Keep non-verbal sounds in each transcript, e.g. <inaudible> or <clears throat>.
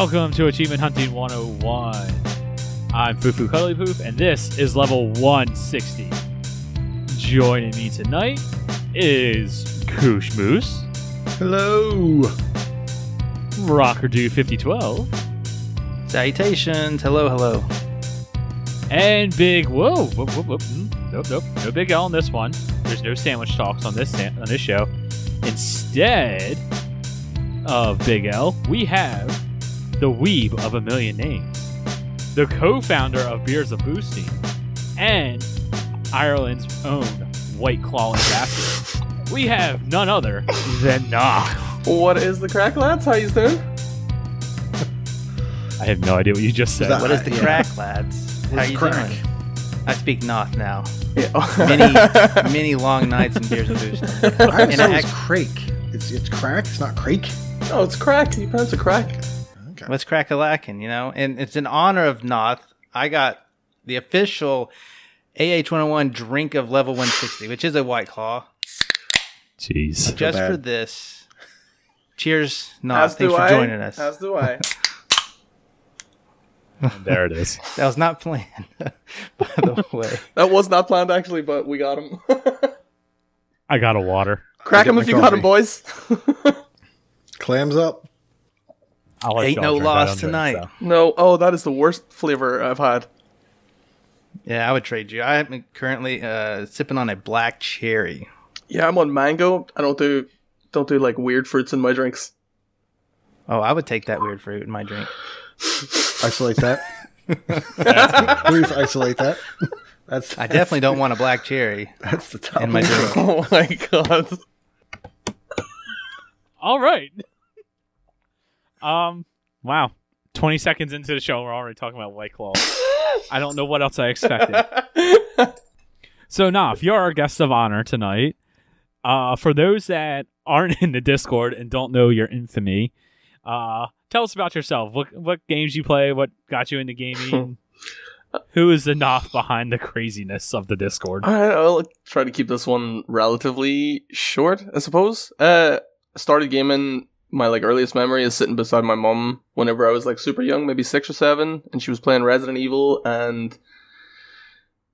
and welcome to Achievement Hunting 101. I'm Fufu Cuddly Poof, and this is level 160. Joining me tonight is Koosh Moose, Hello. Rocker Dude 5012, Salutations. Hello, hello. and Big Whoa. Whoop, whoop, whoop. Mm, Nope, nope. No Big L on this one. There's no sandwich talks on this on this show. Instead of Big L, we have the Weeb of a Million Names, the co-founder of Beers of Boosting, and Ireland's own White Claw ambassador. We have none other than Nah. What is the crack, lads? How you doing? I have no idea what you just said. that- What is the yeah. crack, lads? How What's you crack? doing? I speak Noth now. Yeah. Many, <laughs> many long nights and beers and boost. I And thought it act- was crake. It's it's crack. It's not crake. No, it's crack. You pronounce it crack. Okay. What's crack a lacking, you know? And it's in honor of Noth. I got the official AH101 drink of level 160, which is a White Claw. Jeez. Just for this. Cheers, Noth. do Thanks for I. joining us. As do I. <laughs> There it is. That was not planned, <laughs> by the <laughs> way. That was not planned actually, but we got him. I got a water. crack him if you got him, boys. Clams up. I'll let Ain't no loss don't drink, tonight. so. no. Oh, that is the worst flavor I've had. Yeah, I would trade you. I'm currently uh, sipping on a black cherry. Yeah, I'm on mango. I don't do don't do like weird fruits in my drinks. Oh, I would take that weird fruit in my drink. Isolate that. Brief isolate that. That's <laughs> I definitely don't want a black cherry <laughs> that's the top. in my of drink. <laughs> Oh my god. All right. Um. Wow. Twenty seconds into the show, we're already talking about White Claw. I don't know what else I expected. <laughs> So, nah, if you're our guest of honor tonight, uh, for those that aren't in the Discord and don't know your infamy, uh, tell us about yourself. What what games you play? What got you into gaming? <laughs> Who is the Noth behind the craziness of the Discord? All right, I'll try to keep this one relatively short, I suppose. Uh, started gaming. My like earliest memory is sitting beside my mom whenever I was like super young, maybe six or seven, and she was playing Resident Evil and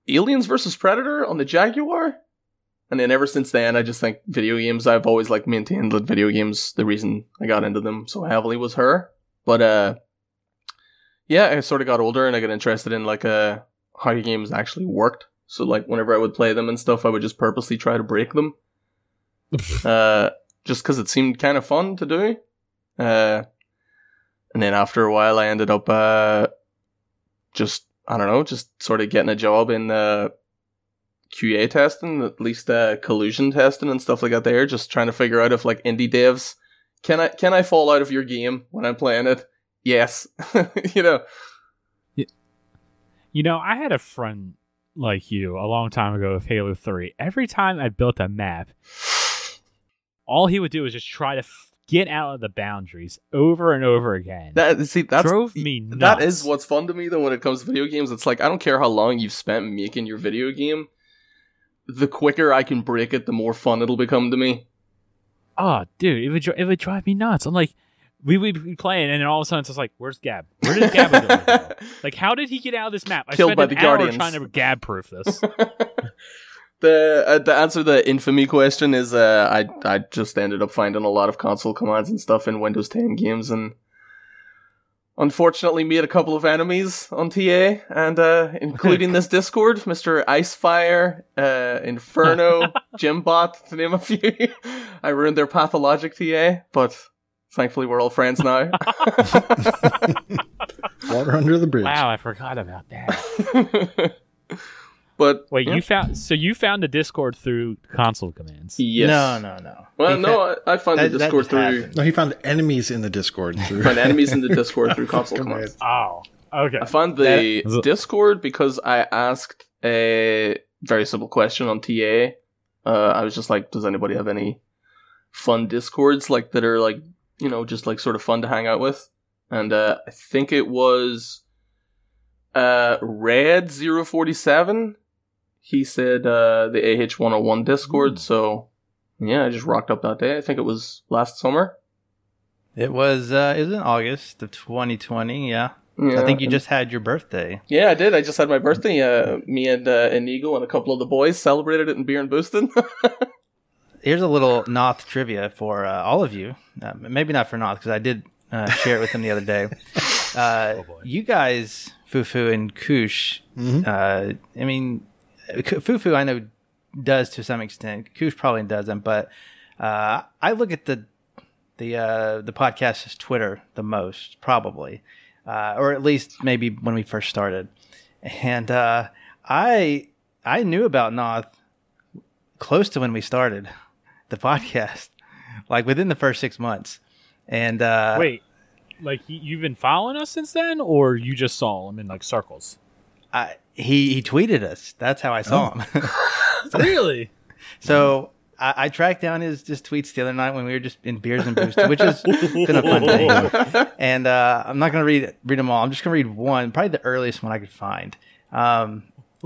Aliens versus Predator on the Jaguar. And then ever since then, I just think video games. I've always like maintained that video games. The reason I got into them so heavily was her. But uh, yeah, I sort of got older and I got interested in like uh how games actually worked. So like whenever I would play them and stuff, I would just purposely try to break them. <laughs> uh, just because it seemed kind of fun to do. Uh, and then after a while, I ended up uh, just I don't know, just sort of getting a job in uh, QA testing, at least uh, collision testing and stuff like that. There, just trying to figure out if like indie devs can I can I fall out of your game when I'm playing it? Yes, <laughs> you know. You know, I had a friend like you a long time ago with Halo 3. Every time I built a map, all he would do was just try to f- get out of the boundaries over and over again. That see that's drove me nuts. That is what's fun to me though when it comes to video games. It's like I don't care how long you've spent making your video game. The quicker I can break it, the more fun it'll become to me. Oh, dude, it would dri- it would drive me nuts. I'm like, we would be playing, and then all of a sudden it's just like, where's Gab? Where did Gab go? <laughs> like, how did he get out of this map? I Killed spent an the hour Guardians. trying to Gab proof this. <laughs> the uh, the answer to the infamy question is uh, I I just ended up finding a lot of console commands and stuff in Windows 10 games and unfortunately made a couple of enemies on TA and uh, including this <laughs> Discord, Mr. Icefire, uh, Inferno, <laughs> Jimbot, to name a few. I ruined their pathologic TA, but thankfully we're all friends now. <laughs> Water under the bridge. wow, I forgot about that. But Wait, yeah. you found so you found the Discord through console commands? yes. No, no, no. Well, He no, fa- I, I found that- the Discord through happened. No, he found enemies in the Discord <laughs> through. found enemies in the <laughs> Discord through console commands. Oh, okay. I found the That- Discord because I asked a very simple question on TA. Uh, I was just like, "Does anybody have any fun Discords like that are like you know just like sort of fun to hang out with?" And uh, I think it was uh, Red 047 He said uh, the AH 101 Discord. So yeah, I just rocked up that day. I think it was last summer. It was uh, it was in August of 2020. Yeah, Yeah. I think you just had your birthday. Yeah, I did. I just had my birthday. Uh, me and uh, Inigo and a couple of the boys celebrated it in beer and boosting. <laughs> Here's a little Noth trivia for uh, all of you. Uh, maybe not for Noth because I did uh, share it with him the other day. <laughs> Uh, you guys, Fufu and Kush. Uh, I mean, K- Fufu I know does to some extent. Kush probably doesn't, but uh, I look at the the uh, the podcast's Twitter the most, probably, uh, or at least maybe when we first started. And uh, I I knew about Noth close to when we started <laughs> the podcast, <laughs> like within the first six months. And uh, Wait, like you've been following us since then, or you just saw him in like circles? I, he he tweeted us. That's how I saw him. <laughs> <laughs> really? so I, I tracked down his, his tweets the other night when we were just in beers and boosted, which has been a fun thing. And uh, I'm not gonna read read them all. I'm just gonna read one, probably the earliest one I could find. Um,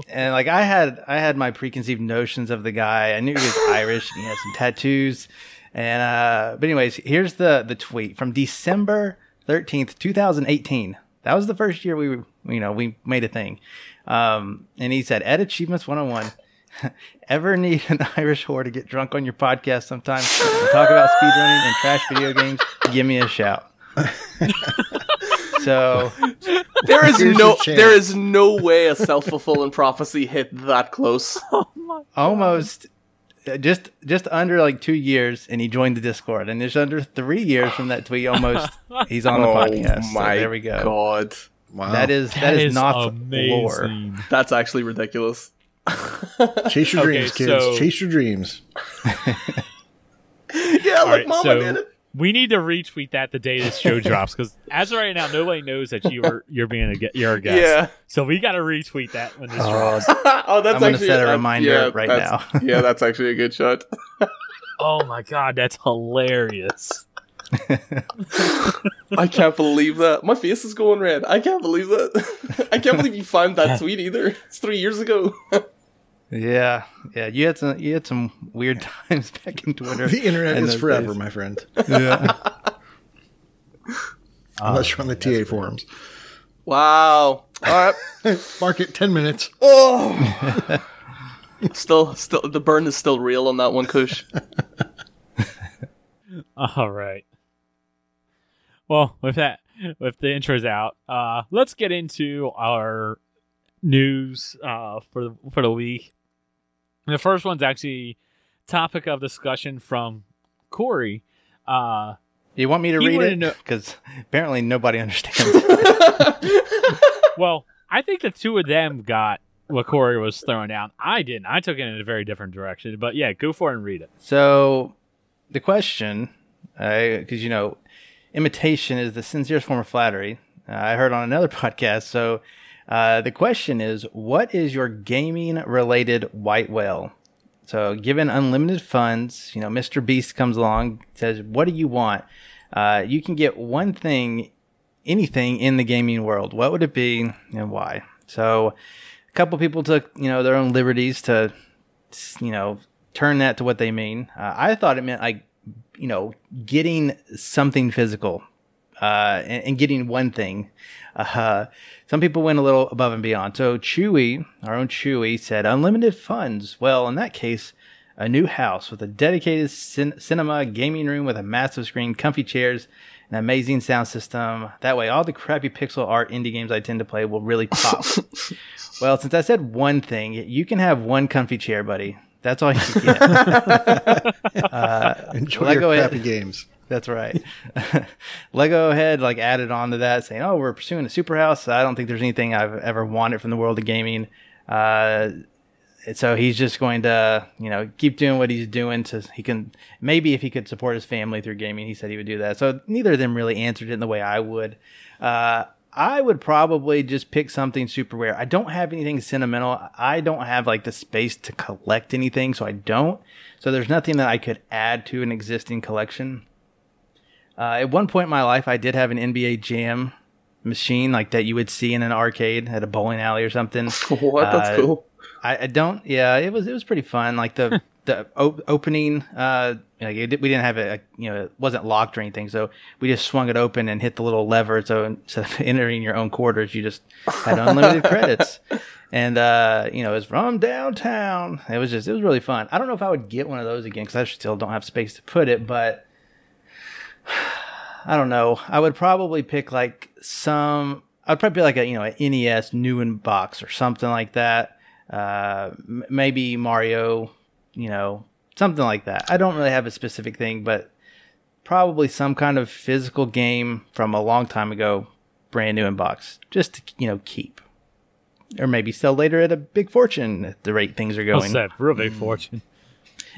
and like I had I had my preconceived notions of the guy. I knew he was Irish and he had some tattoos. And uh, but anyways, here's the the tweet from December 13th, 2018. That was the first year we were, you know, we made a thing. Um, and he said, "Ed Achievements 101. <laughs> Ever need an <laughs> Irish whore to get drunk on your podcast sometime and talk about speedrunning and trash video games? Give me a shout." so there is no, there is no way a self fulfilling prophecy hit that close. almost Uh, just just under like two years and he joined the discord and just under three years from that tweet almost <laughs> he's on the oh podcast so Oh there we go god, Wow. that is that is, not lore that's actually ridiculous. <laughs> Chase your Okay, dreams, kids. so- Chase your dreams. <laughs> Yeah, All like right, mama so did it. We need to retweet that the day this show <laughs> drops because as of right now, nobody knows that you were you're being a ge- you're a guest. Yeah. So we got to retweet that when this Oh, drops. <laughs> oh, that's I'm gonna actually set a reminder yeah, right now. yeah, <laughs> that's actually a good shot. Oh my god, that's hilarious. I can't believe that. My face is going red. I can't believe that. I can't believe you found that tweet either. It's three years ago. Yeah yeah you had some you had some weird times <laughs> back in twitter The internet in is forever, days. my friend. <laughs> yeah <laughs> Unless you're on the TA forums. wow. All right. Mark it 10 minutes. Oh. still, still, the burn is still real on that one, Kush. All right. Well, with that, with the intros out, uh, let's get into our news uh, for the, for the week. The first one's actually topic of discussion from Corey. Uh, you want me to read wanted to it know- because apparently nobody understands <laughs> well, I think the two of them got what Corey was throwing down. I didn't. I took it in a very different direction. But yeah, go for it and read it. So, the question, because you know, imitation is the sincerest form of flattery. Uh, I heard on another <laughs> podcast. So, uh, the question is, what is your gaming-related white whale? So, given unlimited funds, you know, Mr. Beast comes along, says, "What do you want?" Uh, you can get one thing, anything in the gaming world. What would it be, and why? So, a couple people took, you know, their own liberties to you know, turn that to what they mean. Uh, I thought it meant like, you know, getting something physical uh, and, and getting one thing. Uh, some people went a little above and beyond. So Chewy, our own Chewy, said unlimited funds. Well, in that case, a new house with a dedicated cin- cinema, gaming room with a massive screen, comfy chairs, an amazing sound system. That way, all the crappy pixel art indie games I tend to play will really pop. <laughs> well, since I said one thing, you can have one comfy chair, buddy. That's all you can get. <laughs> Enjoy Lego your it. crappy games. That's right. <laughs> Lego had like added on to that, saying, "Oh, we're pursuing a super house." I don't think there's anything I've ever wanted from the world of gaming. Uh, so he's just going to, you know, keep doing what he's doing. To he can maybe if he could support his family through gaming, he said he would do that. So neither of them really answered it in the way I would. Uh, I would probably just pick something super rare. I don't have anything sentimental. I don't have like the space to collect anything, so I don't. So there's nothing that I could add to an existing collection. Uh, at one point in my life, I did have an NBA Jam machine like that you would see in an arcade at a bowling alley or something. <laughs> What? That's Uh, cool. I, I don't. Yeah, it was it was pretty fun. Like the <laughs> the op- opening. Uh, like it, we didn't have it. You know, it wasn't locked or anything, so we just swung it open and hit the little lever. So instead of <laughs> entering your own quarters, you just had unlimited credits. And uh, you know, it's from downtown. It was just, it was really fun. I don't know if I would get one of those again because I still don't have space to put it, but. I don't know. I would probably pick like some. I'd probably pick like a you know an NES new in box or something like that. Uh, m- maybe Mario, you know, something like that. I don't really have a specific thing, but probably some kind of physical game from a long time ago, brand new in box, just to you know keep, or maybe sell later at a big fortune at the rate things are Well going. said, real big fortune.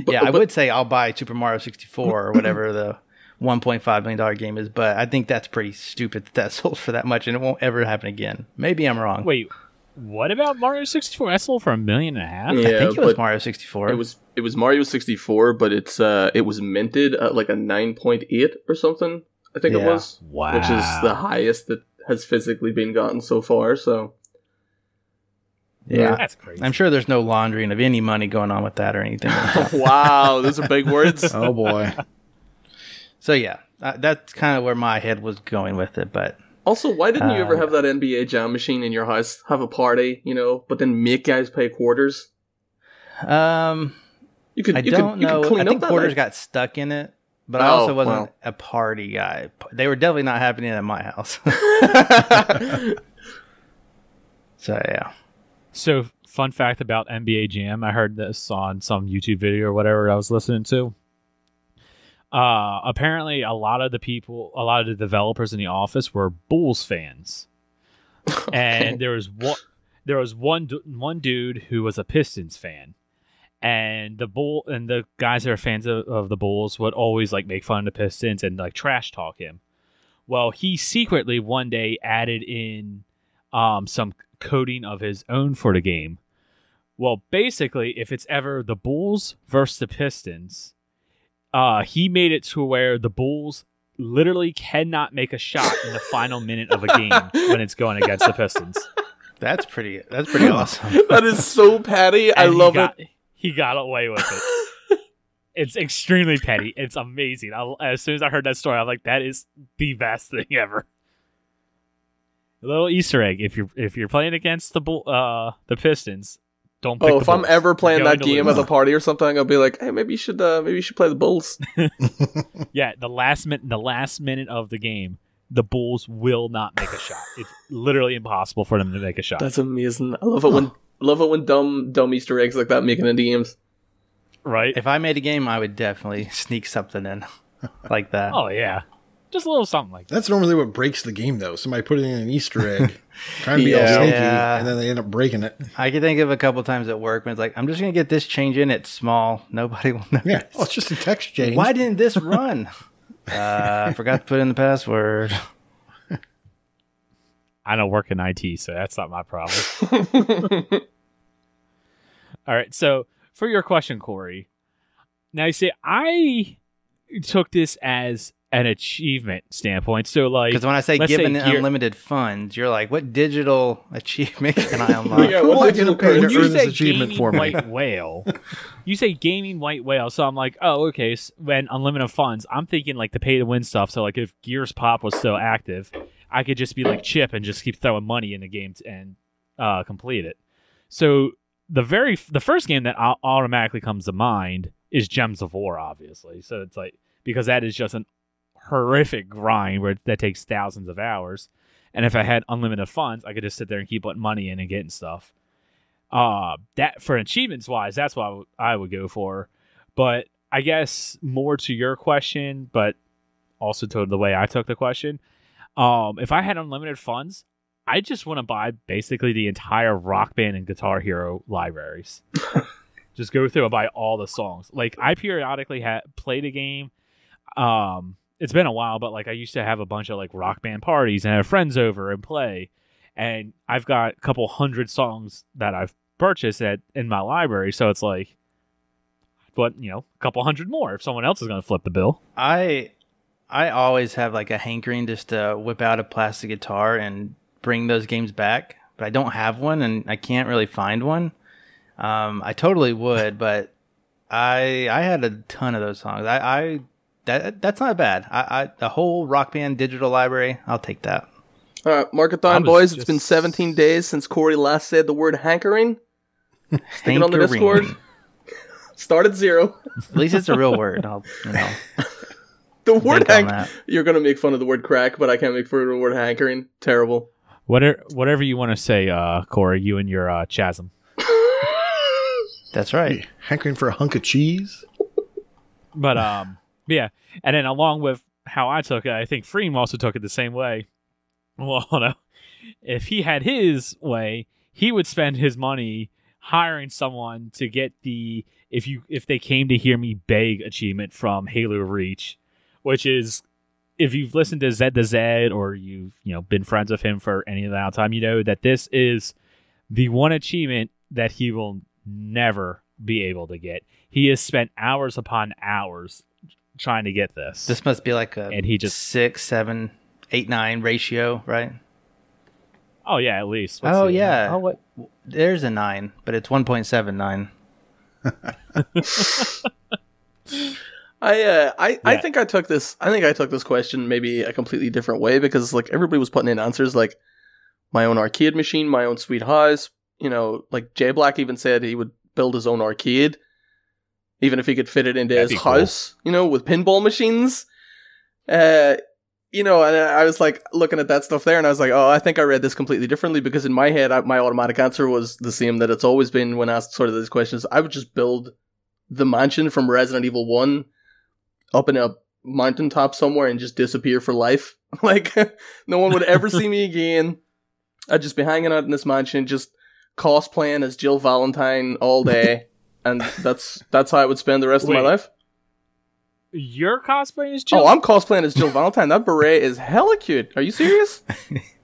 yeah, I but- would say I'll buy Super Mario 64 or whatever the 1.5 million dollar game is, but I think that's pretty stupid that that <laughs> sold for that much, and it won't ever happen again. Maybe I'm wrong. Wait, what about Mario 64? That sold for a million and a half? Yeah, I think it was Mario 64. It was it was Mario 64, but it's uh it was minted at like a 9.8 or something. I think it was, Wow. which is the highest that has physically been gotten so far. So yeah. That's crazy. I'm sure there's no laundering of any money going on with that or anything. like that. <laughs> wow, those are big words. Oh boy. So yeah, uh, that's kind of where my head was going with it. But Also, why didn't you ever Uh, have that NBA Jam machine in your house? Have a party, you know, but then make guys pay quarters. um, You could. I you don't could, you know. Could clean I think that quarters night. got stuck in it, but I Oh, also wasn't well. a party guy. They were definitely not happening at my house. <laughs> <laughs> so yeah. So, fun fact about NBA Jam, I heard this on some YouTube video or whatever I was listening to. Uh, apparently, a lot of the people, a lot of the developers in the office were Bulls fans, <laughs> and there was one, there was one, one dude who was a Pistons fan, and the bull and the guys that are fans of, of the Bulls would always like make fun of the Pistons and like trash talk him. Well, he secretly one day added in um, some coding of his own for the game. Well, basically, if it's ever the Bulls versus the Pistons, uh, he made it to where the Bulls literally cannot make a shot in the final minute of a game <laughs> when it's going against the Pistons. That's pretty. That's pretty <laughs> awesome. <laughs> that is so petty. I And he love got, it. He got away with it. it's extremely petty. It's amazing. I, as soon as I heard that story, I'm like, that is the best thing ever. A little Easter egg: if you're if you're playing against the Bull, uh, the Pistons, don't. Pick Oh, the if I'm ever playing that game lose. at a party or something, I'll be like, hey, maybe you should, uh, maybe you should play the Bulls. <laughs> <laughs> Yeah, the last minute, the last minute of the game, the Bulls will not make a shot. It's literally impossible for them to make a shot. That's amazing. I love it when, <sighs> love it when dumb, dumb Easter eggs like that make it into games. right? If I made a game, I would definitely <laughs> sneak something in like that. oh yeah, just a little something like that. That's normally what breaks the game, though. Somebody putting in an Easter egg, <laughs> trying to be all sneaky, Yeah. and then they end up breaking it. I can think of a couple times at work when it's like, I'm just gonna get this change in. It's small. Nobody will know. Yeah. Oh, it's just a text change. Why didn't this run? <laughs> uh, I forgot to put in the password. <laughs> I don't work in IT, so that's not my problem. All right, so for your question, Corey, now you see, I took this as an achievement standpoint. So like, Because when I say let's say given Gear- unlimited funds, you're like, what digital achievement can I unlock? Yeah, Cool, what I digital get paid to earn this achievement for me. white whale, you say gaming white whale. So I'm like, oh, okay. So when unlimited funds, I'm thinking like the pay to win stuff. So like if Gears Pop was still active, I could just be like Chip and just keep throwing money in the game t- and uh, complete it. So the very the first game that au- automatically comes to mind is Gems of War, obviously. So it's like because that is just an horrific grind where that takes thousands of hours. And if I had unlimited funds, I could just sit there and keep putting money in and getting stuff. Uh, that for achievements wise, that's what I would- go for. But I guess more to your question, but also to the way I took the question. Um, if I had unlimited funds, I just want to buy basically the entire Rock Band and Guitar Hero libraries. <laughs> just go through and buy all the songs. Like I periodically had played a game. Um, it's been a while, but like I used to have a bunch of like rock band parties and have friends over and play. And I've got a couple hundred songs that I've purchased at in my library, so it's like, but you know, a couple hundred more if someone else is going to flip the bill. I I always have like a hankering just to whip out a plastic guitar and bring those games back, but I don't have one and I can't really find one. Um, I totally would, but I I had a ton of those songs. I, I that that's not bad. I, I the whole rock band digital library. I'll take that. All right, I Markathon was boys. it's been 17 days since Corey last said the word hankering. <laughs> Stick it on the Discord. <laughs> Start at zero. At least it's a real word. I'll you know. <laughs> The word hank. You're gonna make fun of the word crack, but I can't make fun of the word hankering. Terrible. Whatever, whatever you want to say, uh, Corey, you and your uh, chasm. That's right. Hankering for a hunk of cheese. But um, yeah, and then along with how I took it, I think Freem also took it the same way. Well, <laughs> no, if he had his way, he would spend his money hiring someone to get the if you if they came to hear me beg achievement from Halo Reach, which is if you've listened to Zed to Zed or you've you know been friends with him for any amount of time, you know that this is the one achievement that he will never be able to get. He has spent hours upon hours trying to get this. This must be like a And he just- six, seven, eight, nine ratio, right? oh yeah, at least. Let's oh see. yeah. Oh what? There's a nine, but it's one point seven nine. <laughs> I uh, I I think I took this. I think I took this question maybe a completely different way because like everybody was putting in answers like my own arcade machine, my own sweet house. You know, like Jay Black even said he would build his own arcade, even if he could fit it into That'd his be cool. house. You know, with pinball machines. Uh, you know, and I was like looking at that stuff there, and I was like, oh, I think I read this completely differently because in my head, I, my automatic answer was the same that it's always been when asked sort of these questions. I would just build the mansion from Resident Evil One up in a mountaintop somewhere and just disappear for life. <laughs> Like <laughs> no one would ever see me again. I'd just be hanging out in this mansion, just cosplaying as Jill Valentine all day, <laughs> and that's that's how I would spend the rest of my Wait. life. Your cosplay is Jill. Oh, I'm cosplaying as Jill Valentine. That beret is hella cute. Are you serious?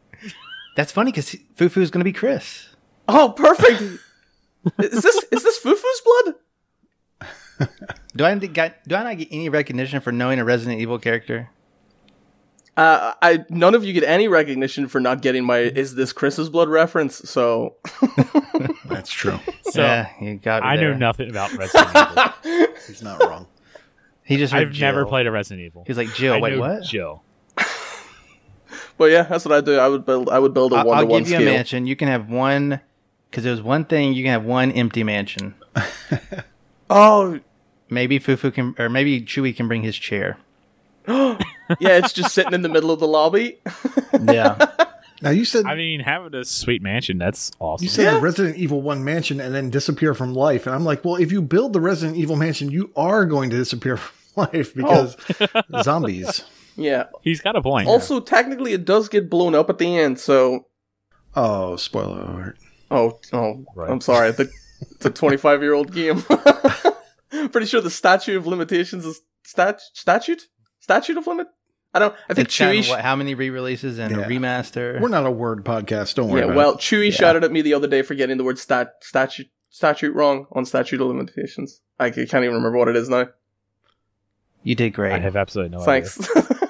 <laughs> That's funny because Fufu is going to be Chris. Oh, perfect. is this is this Fufu's blood? <laughs> Do I get, do I not get any recognition for knowing a Resident Evil character? Uh, I none of you get any recognition for not getting my "Is this Chris's blood?" reference. So <laughs> That's true. <laughs> so yeah, you got. I know there. nothing about Resident Evil. <laughs> He's not wrong. He just. I've never played a Resident Evil. He's like Jill. I wait, know what? Jill. But yeah, that's what I do. I would build. I would build a I'll, one I'll give you scale. a mansion. You can have one because there's one thing you can have one empty mansion. Oh, Maybe Fufu can, or maybe Chewie can bring his chair. <gasps> yeah, it's just sitting in the middle of the lobby. <laughs> Yeah, Now you said I mean, having a sweet mansion, that's awesome. you said Yeah. the Resident Evil One mansion and then disappear from life, and I'm like, well, if you build the Resident Evil mansion, you are going to disappear from <laughs> life because oh. <laughs> zombies. yeah. He's got a point. Also, technically, it does get blown up at the end. So, Oh, spoiler alert! oh, oh, Right. I'm sorry. The, it's a 25 year old game. Pretty sure the statute of limitations is stat statute statute of limit. I don't. I think It's kind Chewie. sh- what, how many re-releases and Yeah. a remaster? We're not a word podcast. Don't worry. yeah. about Well, it. Chewie shouted at me the other day for getting the word stat statute statute wrong on statute of limitations. I can't even remember what it is now. you did great. I have absolutely no idea. Thanks. <laughs>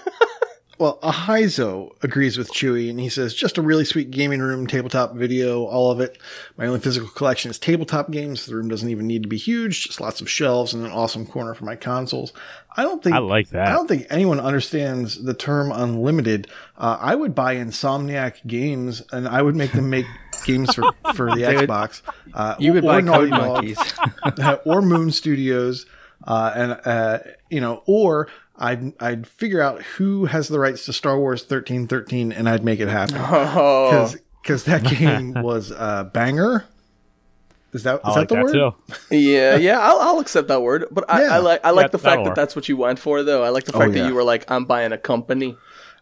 Well, Ahizo agrees with Chewy, and he says, just a really sweet gaming room, tabletop video, all of it. My only physical collection is tabletop games. The room doesn't even need to be huge, just lots of shelves and an awesome corner for my consoles. I don't think I like that. I don't think anyone understands the term unlimited. Uh, I would buy Insomniac games, and I would make them make <laughs> games for, for the Xbox. Uh, you would buy Naughty Dog Monkeys. <laughs> or Moon Studios, uh, and uh, you know, or I'd I'd figure out who has the rights to Star Wars thirteen thirteen, and I'd make it happen <laughs> oh, because that <laughs> game was a banger. Is that is I that like the that word? too. yeah, yeah. I'll, I'll accept that word, but I, Yeah. I like I like Yeah, the fact that'll work. that's what you went for, though. I like the Oh, fact yeah. that you were like, I'm buying a company,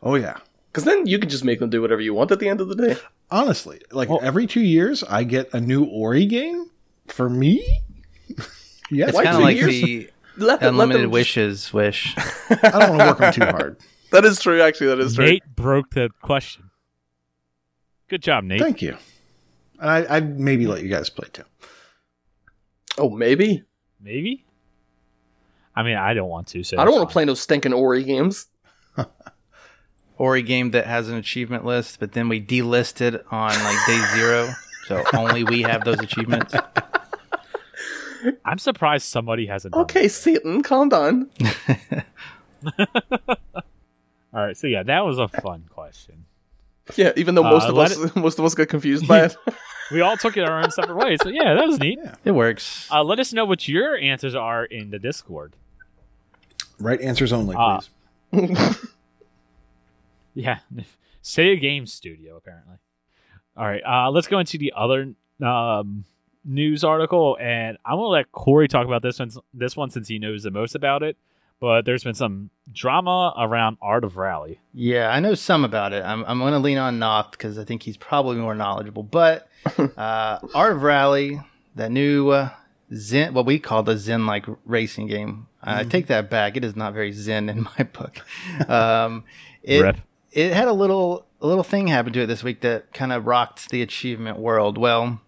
Oh yeah. because then you can just make them do whatever you want at the end of the day. Honestly, like Well- every two years, I get a new Ori game for me. <laughs> yes, It's kind of like years? the Let them, let unlimited them wishes wish. <laughs> I don't want to work them too hard. That is true. Actually, that is true. Nate broke the question. Good job, Nate. Thank you. And I, I'd maybe let you guys play too. Oh, maybe. Maybe. I mean, I don't want to. So I don't want to play no stinking Ori games. <laughs> Ori game that has an achievement list, but then we delisted on like day zero. So only we have those achievements. <laughs> I'm surprised somebody hasn't. Done Okay, Satan, calm down. <laughs> All right, so yeah, that was a fun question. Yeah, even though Uh, most of let us <laughs> most of us got confused by it. <laughs> We all took it our own separate ways. So yeah, that was neat. It works. Uh, let us know what your answers are in the Discord. Right answers only, Ah. please. Yeah, Say a Game Studio apparently. All right, uh, let's go into the other um, news article, and I'm gonna let Corey talk about this one. This one since he knows the most about it. But there's been some drama around Art of Rally. Yeah, I know some about it. I'm, I'm going to lean on Noth because I think he's probably more knowledgeable. But <laughs> uh, Art of Rally, that new uh, Zen, what we call the Zen like racing game, I take that back. It is not very Zen in my book. <laughs> Um, it, Rip. it had a little a little thing happen to it this week that kind of rocked the achievement world. Well,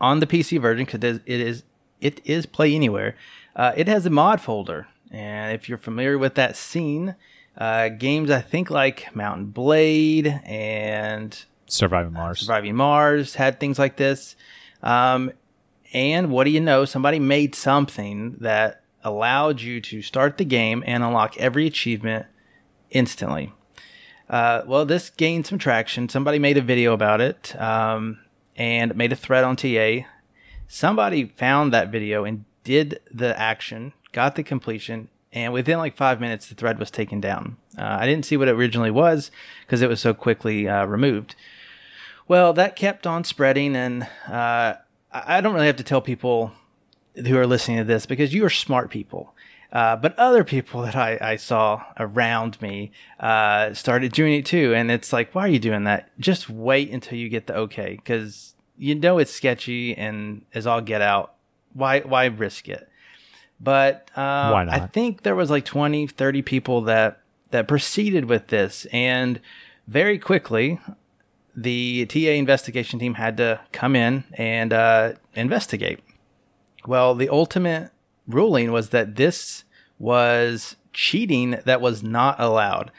on the PC version, because it is it is Play Anywhere, uh, it has a mod folder, and if you're familiar with that scene, uh, games I think like Mount & Blade and Surviving Mars. Surviving Mars had things like this. Um, and what do you know? Somebody made something that allowed you to start the game and unlock every achievement instantly. Uh, well, this gained some traction. Somebody made a video about it um, and made a thread on TA. Somebody found that video and did the action, got the completion, and within like five minutes, the thread was taken down. Uh, I didn't see what it originally was because it was so quickly uh, removed. Well, that kept on spreading, and uh, I I don't really have to tell people who are listening to this because you are smart people. Uh, but other people <laughs> that I, I saw around me uh, started doing it too. And it's like, why are you doing that? Just wait until you get the okay because you know it's sketchy and as all get out. Why, why risk it? But uh, Why not? I think there was like 20, 30 people that, that proceeded with this. And very quickly, the TA investigation team had to come in and uh, investigate. Well, the ultimate ruling was that this was cheating that was not allowed.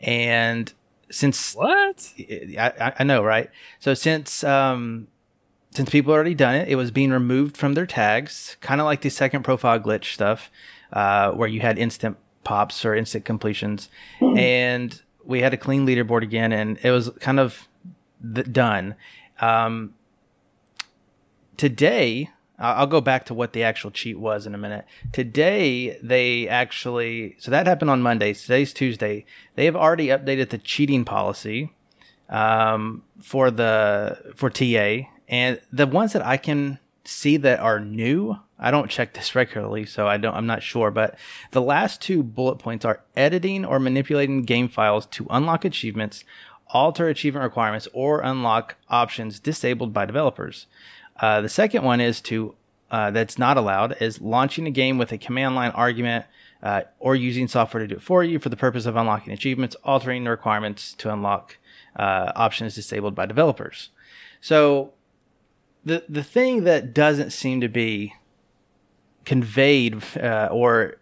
And since What? I, I- I know, right? So since um, since people already done it, it was being removed from their tags, kind of like the second profile glitch stuff, uh, where you had instant pops or instant completions, and we had a clean leaderboard again, and it was kind of th- done. Um, today, I- I'll go back to what the actual cheat was in a minute. Today, they actually, so that happened on Monday. Today's Tuesday. They have already updated the cheating policy um, for the for TA, and the ones that I can see that are new. I don't check this <laughs> regularly, so I don't. I'm not sure, but the last two bullet points are editing or manipulating game files to unlock achievements, alter achievement requirements, or unlock options disabled by developers. Uh, the second one is to uh, that's not allowed is launching a game with a command line argument uh, or using software to do it for you for the purpose of unlocking achievements, altering the requirements to unlock uh, options disabled by developers. So the the thing that doesn't seem to be conveyed uh, or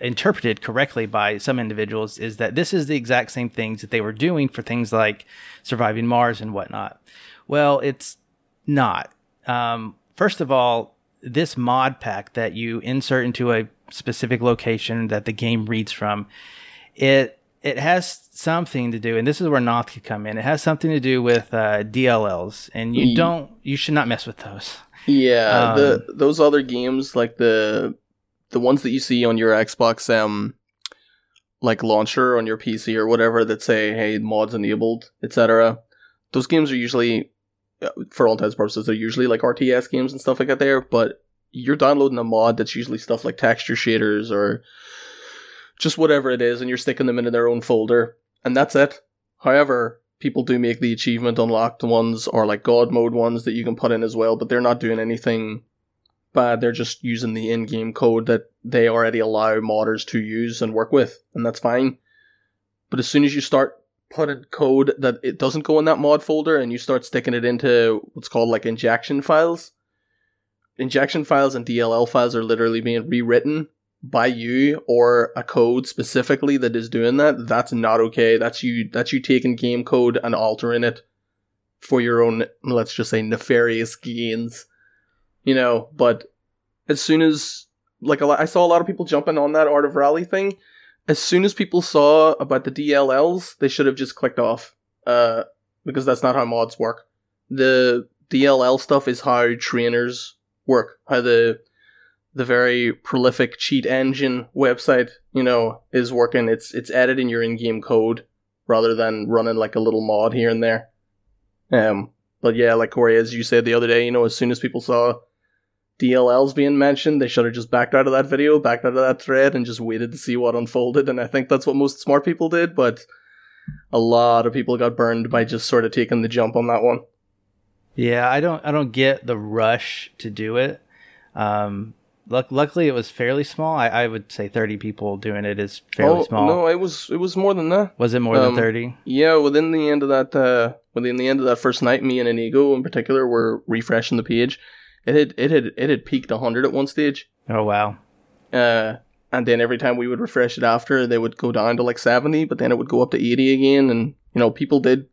interpreted correctly by some individuals is that this is the exact same things that they were doing for things like surviving Mars and whatnot. Well, it's not. Um, first of all, this mod pack that you insert into a specific location that the game reads from, it it has something to do, and this is where Noth could come in. It has something to do with uh, DLLs, and you don't, you should not mess with those. Yeah, Um, the those other games like the the ones that you see on your Xbox um like launcher on your PC or whatever that say hey mods enabled etc. Those games are usually Uh, for all intents and purposes they're usually like RTS games and stuff like that there, but you're downloading a mod that's usually stuff like texture shaders or just whatever it is and you're sticking them into their own folder and that's it. However, people do make the achievement unlocked ones or like god mode ones that you can put in as well, but they're not doing anything bad. They're just using the in-game code that they already allow modders to use and work with, and that's fine. But as soon as you start putting code that it doesn't go in that mod folder and you start sticking it into what's called like injection files, injection files and DLL files are literally being rewritten by you or a code specifically that is doing that, that's not okay. That's you that's you taking game code and altering it for your own let's just say nefarious gains. You know, but as soon as like a lot, I saw a lot of people jumping on that Art of Rally thing. As soon as people saw about the DLLs, they should have just clicked off. Uh, because that's not how mods work. The DLL stuff is how trainers work. How the the very prolific cheat engine website, you know, is working. It's it's editing your in-game code rather than running like a little mod here and there. Um, but yeah, like Corey, as you said the other day, you know, as soon as people saw DLLs being mentioned, they should have just backed out of that video, backed out of that thread, and just waited to see what unfolded. And I think that's what most smart people did, but a lot of people got burned by just sort of taking the jump on that one. Yeah, I don't I don't get the rush to do it. Um, luck, luckily, it was fairly small. I, I would say thirty people doing it is fairly oh small. no, it was it was more than that. Was it more Um, than thirty? Yeah, within the end of that, uh, within the end of that first night, me and Inigo in particular were refreshing the page. It had it had it had peaked hundred at one stage. Oh wow. Uh, and then every time we would refresh it after, they would go down to like 70, but then it would go up to 80 again. And, you know, people did,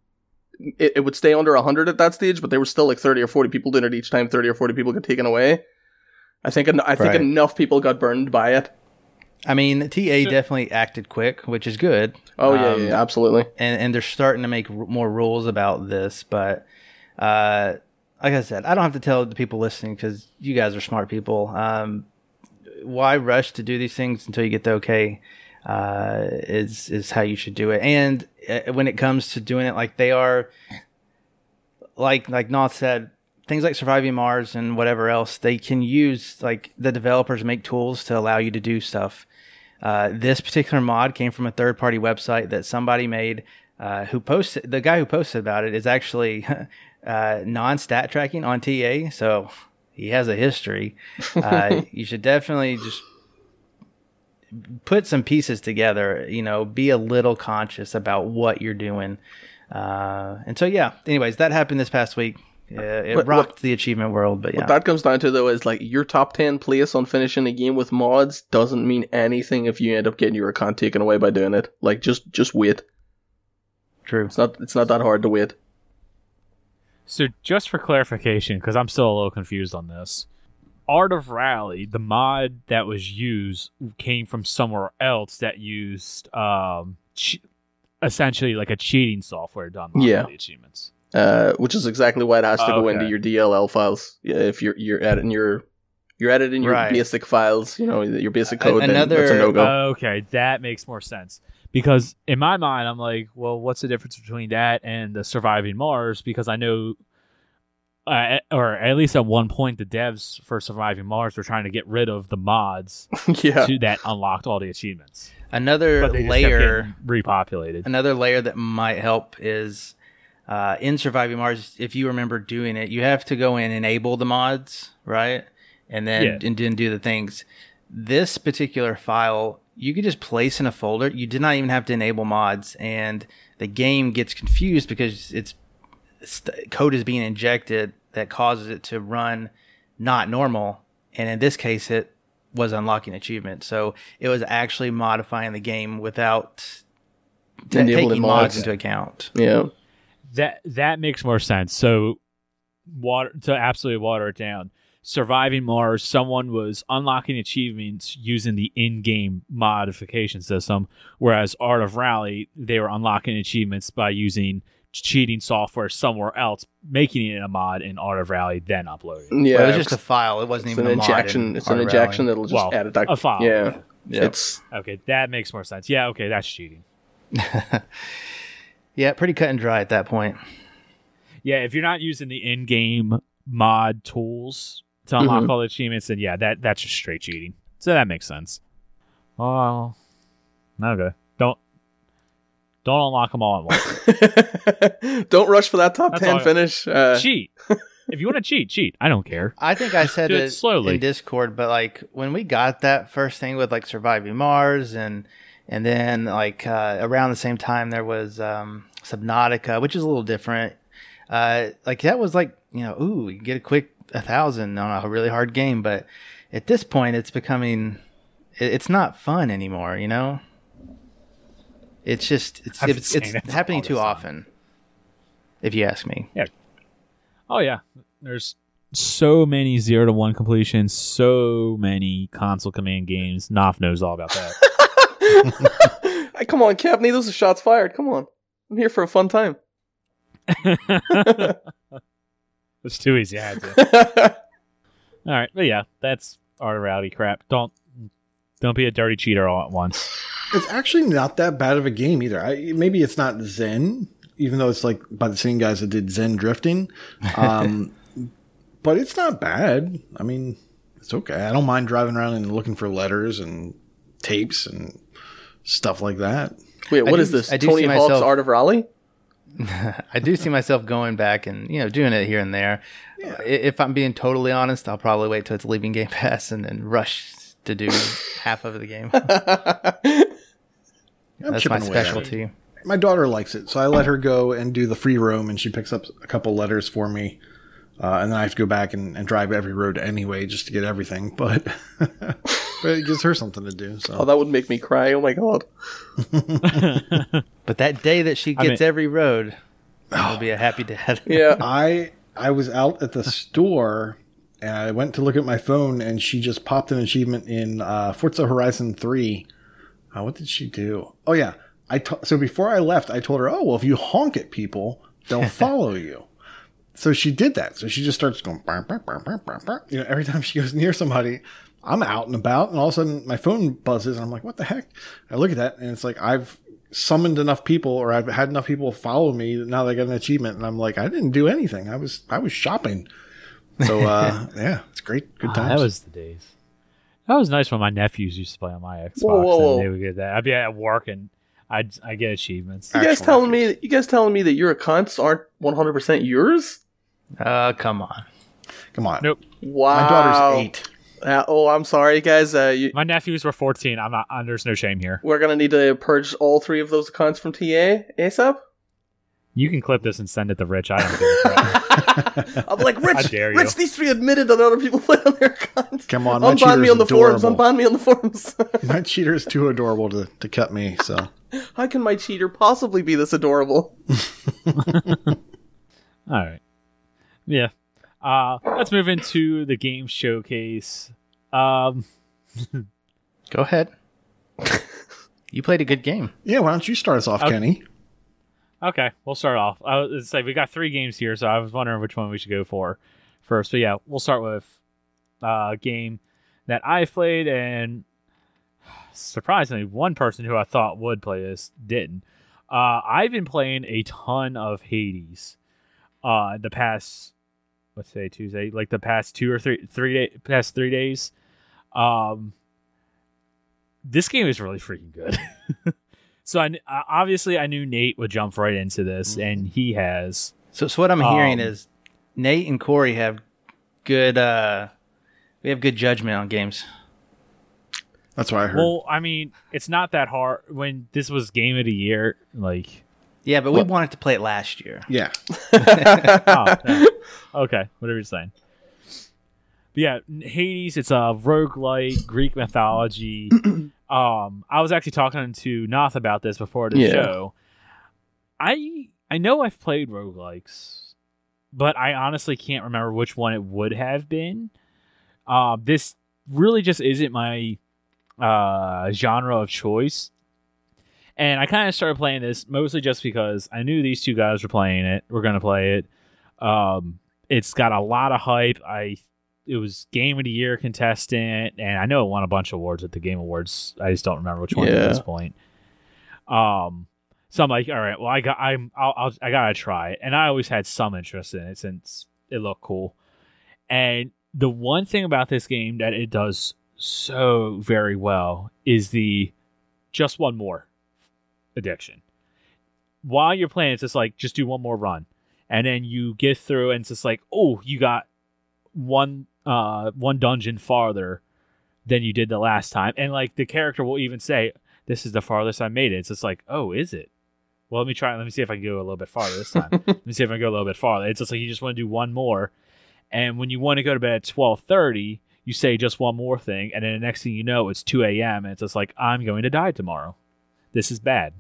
it, it would stay under 100 at that stage, but there were still like 30 or 40 people doing it each time 30 or 40 people got taken away. I think, en- I think Right. enough people got burned by it. I mean, TA definitely acted quick, which is good. Oh, yeah, Um, yeah, absolutely. and and they're starting to make r- more rules about this. But uh, like I said, I don't have to tell the people listening because you guys are smart people. Um, why rush to do these things until you get the okay? Uh, is is how you should do it. And uh, when it comes to doing it like they are, like like Noth said, things like surviving Mars and whatever else, they can use like the developers make tools to allow you to do stuff. Uh, this particular mod came from a third party website that somebody made. Uh, who posted the guy who posted about it is actually <laughs> uh, non stat tracking on TA, so he has a history. Uh, <laughs> you should definitely just put some pieces together. You know, be a little conscious about what you're doing. Uh, and so, yeah. Anyways, that happened this past week. Yeah, it What- rocked what- the achievement world, but yeah. What that comes down to, though, is like your top 10 place on finishing a game with mods doesn't mean anything if you end up getting your account taken away by doing it. Like, just just wait. True. It's not it's not that hard to wait. So, just for clarification, because I'm still a little confused on this, Art of Rally, the mod that was used, came from somewhere else that used um, che- essentially like a cheating software done unlock Yeah. the achievements. uh, which is exactly why it has to go Okay. into your DLL files. Yeah, if you're you're editing your you're editing your Right. basic files, you know your basic A- code. then another- that's a no go. Okay, that makes more sense. Because in my mind, I'm like, well, what's the difference between that and the Surviving Mars? Because I know, uh, or at least at one point, the devs for Surviving Mars were trying to get rid of the mods <laughs> yeah, to, that unlocked all the achievements. Another But they just kept layer. repopulated. another layer that might help is uh, in surviving mars if you remember doing it you have to go in and enable the mods right and then Yeah. and then do the things this particular file you could just place in a folder you did not even have to enable mods and the game gets confused because it's, it's code is being injected that causes it to run not normal and in this case it was unlocking achievement so it was actually modifying the game without t- Enabling taking mods. mods into account. yeah. that that makes more sense. So, water to absolutely water it down. Surviving Mars, someone was unlocking achievements using the in-game modification system, whereas Art of Rally, they were unlocking achievements by using cheating software somewhere else, making it a mod in Art of Rally, then uploading. Yeah, But it was just a file. It wasn't even an a mod injection. in It's an Art of injection Rally. that'll just Well, edit that a file. Yeah, Yeah. it's Okay, that makes more sense. Yeah, okay, that's cheating. <laughs> yeah, pretty cut and dry at that point. Yeah, if you're not using the in-game mod tools to unlock all the achievements, then yeah, that that's just straight cheating. So that makes sense. Oh, okay. Don't don't unlock them all at once. <laughs> don't rush for that top That's ten finish. Uh, cheat. <laughs> If you want to cheat, cheat. I don't care. I think I <laughs> said it it slowly. in Discord, but like when we got that first thing with like surviving Mars and and then like uh, around the same time there was um, Subnautica, which is a little different. Uh, like that was like you know, ooh, you get a quick a thousand on a really hard game, but at this point it's becoming it, it's not fun anymore. You know, it's just it's I've it's, it's that for happening too time. often. If you ask me, yeah. Oh yeah, there's so many zero to one completions, so many console command games. Noth knows all about that. <laughs> <laughs> Hey, Come on, Capney, those are shots fired. Come on. I'm here for a fun time. <laughs> it's too easy. I had to. <laughs> All right, but yeah, that's art rowdy crap. Don't don't be a dirty cheater all at once. It's actually not that bad of a game either. I, maybe it's not Zen, even though it's like by the same guys that did Zen Drifting. Um, <laughs> but it's not bad. I mean, it's okay. I don't mind driving around and looking for letters and tapes and stuff like that. Wait, I what do- this? I Tony Hawk's myself- Art of Rally? <laughs> I do see myself going back and you know doing it here and there. I- If I'm being totally honest, I'll probably wait till it's leaving Game Pass and then rush to do <laughs> half of the game. <laughs> That's my away specialty. My daughter likes it, so I let her go and do the free roam, and she picks up a couple letters for me. Uh, and then I have to go back and, and drive every road anyway just to get everything. But but it gives her something to do. Oh, that would make me cry. Oh my god. <laughs> But that day that she I gets mean- every road, I'll <sighs> be a happy dad. Yeah. <laughs> I I was out at the store and I went to look at my phone, and she just popped an achievement in uh, Forza Horizon Three. Uh, what did she do? Oh yeah, I so before I left, I told her, oh well, if you honk at people, they'll <laughs> follow you. So she did that. So she just starts going, "Burr, burr, burr, burr, burr, burr." you know, every time she goes near somebody, I'm out and about, and all of a sudden my phone buzzes, and I'm like, what the heck? I look at that, and it's like I've summoned enough people, or I've had enough people follow me. Now that I got an achievement, and I'm like, I didn't do anything. I was I was shopping. So uh, <laughs> yeah, it's great. Good Ah, times. that was the days. That was nice when my nephews used to play on my Xbox. Whoa, whoa, whoa. And they would get that. I'd be at work and I'd I get achievements. You guys Actual telling me you guys telling me that your accounts aren't 100% yours? Uh, come on. Come on, Nope. Wow. my daughter's eight. Uh, oh, I'm sorry, guys. Uh, you, My nephews were 14. I'm not. Uh, there's no shame here. we're gonna need to purge all three of those accounts from TA ASAP. You can clip this and send it to Rich. I don't give a crap. <laughs> I'm like, Rich, dare you. Rich, these three admitted that other people <laughs> play on their accounts. Come on, my unban me on the forums. adorable. Unban me on the forums. My cheater is too adorable to, to cut me. So <laughs> How can my cheater possibly be this adorable? All right. Yeah. Uh, let's move into the game showcase. Um, <laughs> Go ahead. <laughs> you played a good game. yeah, why don't you start us off, Okay. Kenny? okay, we'll start off. I was say we got three games here, so I was wondering which one we should go for first. But yeah, we'll start with uh, a game that I played, and surprisingly, one person who I thought would play this didn't. Uh, I've been playing a ton of Hades. Uh, the past let's say Tuesday, like the past two or three three day, past three days. Um, this game is really freaking good. <laughs> so I uh, obviously I knew Nate would jump right into this, and he has. So, so what I'm hearing Um, is Nate and Corey have good. uh We have good judgment on games. That's what I heard. Well, I mean, it's not that hard. When this was game of the year, like Yeah, but we wanted to play it last year. yeah, <laughs> oh, <laughs> yeah. okay, whatever you're saying. But yeah, Hades, it's a roguelike Greek mythology. <clears throat> um, I was actually talking to Noth about this before the Yeah. show. I I know I've played roguelikes, but I honestly can't remember which one it would have been. Uh, this really just isn't my uh, genre of choice. And I kind of started playing this mostly just because I knew these two guys were playing it. We're gonna play it. Um, it's got a lot of hype. I it was game of the year contestant, and I know it won a bunch of awards at the Game Awards. I just don't remember which one at this point. Um, so I'm like, all right, well, I got, I'm, I'll, I'll, I gotta try it, and I always had some interest in it since it looked cool. And the one thing about this game that it does so very well is the just one more addiction. While you're playing, it's just like just do one more run, and then you get through, and it's just like, oh, you got one uh one dungeon farther than you did the last time, and like the character will even say, "This is the farthest I made it." It's just like, oh, is it? Well, let me try. Let me see if I can go a little bit farther this time. <laughs> let me see if I can go a little bit farther. It's just like you just want to do one more, and when you want to go to bed at twelve thirty, you say just one more thing, and then the next thing you know, it's two a.m. and it's just like I'm going to die tomorrow. This is bad.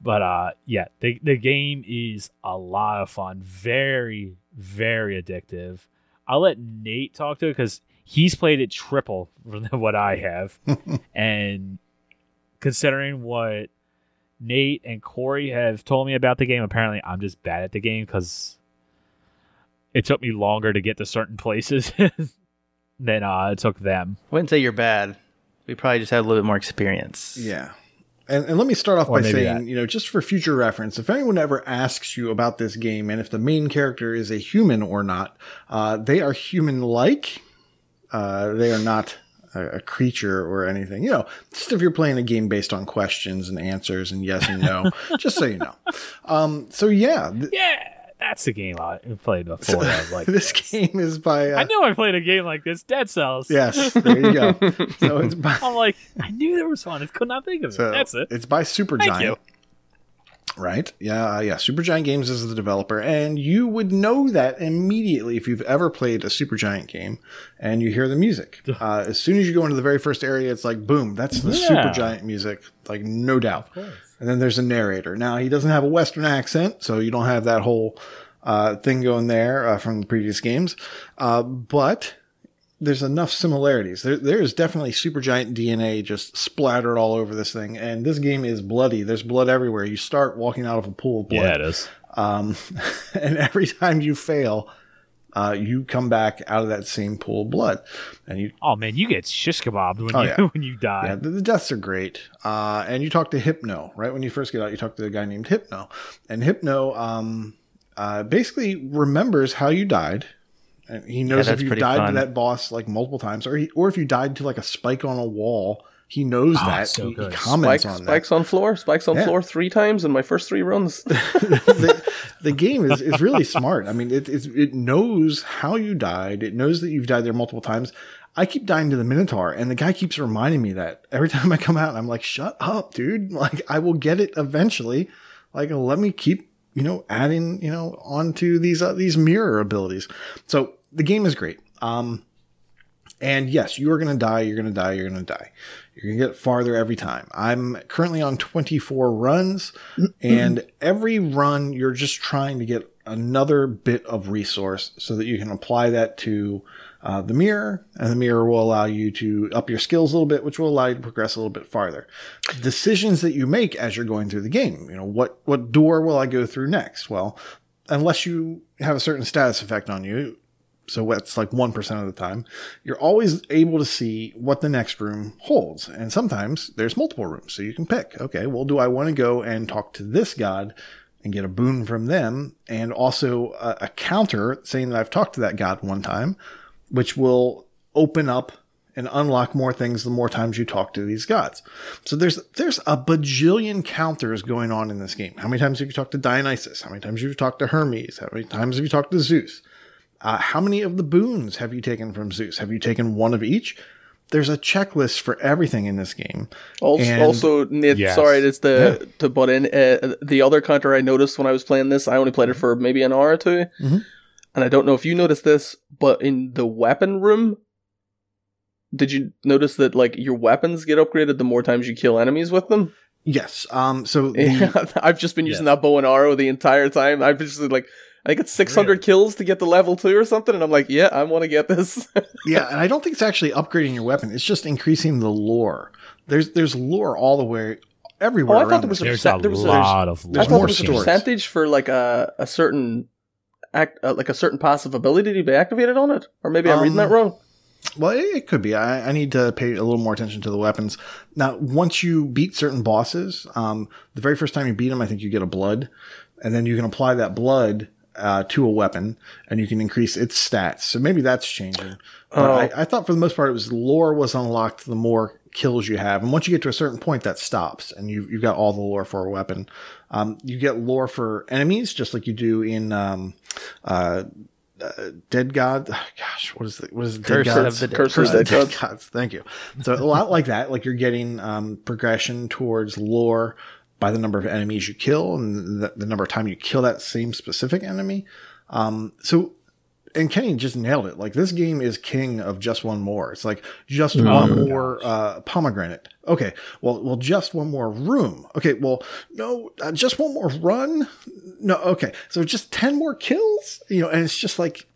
But uh, yeah, the the game is a lot of fun. Very very addictive. I'll let Nate talk to it because he's played it triple <laughs> than what I have, <laughs> and considering what Nate and Corey have told me about the game, apparently I'm just bad at the game because it took me longer to get to certain places <laughs> than uh, it took them. I wouldn't say you're bad. We probably just had a little bit more experience. Yeah. And, and let me start off Or by saying, that. you know, just for future reference, if anyone ever asks you about this game and if the main character is a human or not, uh, they are human like. Uh, they are not a, a creature or anything. You know, just if you're playing a game based on questions and answers and yes and no, <laughs> just so you know. Um, so yeah, th- Yeah, that's the game I played <laughs> before. I like, this game is by. Uh, I know I played a game like this, Dead Cells. Yes, there you go. so <laughs> it's by. I'm like, I knew there was one. I could not think of it. So That's it. It's by Supergiant. Thank you. Right? Yeah, uh, yeah. Supergiant Games is the developer, and you would know that immediately if you've ever played a Supergiant game and you hear the music. Uh, as soon as you go into the very first area, it's like boom, that's the Yeah. Supergiant music, like no doubt. And then there's a narrator. Now he doesn't have a Western accent, so you don't have that whole uh, thing going there uh, from the previous games. Uh, but there's enough similarities. There, there is definitely Supergiant DNA just splattered all over this thing, and this game is bloody. There's blood everywhere. You start walking out of a pool of blood, is. um, <laughs> and every time you fail, uh, you come back out of that same pool of blood, and you. Oh man, you get shish kebabbed when Oh, you yeah. <laughs> when you die. Yeah, the, the deaths are great. Uh, and you talk to Hypno, right? When you first get out, you talk to a guy named Hypno. And Hypno um, uh, basically remembers how you died. And he knows if you pretty died to that boss like multiple times, or he, or if you died to like a spike on a wall, he knows Oh, that. so he, he comments Spikes, on spikes on floor, spikes on Yeah. floor three times in my first three runs. <laughs> <laughs> the, the game is, is really smart. I mean, it, it, it knows how you died. It knows that you've died there multiple times. I keep dying to the Minotaur, and the guy keeps reminding me that every <laughs> time I come out. I'm like, "Shut up, dude! Like, I will get it eventually. Like, let me keep, you know, adding, you know, onto these uh, these mirror abilities." So the game is great. Um, and yes, you are going to die. You're going to die. You're going to die. You're going to get farther every time. I'm currently on 24 runs, and every run you're just trying to get another bit of resource so that you can apply that to uh, the mirror, and the mirror will allow you to up your skills a little bit, which will allow you to progress a little bit farther. Decisions that you make as you're going through the game, you know, what what door will I go through next? Well, unless you have a certain status effect on you, so that's like 1% of the time, you're always able to see what the next room holds. And sometimes there's multiple rooms, so you can pick, okay, well, do I want to go and talk to this god and get a boon from them? And also a, a counter saying that I've talked to that god one time, which will open up and unlock more things the more times you talk to these gods. So there's there's a bajillion counters going on in this game. How many times have you talked to Dionysus? How many times have you talked to Hermes? How many times have you talked to Zeus? Uh, how many of the boons have you taken from Zeus? Have you taken one of each? There's a checklist for everything in this game. Also, And- also Nate, Yes. sorry, it's the to butt in. Uh, the other counter I noticed when I was playing this, I only played it for maybe an hour or 2 Mhm. and I don't know if you noticed this, but in the weapon room, did you notice that like your weapons get upgraded the more times you kill enemies with them? Yes. Um. So <laughs> the, I've just been using that bow and arrow the entire time. I've just like. I think it's 600 Really? kills to get to level 2 or something, and I'm like, yeah, I want to get this. <laughs> yeah, and I don't think it's actually upgrading your weapon. It's just increasing the lore. There's there's lore all the way everywhere. Oh, I thought there was a game. There's percent- a there was a- lot of there's I thought more there was a stories. percentage for like a a certain act, uh, like a certain passive ability to be activated on it, or maybe I'm reading Um, that wrong. Well, it, it could be. I, I need to pay a little more attention to the weapons. Now, once you beat certain bosses, um, the very first time you beat them, I think you get a blood, and then you can apply that blood uh, to a weapon, and you can increase its stats. So maybe that's changing. But Oh. I, I thought for the most part, it was lore was unlocked the more kills you have, and once you get to a certain point, that stops, and you you've got all the lore for a weapon. Um, you get lore for enemies, just like you do in um, uh, uh, Dead God. <sighs> Gosh, what is the what is? Dead Curse Gods? of the Dead Curse of the Dead Dead Gods. Thank you. So a lot like that, like you're getting um, progression towards lore by the number of enemies you kill and the, the number of time you kill that same specific enemy. Um, so and Kenny just nailed it. Like this game is king of just one more. It's like just Oh one more uh, pomegranate. Okay, well, well, just one more room. Okay, well, no, uh, just one more run. No, okay, so just ten more kills. You know, and it's just like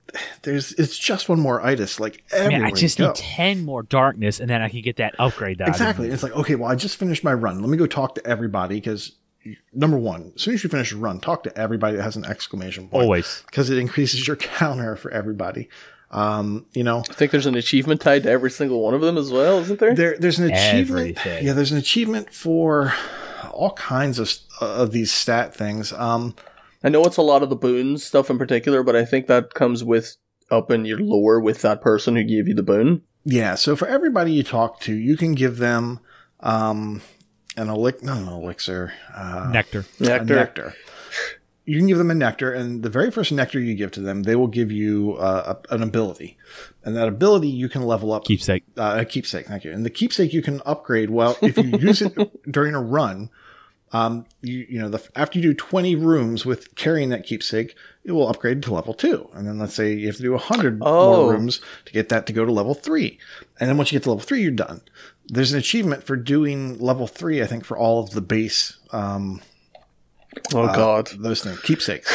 there's it's just one more itis. Like everywhere Man, I just need ten more darkness, and then I can get that upgrade. That Exactly. It's like, okay, well, I just finished my run. Let me go talk to everybody because number one, as soon as you finish your run, talk to everybody that has an exclamation point Always. because it increases your <laughs> counter for everybody. Um, you know, I think there's an achievement tied to every single one of them as well, isn't there? there there's an achievement. Everything. Yeah, there's an achievement for all kinds of of these stat things. Um, I know it's a lot of the boons stuff in particular, but I think that comes with up in your lore with that person who gave you the boon. yeah. So for everybody you talk to, you can give them um an elixir, not an elixir, uh, Nectar. a Nectar. nectar. You can give them a nectar, and the very first nectar you give to them, they will give you uh, a, an ability, and that ability you can level up. Keepsake. Uh, a keepsake, thank you. And the keepsake you can upgrade. Well, if you use it <laughs> during a run, um, you you know the after you do twenty rooms with carrying that keepsake, it will upgrade to level two. And then let's say you have to do hundred Oh. more rooms to get that to go to level three. And then once you get to level three, you're done. There's an achievement for doing level three, I think, for all of the base um, Oh uh, god. those things, keepsakes.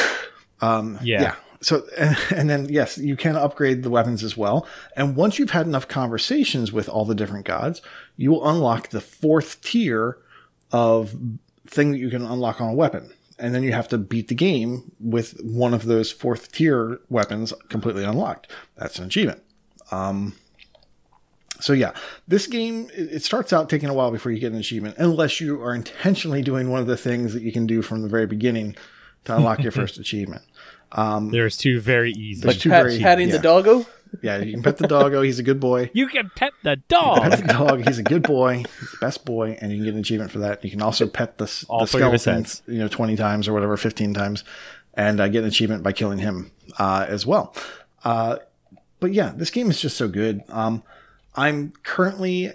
Um, <laughs> Yeah. yeah. So, and, <laughs> and then yes, you can upgrade the weapons as well. And once you've had enough conversations with all the different gods, you will unlock the fourth tier of thing that you can unlock on a weapon. And then you have to beat the game with one of those fourth tier weapons completely unlocked. That's an achievement. Um, so yeah, this game it it starts out taking a while before you get an achievement, unless you are intentionally doing one of the things that you can do from the very beginning to unlock your <laughs> first achievement. Um, There's two very easy. There's two Pat, very- patting yeah. the doggo. Yeah, you can pet the doggo; he's a good boy. you can pet the dog. Pet the dog; he's a good boy. He's the best boy, and you can get an achievement for that. You can also pet the, All the three of his skeleton, you know, twenty times or whatever, fifteen times, and uh, get an achievement by killing him uh, as well. Uh, but yeah, this game is just so good. Um, I'm currently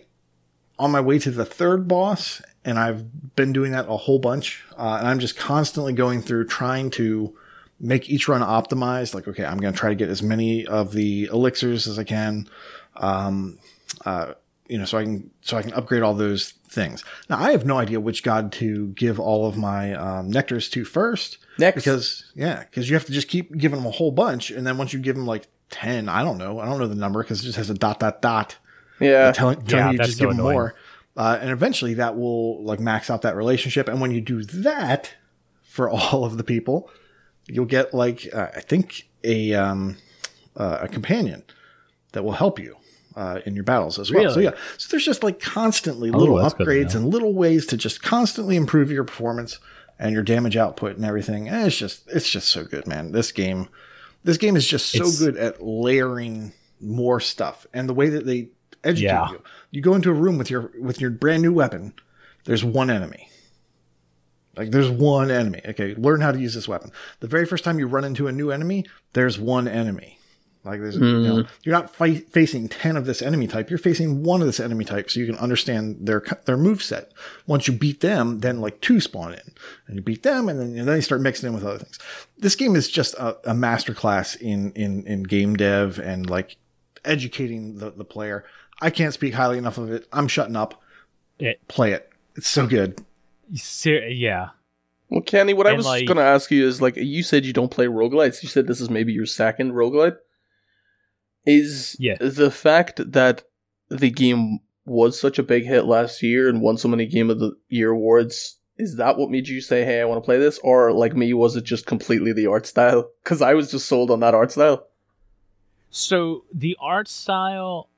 on my way to the third boss, and I've been doing that a whole bunch. Uh, and I'm just constantly going through trying to make each run optimized. Like, okay, I'm going to try to get as many of the elixirs as I can. Um, uh, you know, so I can so I can upgrade all those things. Now, I have no idea which god to give all of my um, nectars to first. Next. Because yeah, because you have to just keep giving them a whole bunch, and then once you give them like ten, I don't know, I don't know the number because it just has a dot dot dot Yeah. telling, telling Yeah, you just so give them annoying. more. Uh, and eventually that will like max out that relationship. And when you do that for <laughs> all of the people, you'll get like, uh, I think a, um, uh, a companion that will help you. Uh, in your battles as well. So yeah, so there's just like constantly Oh, little that's good to upgrades and little ways to just constantly improve your performance and your damage output and everything. And it's just it's just so good, man. This game, this game is just so It's- good at layering more stuff and the way that they educate Yeah. you. You go into a room with your with your brand new weapon. There's one enemy. Like there's one enemy. Okay, learn how to use this weapon. The very first time you run into a new enemy, there's one enemy. Like there's, you know, mm-hmm. you're not fight, facing ten of this enemy type. You're facing one of this enemy type, so you can understand their their move set. Once you beat them, then like two spawn in, and you beat them, and then and then you start mixing in with other things. This game is just a, a masterclass in in in game dev and like educating the the player. I can't speak highly enough of it. I'm shutting up. It- Play it. It's so good. Ser- yeah. Well, Kenny, what I was like- going to ask you is like, you said you don't play roguelites. You said this is maybe your second roguelite. Is Yeah. the fact that the game was such a big hit last year and won so many Game of the Year awards, is that what made you say, hey, I want to play this? Or, like me, was it just completely the art style? Because I was just sold on that art style. So the art style,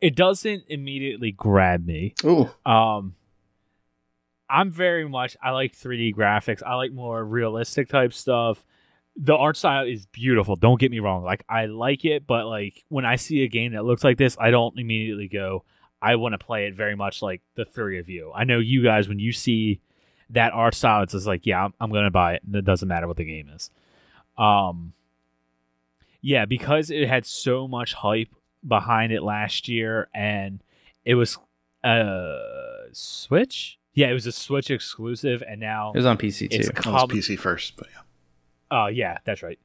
it doesn't immediately grab me. Ooh. Um, I'm very much I like 3D graphics. I like more realistic type stuff. The art style is beautiful. Don't get me wrong. Like I like it, but like when I see a game that looks like this, I don't immediately go, I want to play it very much like the three of you. I know you guys when you see that art style, it's just like, yeah, I'm, I'm gonna buy it. It doesn't matter what the game is. Um, yeah, because it had so much hype behind it last year, and it was uh Switch. Yeah, it was a Switch exclusive, and now It was on PC it's too. That was. PC first, but yeah. Oh yeah, that's right.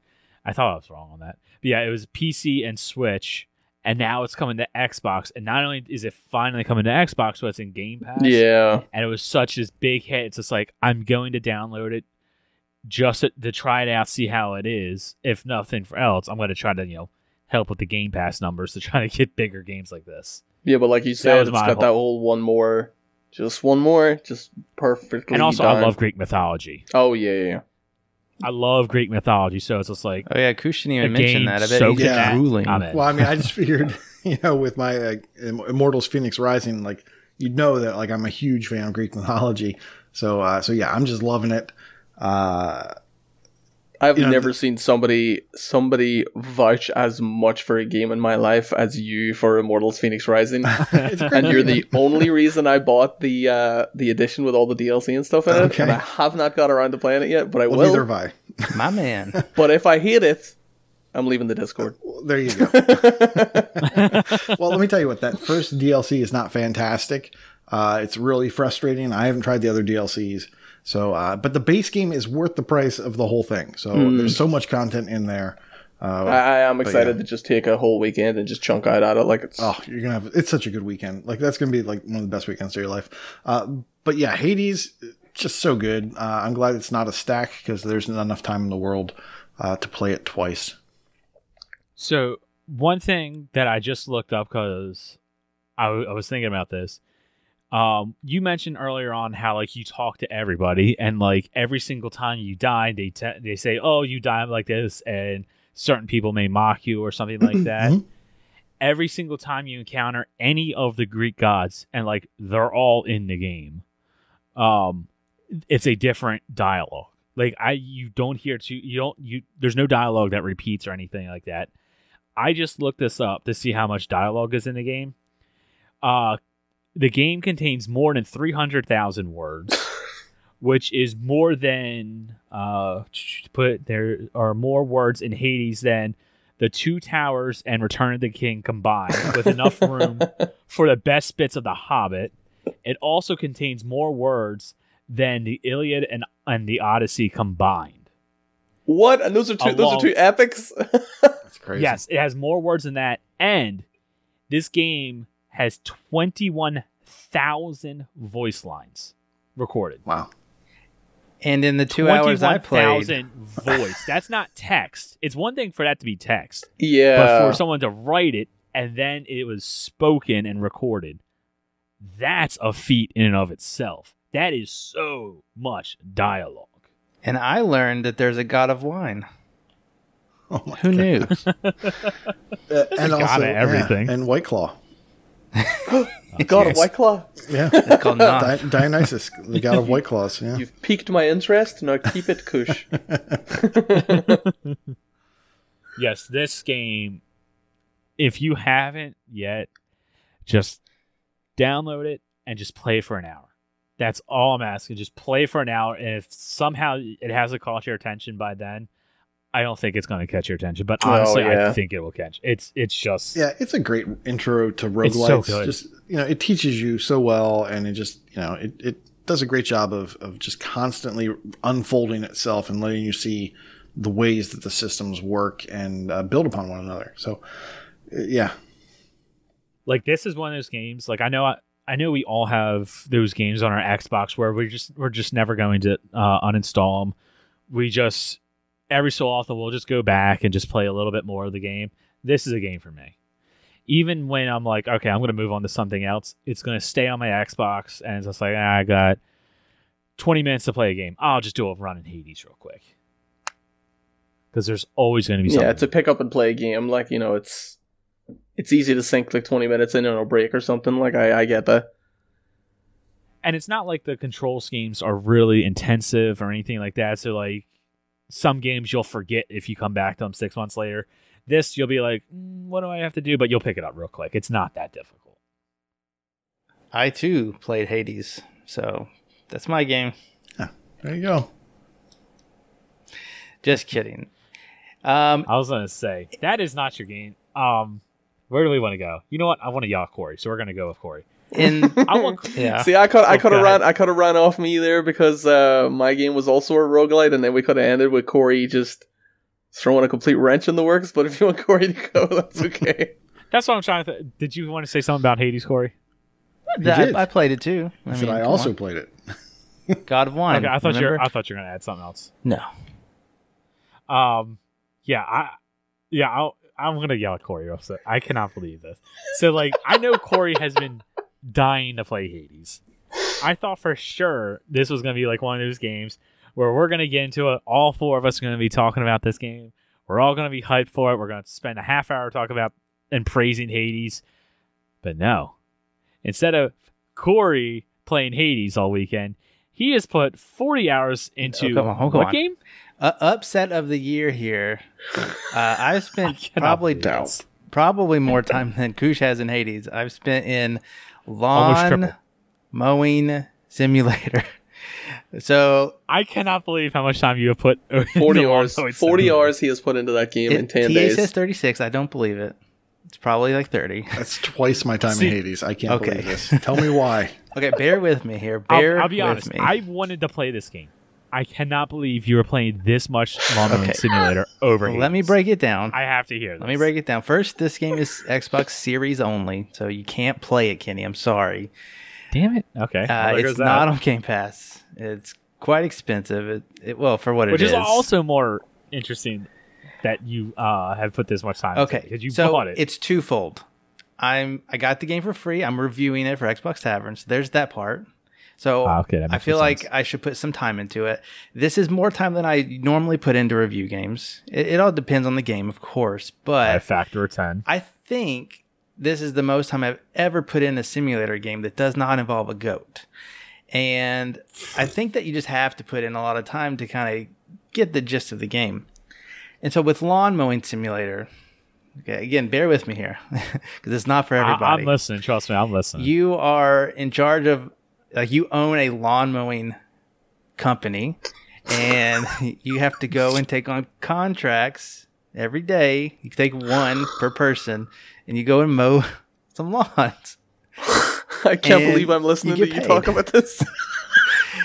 I thought I was wrong on that. But yeah, it was PC and Switch, and now it's coming to Xbox. And not only is it finally coming to Xbox, but it's in Game Pass. Yeah. And it was such this big hit. It's just like I'm going to download it just to, to try it out, see how it is. If nothing for else, I'm going to try to you know help with the Game Pass numbers to try to get bigger games like this. Yeah, but like you said, was it's my got that whole- whole one more, just one more, just perfectly. And also, done. I love Greek mythology. Oh yeah, yeah, yeah. I love Greek mythology, so it's just like Oh yeah, Kush didn't even mention that. I bet soaked he's in that. drooling. Well, I mean, I just figured, <laughs> you know, with my uh, Immortals Fenyx Rising, like you'd know that like I'm a huge fan of Greek mythology. So, uh, so yeah, I'm just loving it. Uh, I've You know, never the- seen somebody somebody vouch as much for a game in my life as you for Immortals Fenyx Rising. <laughs> it's a great and you're the only reason I bought the uh, the edition with all the DLC and stuff in it, and I have not got around to playing it yet. But I well, will. neither have I. My man. <laughs> But if I hate it, I'm leaving the Discord. Well, there you go. <laughs> well, let me tell you what that first DLC is not fantastic. Uh, it's really frustrating. I haven't tried the other DLCs. So, uh, but the base game is worth the price of the whole thing. So there's so much content in there. Uh, I, I am excited yeah. to just take a whole weekend and just chunk it out at it like it's. Oh, you're gonna have it's such a good weekend. Like that's gonna be like one of the best weekends of your life. Uh, but yeah, Hades, just so good. Uh, I'm glad it's not a stack because there's not enough time in the world uh, to play it twice. So one thing that I just looked up because I, w- I was thinking about this. Um, you mentioned earlier on how like you talk to everybody, and like every single time you die, they te- they say, "Oh, you died like this," and certain people may mock you or something like that. Mhm. Every single time you encounter any of the Greek gods, and like they're all in the game, um, it's a different dialogue. Like I, you don't hear to you don't you. There's no dialogue that repeats or anything like that. I just looked this up to see how much dialogue is in the game. Uh, the game contains more than 300,000 words, <laughs> which is more than, uh, to put there are more words in Hades than the Two Towers and Return of the King combined, with enough room <laughs> for the best bits of The Hobbit. It also contains more words than the Iliad and, and the Odyssey combined. What? And those are two. Those are two epics. <laughs> That's crazy. Yes, it has more words than that, and this game has twenty-one thousand voice lines recorded. Wow. And in the two hours I played, 21,000 voice. That's not text. It's one thing for that to be text, yeah. but for someone to write it and then it was spoken and recorded, that's a feat in and of itself. That is so much dialogue. and I learned that there's a god of wine. Oh my Who knew? <laughs> Uh, and a god also of everything. yeah, and White Claw. <laughs> God of Yes. White Claw, Yeah. <laughs> It's called Di- Dionysus, the god of White Claws. Yeah. you've piqued my interest. Now keep it, Kush. <laughs> Yes, this game, if you haven't yet, just download it and just play for an hour. That's all I'm asking. Just play for an hour. And if somehow it hasn't caught your attention by then, I don't think it's going to catch your attention. But Oh, honestly, yeah. I think it will catch. It's it's just Yeah, it's a great intro to roguelites. It's so good. Just you know, it teaches you so well, and it just you know, it, it does a great job of of just constantly unfolding itself and letting you see the ways that the systems work and uh, build upon one another. So, uh, yeah, like this is one of those games. Like I know I, I know we all have those games on our Xbox where we just we're just never going to uh, uninstall them. We just every so often we'll just go back and just play a little bit more of the game. This is a game for me. Even when I'm like, okay, I'm going to move on to something else, it's going to stay on my Xbox, and it's just like ah, I got 20 minutes to play a game. I'll just do a run in Hades real quick because there's always going to be something. yeah, it's a pick up and play game. Like you know, it's it's easy to sink like twenty minutes in and a break or something. Like I, I get that. and it's not like the control schemes are really intensive or anything like that. So like some games you'll forget if you come back to them six months later. This you'll be like, mm, what do I have to do? But you'll pick it up real quick. It's not that difficult. I too played Hades, so that's my game. there you go. Just kidding. Um, I was gonna say that is not your game. Um, where do we want to go? You know what? I want to yaw Corey, so we're gonna go with Corey. In <laughs> I want. yeah, See, I could I Oh, could go have ahead. ran I could have ran off me there because uh, my game was also a roguelite, and then we could have ended with Corey just throwing a complete wrench in the works, but if you want Corey to go, that's <laughs> okay. That's what I'm trying to. Th- Did you want to say something about Hades, Corey? did. I, I played it too. I, I mean, I also on. played it. <laughs> God of Wine. Okay, I thought you're. I thought you were gonna add something else. no. Um, yeah, I, yeah, I'll, I'm gonna yell at Corey. Also, I cannot believe this. So, like, I know Corey has been dying to play Hades. I thought for sure this was gonna be like one of those games where we're gonna get into it. All four of us are gonna be talking about this game. We're all gonna be hyped for it. We're gonna spend a half hour talking about and praising Hades. But no, instead of Corey playing Hades all weekend, he has put 40 hours into Oh, come on, hold what on. game? Uh, upset of the year here. Uh, I've <laughs> spent probably believe Doubt. this. probably more time than Kush has in Hades. I've spent in lawn mowing simulator. <laughs> so I cannot believe how much time you have put. Forty hours. Forty hours he has put into that game in it, ten TA days. says 36. I don't believe it. It's probably like 30. <laughs> That's twice my time See- in Hades. I can't Okay. believe this. Tell me why. <laughs> Okay, bear with me here. I'll, I'll be with honest. me. I wanted to play this game. I cannot believe you were playing this much Lawn Okay. Simulator over. here. Let me break it down. I have to hear. This. Let me break it down. First, this game is Xbox Series only, so you can't play it, Kenny. I'm sorry. Damn it. Okay. Uh, it's not on Game Pass. It's quite expensive. It, it well for what Which it is Which is. also more interesting that you uh, have put this much time. into okay. Because you so bought it. it's twofold. I'm I got the game for free. I'm reviewing it for Xbox Taverns. There's that part. So Ah, okay, I feel like. I should put some time into it. This is more time than I normally put into review games. It, it all depends on the game, of course, but a factor of ten. I think this is the most time I've ever put in a simulator game that does not involve a goat. And I think that you just have to put in a lot of time to kind of get the gist of the game. And so with Lawn Mowing Simulator, okay, again, bear with me here <laughs> because it's not for I, everybody. I'm listening. Trust me, I'm listening. You are in charge of, like, you own a lawn mowing company and <laughs> you have to go and take on contracts every day. You take one per person and you go and mow <laughs> some lawns. <laughs> I can't And believe I'm listening you to get you talk about this.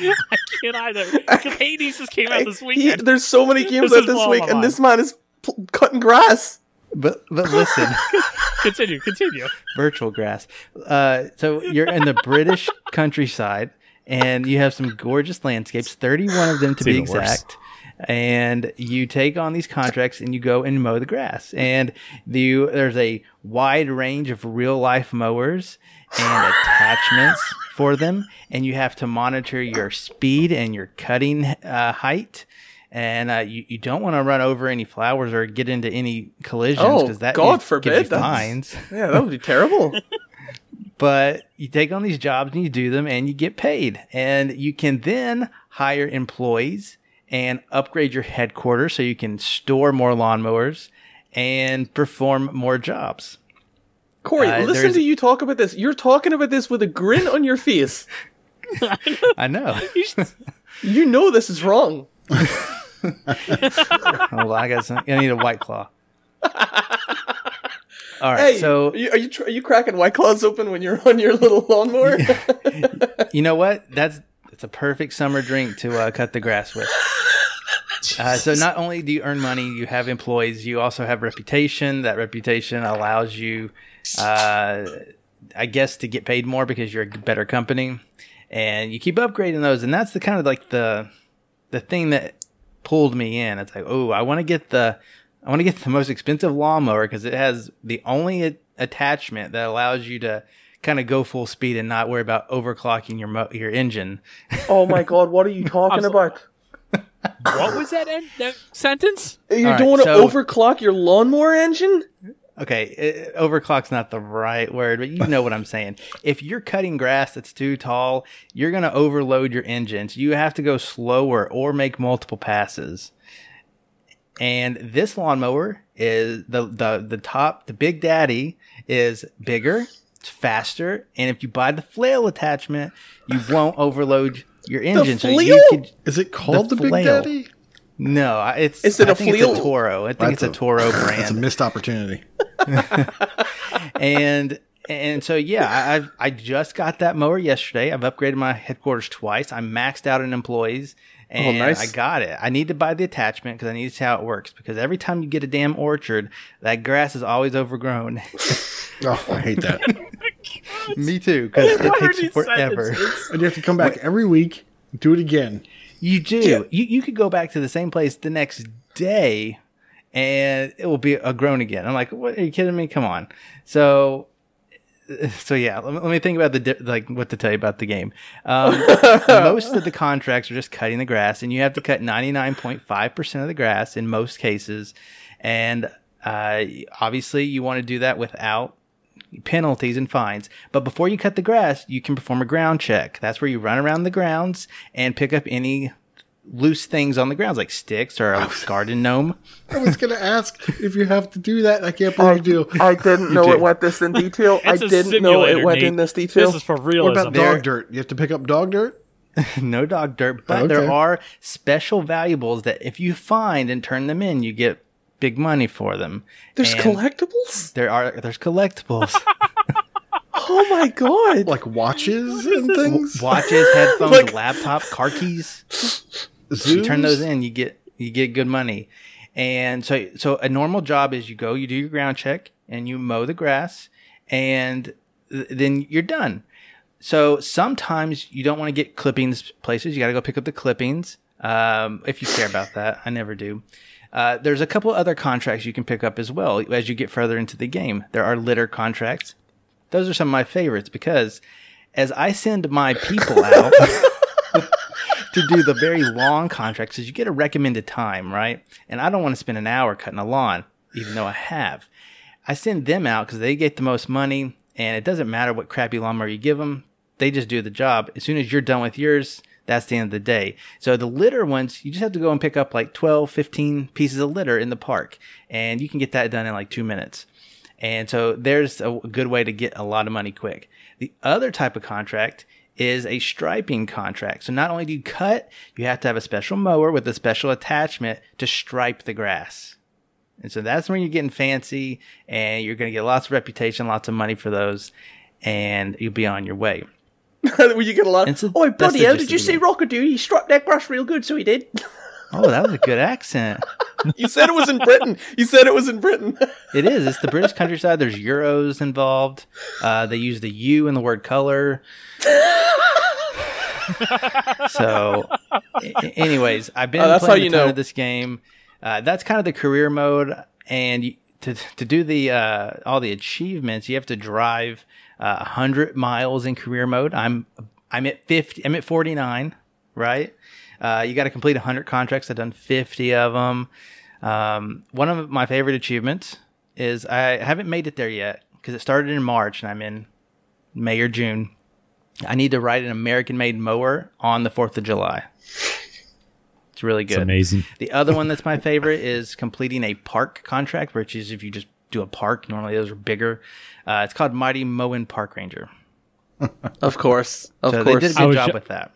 I can't either. Because Hades just came out this week. there's so many games This out this week, my and this man is pl- cutting grass. But but listen, <laughs> continue, continue. virtual grass. Uh, so you're in the British countryside, and you have some gorgeous landscapes. Thirty-one of them to be even worse. exact. And you take on these contracts, and you go and mow the grass. And the, there's a wide range of real-life mowers and attachments for them, and you have to monitor your speed and your cutting uh, height. And uh, you, you don't want to run over any flowers or get into any collisions Oh, that God forbid, fines <laughs> Yeah, that would be terrible. <laughs> but you take on these jobs and you do them and you get paid and you can then hire employees and upgrade your headquarters so you can store more lawnmowers and perform more jobs Corey, Uh, listen to you talk about this. You're talking about this with a grin on your face. <laughs> i know You know this is wrong. <laughs> Hold on, i got some, i need a white claw <laughs> all right Hey, so are you are you, tr- are you cracking white claws open when you're on your little lawnmower? <laughs> you know what that's it's a perfect summer drink to uh, cut the grass with Uh, so not only do you earn money, you have employees. You also have reputation. That reputation allows you, uh, I guess, to get paid more because you're a better company, and you keep upgrading those. And that's the kind of like the the thing that pulled me in. It's like, oh, I want to get the I want to get the most expensive lawnmower because it has the only a- attachment that allows you to kind of go full speed and not worry about overclocking your mo- your engine. oh my <laughs> god, what are you talking about? What was that, end, that sentence? You All right, don't want to so- overclock your lawnmower engine? Okay, it, overclock's not the right word, but you know what I'm <laughs> saying. If you're cutting grass that's too tall, you're going to overload your engines. You have to go slower or make multiple passes. And this lawnmower is the the the top, the Big Daddy is bigger, it's faster, and if you buy the flail attachment, you won't overload your engine. So you flail? could Is it called The the, Big. Daddy? No, it's Is it I a think flail? It's a Toro. I think it's a That's a- Toro <laughs> That's a missed opportunity. <laughs> and and so yeah, I, I've just got that mower yesterday. I've upgraded my headquarters twice. I'm maxed out in employees, oh, And nice. I got it. I need to buy the attachment because I need to see how it works. Because every time you get a damn orchard, that grass is always overgrown. <laughs> Oh, I hate that. Me too, because it takes forever. and you have to come back every week, do it again. You do. You you could go back to the same place the next day, and it will be a grown again. I'm like, what? Are you kidding me? Come on. So, <laughs> so yeah. Let me, let me think about the di- like what to tell you about the game. Um, <laughs> most of the contracts are just cutting the grass, and you have to cut 99.5 percent of the grass in most cases, and uh, obviously you want to do that without penalties and fines. But before you cut the grass, you can perform a ground check. That's where you run around the grounds and pick up any loose things on the grounds, like sticks or a garden gnome. I was going to ask if you have to do that. I can't believe you do. I didn't know did. it went this in <laughs> detail. I didn't know it went Nate. in this detail. This is for real. What realism. about dog dirt? You have to pick up dog dirt? <laughs> no dog dirt, but Okay. there are special valuables that if you find and turn them in, you get big money for them. There's And collectibles. There are there's collectibles, <laughs> Oh my god! Like watches and things? watches, headphones, Like- laptop, car keys. Zoos? you turn those in, you get you get good money. And so so a normal job is you go, you do your ground check, and you mow the grass, and th- then you're done. So sometimes you don't want to get clippings places. You got to go pick up the clippings um, if you care about that. I never do. Uh, there's a couple other contracts you can pick up as well as you get further into the game. There are litter contracts. Those are some of my favorites because as I send my people <laughs> out <laughs> to do the very long contracts, because you get a recommended time, right? And I don't want to spend an hour cutting a lawn, even though I have. I send them out because they get the most money, and it doesn't matter what crappy lawnmower you give them. They just do the job. As soon as you're done with yours, that's the end of the day. So the litter ones, you just have to go and pick up like 12, 15 pieces of litter in the park, and you can get that done in like two minutes. And so there's a good way to get a lot of money quick. The other type of contract is a striping contract. So not only do you cut, you have to have a special mower with a special attachment to stripe the grass. And so that's when you're getting fancy and you're going to get lots of reputation, lots of money for those, and you'll be on your way. <laughs> Will you get a lot? So oh, bloody hell! Did you see game. Rocker do? He struck that grass real good, so he did. <laughs> Oh, that was a good accent. <laughs> you said it was in Britain. You said it was in Britain. It is. It's the British countryside. There's euros involved. Uh, they use the U in the word color. so, a- anyways, I've been that's playing how you know. of this game. Uh, that's kind of the career mode, and you, to to do the uh, all the achievements, you have to drive uh, hundred miles in career mode. I'm I'm at fifty. I'm at forty nine. Right. Uh, you got to complete 100 contracts. I've done 50 of them. Um, one of my favorite achievements is I haven't made it there yet because it started in March and I'm in May or June. I need to ride an American made mower on the 4th of July. It's really It's good. amazing. The other one that's my favorite is completing a park contract, which is if you just do a park. Normally those are bigger. Uh, it's called Mighty Mowing Park Ranger. <laughs> Of course, of so course. they did a good job ju- with that.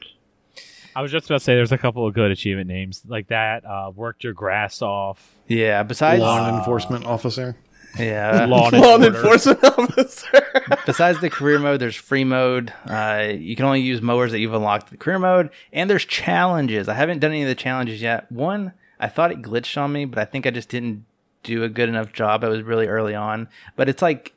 I was just about to say there's a couple of good achievement names like that. Uh, worked your grass off. Yeah. Besides, Lawn enforcement officer. yeah, <laughs> Lawn, <laughs> Law enforcement officer. besides the career mode, there's free mode. Uh, you can only use mowers that you've unlocked the career mode, and there's challenges. I haven't done any of the challenges yet. One, I thought it glitched on me, but I think I just didn't do a good enough job. I was really early on, but it's like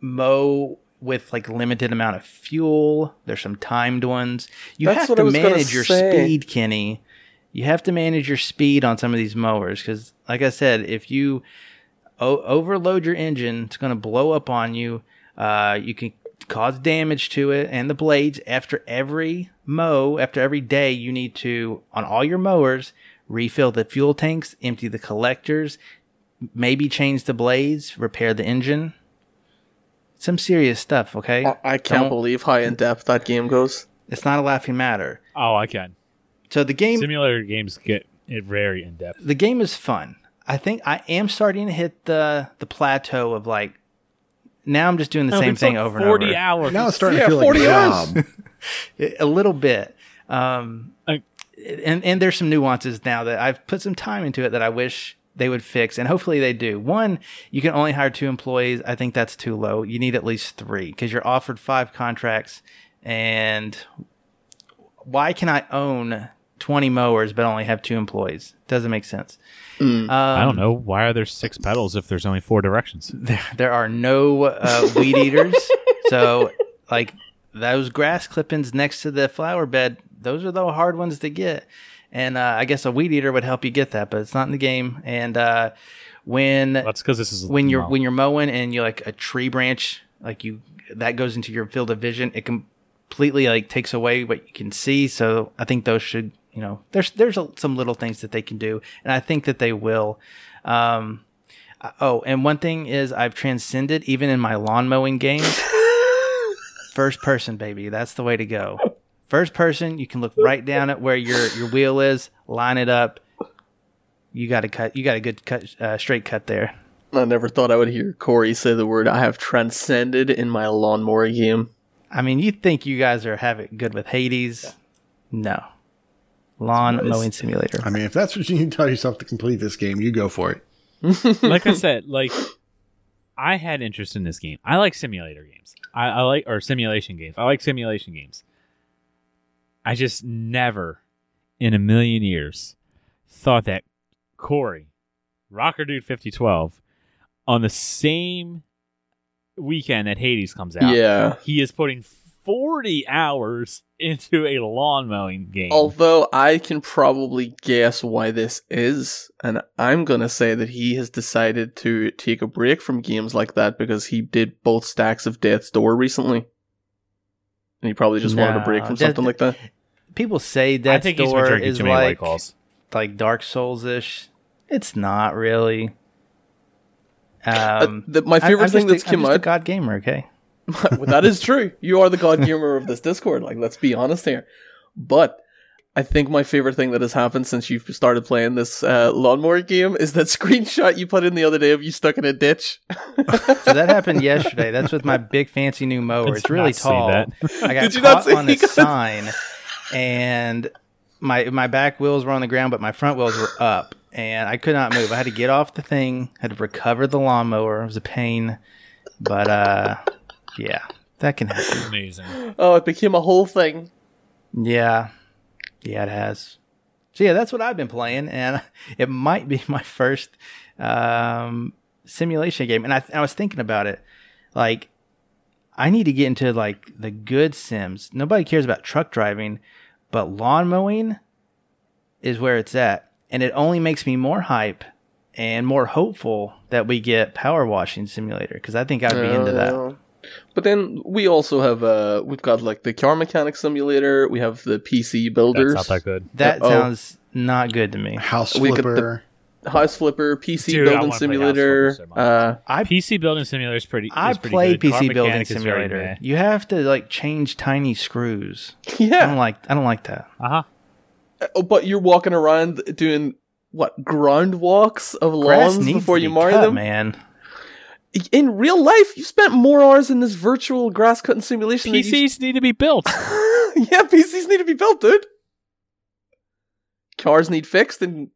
mow with like limited amount of fuel. There's some timed ones. You That's have to manage your say. speed, Kenny. You have to manage your speed on some of these mowers because, like I said, if you o- overload your engine, it's going to blow up on you. Uh, you can cause damage to it and the blades. After every mow, after every day, you need to, on all your mowers, refill the fuel tanks, empty the collectors, maybe change the blades, repair the engine. Some serious stuff, okay? I- I can't Don't- believe how in depth that game goes. It's not a laughing matter. Oh, I can. So the game Simulator games get it very in depth. the game is fun. I think I am starting to hit the the plateau of like now I'm just doing the same thing over and Forty over. hours. Now it's starting Yeah, to feel like 40 a hours. job. <laughs> <laughs> a little bit. Um, I- and and there's some nuances now that I've put some time into it that I wish they would fix, and hopefully they do. One, you can only hire two employees. I think that's too low. You need at least three because you're offered five contracts. And why can I own 20 mowers but only have two employees. Doesn't make sense. Mm. Um, I don't know. Why are there six pedals if there's only four directions? <laughs> There, there are no uh, weed eaters. so, like those grass clippings next to the flower bed, those are the hard ones to get. And uh, I guess a weed eater would help you get that, but it's not in the game. And uh, when That's because this is when you're when you're mowing and you like a tree branch like you that goes into your field of vision it completely like takes away what you can see. So i think those should you know there's there's a, some little things that they can do and i think that they will. Um uh, oh and one thing is i've transcended even in my lawn mowing games <laughs> first person baby. That's the way to go first person you can look right down at where your your wheel is line it up you got to cut you got a good cut uh, straight cut there I never thought I would hear Corey say the word I have transcended in my lawnmower game. I mean, you think you guys are have it good with Hades? No. Lawn mowing simulator. I mean, if that's what you need to tell yourself to complete this game, you go for it. <laughs> like I said, like I had interest in this game. I like simulator games. I, I like or simulation games. I like simulation games. I just never, in a million years, thought that Corey, Rocker Dude fifty twelve, on the same weekend that Hades comes out, Yeah. he is putting forty hours into a lawn mowing game. Although I can probably guess why this is, and I'm gonna say that he has decided to take a break from games like that because he did both stacks of Death's Door recently. And he probably just wanted a break from something like that. People say I Death's think Door drinking is too many like calls. like Dark Souls ish. It's not really. Uh, Um, the, my favorite I'm thing that's a, I'm come out. God gamer, okay? <laughs> well, that is true. You are the god gamer of this Discord. Like, let's be honest here. But I think my favorite thing that has happened since you've started playing this uh, lawnmower game is that <laughs> screenshot you put in the other day of you stuck in a ditch. <laughs> So that happened yesterday. That's with my big fancy new mower. Did It's really not see tall. that. I got Did you not caught see on the that? sign, and my my back wheels were on the ground, but my front wheels were up, and I could not move. I had to get off the thing, had to recover the lawnmower. It was a pain, but uh, yeah, that can happen. Amazing. oh, it became a whole thing. Yeah, yeah, it has. So yeah, that's what I've been playing, and <laughs> it might be my first um, simulation game. And I, I was thinking about it, like I need to get into like the good sims. Nobody cares about truck driving, but lawn mowing is where it's at, and it only makes me more hype and more hopeful that we get power washing simulator because I think I'd be into that. Uh, But then we also have uh we've got like the car mechanic simulator. We have the PC builders, That's not that good. That oh. sounds not good to me. House We could- flipper. House Flipper, PC Dude, building wanna play House simulator. So uh, I PC building simulator is pretty. I is pretty played good. Car PC building Mechanic is very simulator. You have to like change tiny screws. <laughs> Yeah, I don't like I don't like that. Uh-huh. Oh, but you're walking around doing what ground walks of Grass lawns before you be mow cut, them. man. In real life, you spent more hours in this virtual grass cutting simulation. than you- PCs need to be built. <laughs> yeah, PCs need to be built, dude. Cars need fixed, and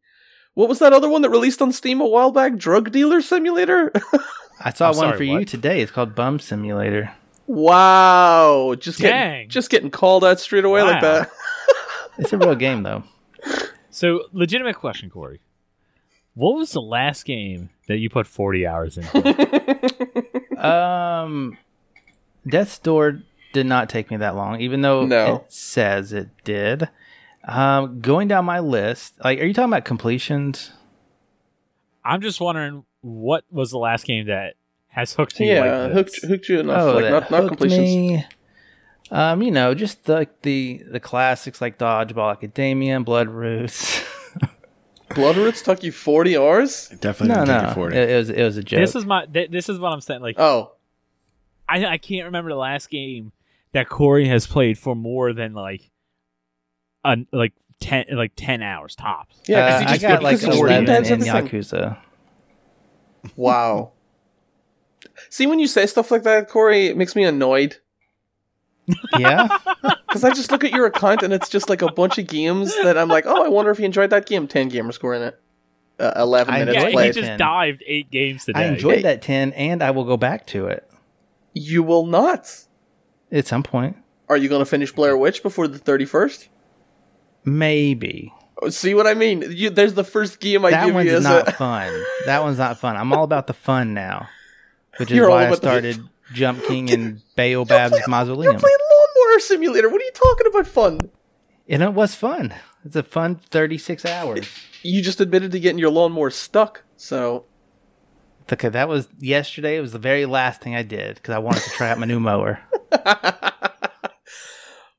what was that other one that released on Steam a while back? Drug dealer simulator. <laughs> I saw I'm one sorry, for you today. It's called Bum Simulator. wow, just Dang. getting just getting called out straight away like that. <laughs> It's a real game though. So, legitimate question, Corey. What was the last game that you put 40 hours in? <laughs> Um, Death's Door did not take me that long, even though No. it says it did. Um, going down my list, like, are you talking about completions? I'm just wondering what was the last game that has hooked you yeah, like hooked this? hooked you enough. oh, like not not completions. me. Um, you know, just the the the classics like Dodgeball Academia, and Bloodroots. <laughs> Bloodroots took you forty hours. Definitely no, didn't take no, you 40. it, it was it was a joke. This is my. Th- this is what I'm saying. Like, Oh, I I can't remember the last game that Corey has played for more than like, a, like ten like ten hours tops. yeah, 'cause Uh, you I got like the eleven in everything. Yakuza. Wow. See, when you say stuff like that, Corey, it makes me annoyed. Yeah, <laughs> <laughs> Because I just look at your account and it's just like a bunch of games that I'm like, oh, I wonder if you enjoyed that game. 10 gamer score in it. Uh, 11 I minutes Yeah, enjoyed he just Ten. dived eight games today. I enjoyed that ten, and I will go back to it You will not. at some point. Are you going to finish Blair Witch before the 31st? Maybe See what I mean? You, there's the first game I that give one's you as not a. <laughs> fun. That one's not fun. I'm all about the fun now, which is You're why I about the- started <laughs> Jump King and Baobab's You're Mausoleum. playing Lawnmower Simulator. What are you talking about fun? And it was fun. It's a fun 36 hours. You just admitted to getting your lawnmower stuck. So Okay, that was yesterday. It was the very last thing I did because I wanted to try out my new mower. <laughs>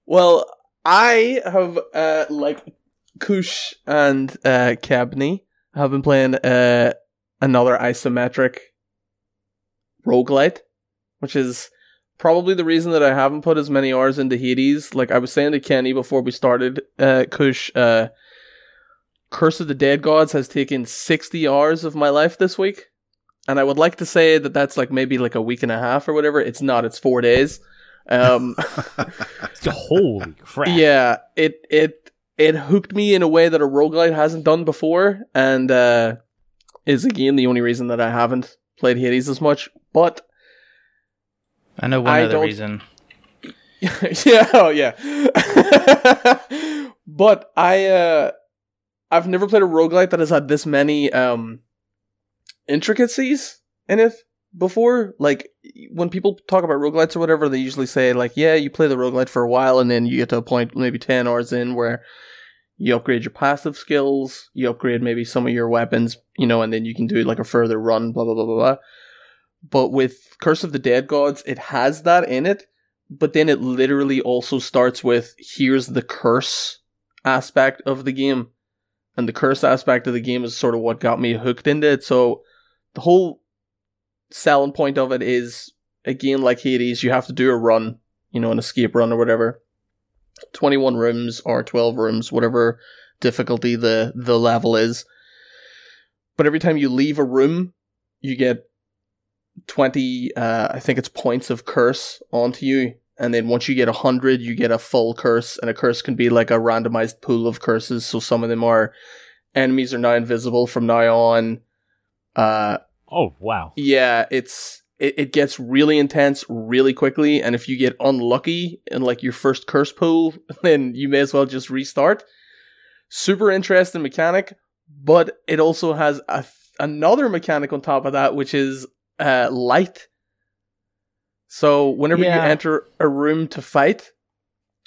Well, I have uh like Kush and uh Kebney have been playing uh another isometric roguelite, which is probably the reason that I haven't put as many hours into Hades. Like I was saying to Kenny before we started, uh Kush, uh Curse of the Dead Gods has taken 60 hours of my life this week. And I would like to say that that's like maybe like a week and a half or whatever. It's not, it's 4 days. Um <laughs> Holy crap! yeah, it it it hooked me in a way that a roguelite hasn't done before, and uh, is again the only reason that I haven't played Hades as much. But I know one I other don't- reason. <laughs> yeah, oh yeah. <laughs> but I uh I've never played a roguelite that has had this many um intricacies in it before. Like when people talk about roguelites or whatever, they usually say like, yeah, you play the roguelite for a while and then you get to a point maybe 10 hours in where you upgrade your passive skills, you upgrade maybe some of your weapons, you know, and then you can do like a further run, blah blah blah blah blah. But with Curse of the Dead Gods, it has that in it, but then it literally also starts with here's the curse aspect of the game. And the curse aspect of the game is sort of what got me hooked into it. So the whole selling point of it is again like Hades, you have to do a run, you know, an escape run or whatever. 21 rooms or 12 rooms, whatever difficulty the the level is. But every time you leave a room, you get 20 uh I think it's points of curse onto you and then once you get 100 you get a full curse and a curse can be like a randomized pool of curses so some of them are enemies are now invisible from now on uh Oh wow! yeah, it's it, it gets really intense really quickly, and if you get unlucky in like your first curse pool, <laughs> then you may as well just restart. Super interesting mechanic, but it also has a, another mechanic on top of that, which is uh, light. So whenever Yeah. you enter a room to fight,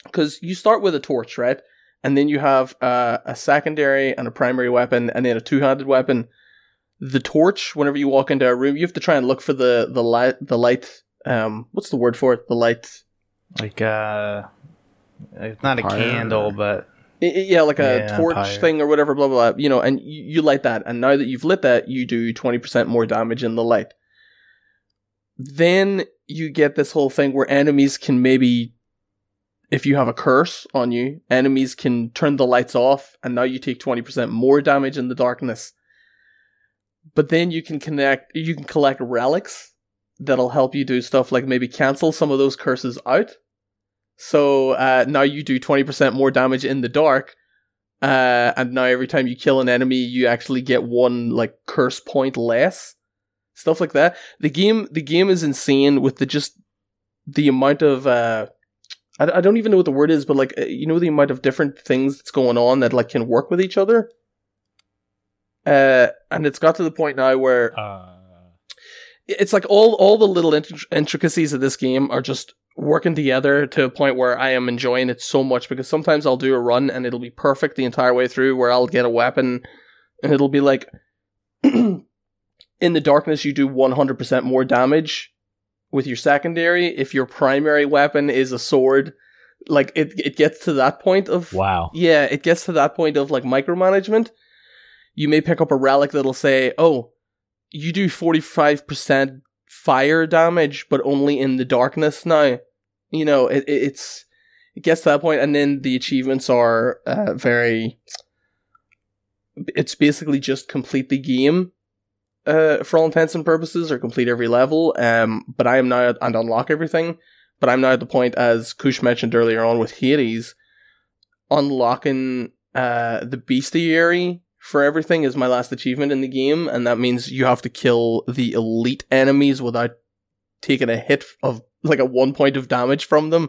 because you start with a torch, right, and then you have uh, a secondary and a primary weapon, and then a two-handed weapon the torch whenever you walk into a room you have to try and look for the the light the light um what's the word for it? The light. Like, uh, it's not a Pyre. candle, but I- I- yeah like a Yeah, torch pyre. thing or whatever blah blah blah. You know and you, you light that and now that you've lit that you do 20% more damage in the light. Then you get this whole thing where enemies can maybe if you have a curse on you enemies can turn the lights off and now you take 20% more damage in the darkness but then you can connect you can collect relics that'll help you do stuff like maybe cancel some of those curses out. So uh, now you do 20% more damage in the dark uh, and now every time you kill an enemy you actually get one like curse point less. Stuff like that. The game the game is insane with the just the amount of uh I, I don't even know what the word is but like uh, you know the amount of different things that's going on that like can work with each other uh and it's got to the point now where Uh, it's like all all the little int- intricacies of this game are just working together to a point where I am enjoying it so much because sometimes I'll do a run and it'll be perfect the entire way through where I'll get a weapon and it'll be like <clears throat> in the darkness you do 100% more damage with your secondary if your primary weapon is a sword like it it gets to that point of wow. yeah, it gets to that point of like micromanagement. You may pick up a relic that'll say, "Oh, you do 45% fire damage but only in the darkness now." You know, it, it it's it gets to that point and then the achievements are uh, very it's basically just complete the game uh, for all intents and purposes or complete every level. Um, but I am now at, and unlock everything. But I'm now at the point, as Kush mentioned earlier on with Hades, unlocking uh, the bestiary for everything is my last achievement in the game, and that means you have to kill the elite enemies without taking a hit of like a one point of damage from them.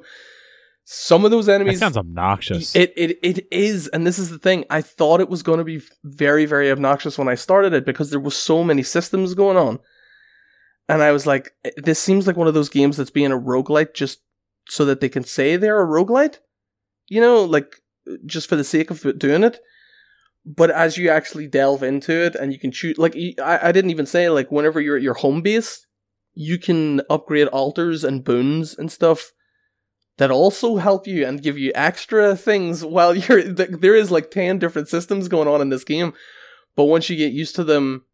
Some of those That enemies sounds obnoxious. It it it is, and this is the thing. I thought it was going to be very very obnoxious when I started it because there was so many systems going on, and I was like, eh, this seems like one of those games that's being a roguelite just so that they can say they're a roguelite, you know, like just for the sake of doing it. But as you actually delve into it and you can choose, like I, I didn't even say like whenever you're at your home base, you can upgrade altars and boons and stuff that also help you and give you extra things while <laughs> you're th- there is like 10 different systems going on in this game but once you get used to them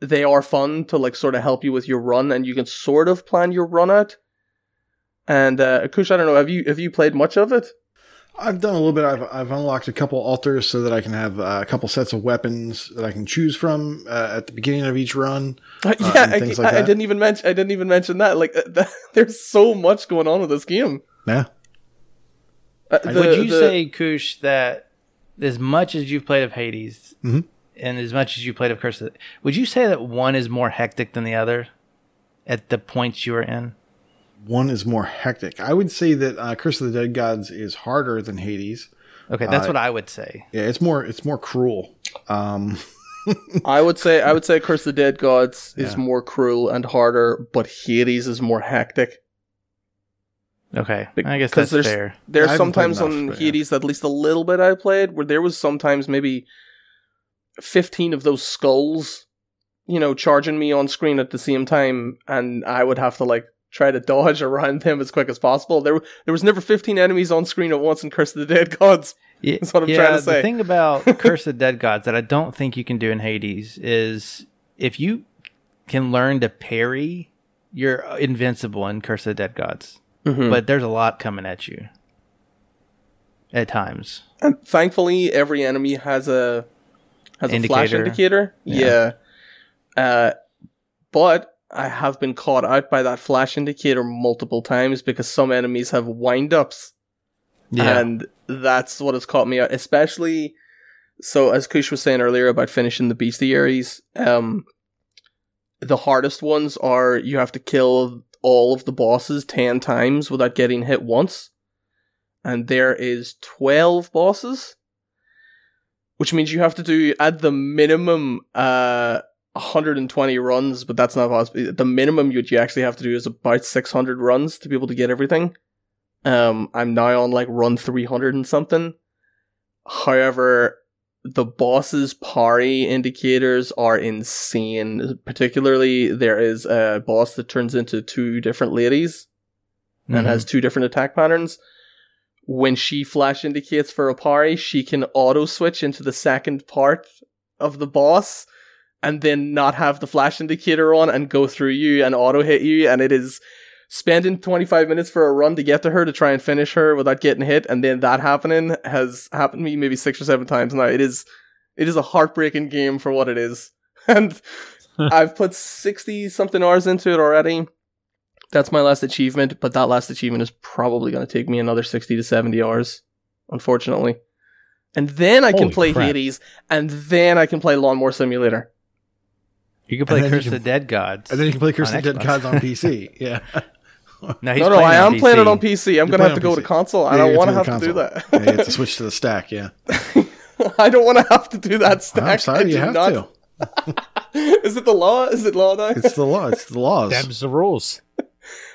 they are fun to like sort of help you with your run and you can sort of plan your run out and uh kush i don't know have you have you played much of it I've done a little bit. I've, I've unlocked a couple altars so that I can have uh, a couple sets of weapons that I can choose from uh, at the beginning of each run. <laughs> Uh, yeah and I, like I, I didn't even mention i didn't even mention that like uh, <laughs> th- there's so much going on with this game Yeah. Uh, the- Would you the- say, Kush, that as much as you've played of Hades Mhm. and as much as you played of Curse, of the- would you say that one is more hectic than the other at the points you were in? One is more hectic. I would say that uh, Curse of the Dead Gods is harder than Hades. Okay, that's Uh, what I would say. Yeah, it's more it's more cruel. Um, <laughs> I would say I would say Curse of the Dead Gods is more cruel and harder, but Hades is more hectic. Okay, I guess that's there's- fair. There's I sometimes enough, on but yeah. Hades, at least a little bit I played, where there was sometimes maybe fifteen of those skulls, you know, charging me on screen at the same time, and I would have to like try to dodge around them as quick as possible. There, there was never fifteen enemies on screen at once in Curse of the Dead Gods. Yeah, <laughs> That's what I'm yeah, trying to say. The thing about <laughs> Curse of the Dead Gods that I don't think you can do in Hades is if you can learn to parry, you're invincible in Curse of the Dead Gods. Mm-hmm. But there's a lot coming at you at times. And thankfully, every enemy has a has a flash Indicator. indicator. Yeah. Uh, but I have been caught out by that flash indicator multiple times because some enemies have wind ups, and that's what has caught me out. Especially, so as Kush was saying earlier about finishing the bestiaries, um, the hardest ones are you have to kill all of the bosses ten times without getting hit once and there is 12 bosses which means you have to do at the minimum uh 120 runs but that's not possible the minimum you you actually have to do is about 600 runs to be able to get everything um i'm now on like run 300 and something however the boss's parry indicators are insane particularly there is a boss that turns into two different ladies Mhm. and has two different attack patterns. When she flash indicates for a parry, she can auto switch into the second part of the boss and then not have the flash indicator on and go through you and auto hit you. And it is spending 25 minutes for a run to get to her to try and finish her without getting hit. And then that happening has happened to me maybe six or seven times now. It is, it is a heartbreaking game for what it is. <laughs> And <laughs> I've put 60 something hours into it already. That's my last achievement, but that last achievement is probably going to take me another 60 to 70 hours, unfortunately. And then I can play crap. Hades, and then I can play Lawnmower Simulator. You can play Curse can- of the Dead Gods. and then you can play Curse of the Dead Gods on PC. <laughs> Yeah. no, he's no, no, I on am playing it on PC. I'm going to have to on go to PC. console. I don't want to have have to to do that. yeah, you have to <laughs> switch to the stack. Yeah. <laughs> I don't want to have to do that stack. I'm sorry, I you have not- to. Is it the law? Is it law now? It's the law. It's the laws. Them's the rules.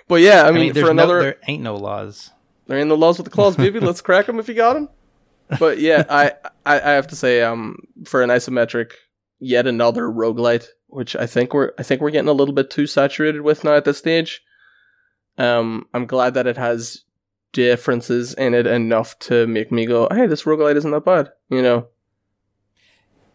but yeah, I I mean, mean, for another, no, there ain't no laws. They're in the laws with the claws, baby. Let's crack them if you got them. But yeah, I, I I have to say, um, for an isometric, yet another roguelite, which I think we're I think we're getting a little bit too saturated with now at this stage. Um, I'm glad that it has differences in it enough to make me go, hey, this roguelite isn't that bad, you know.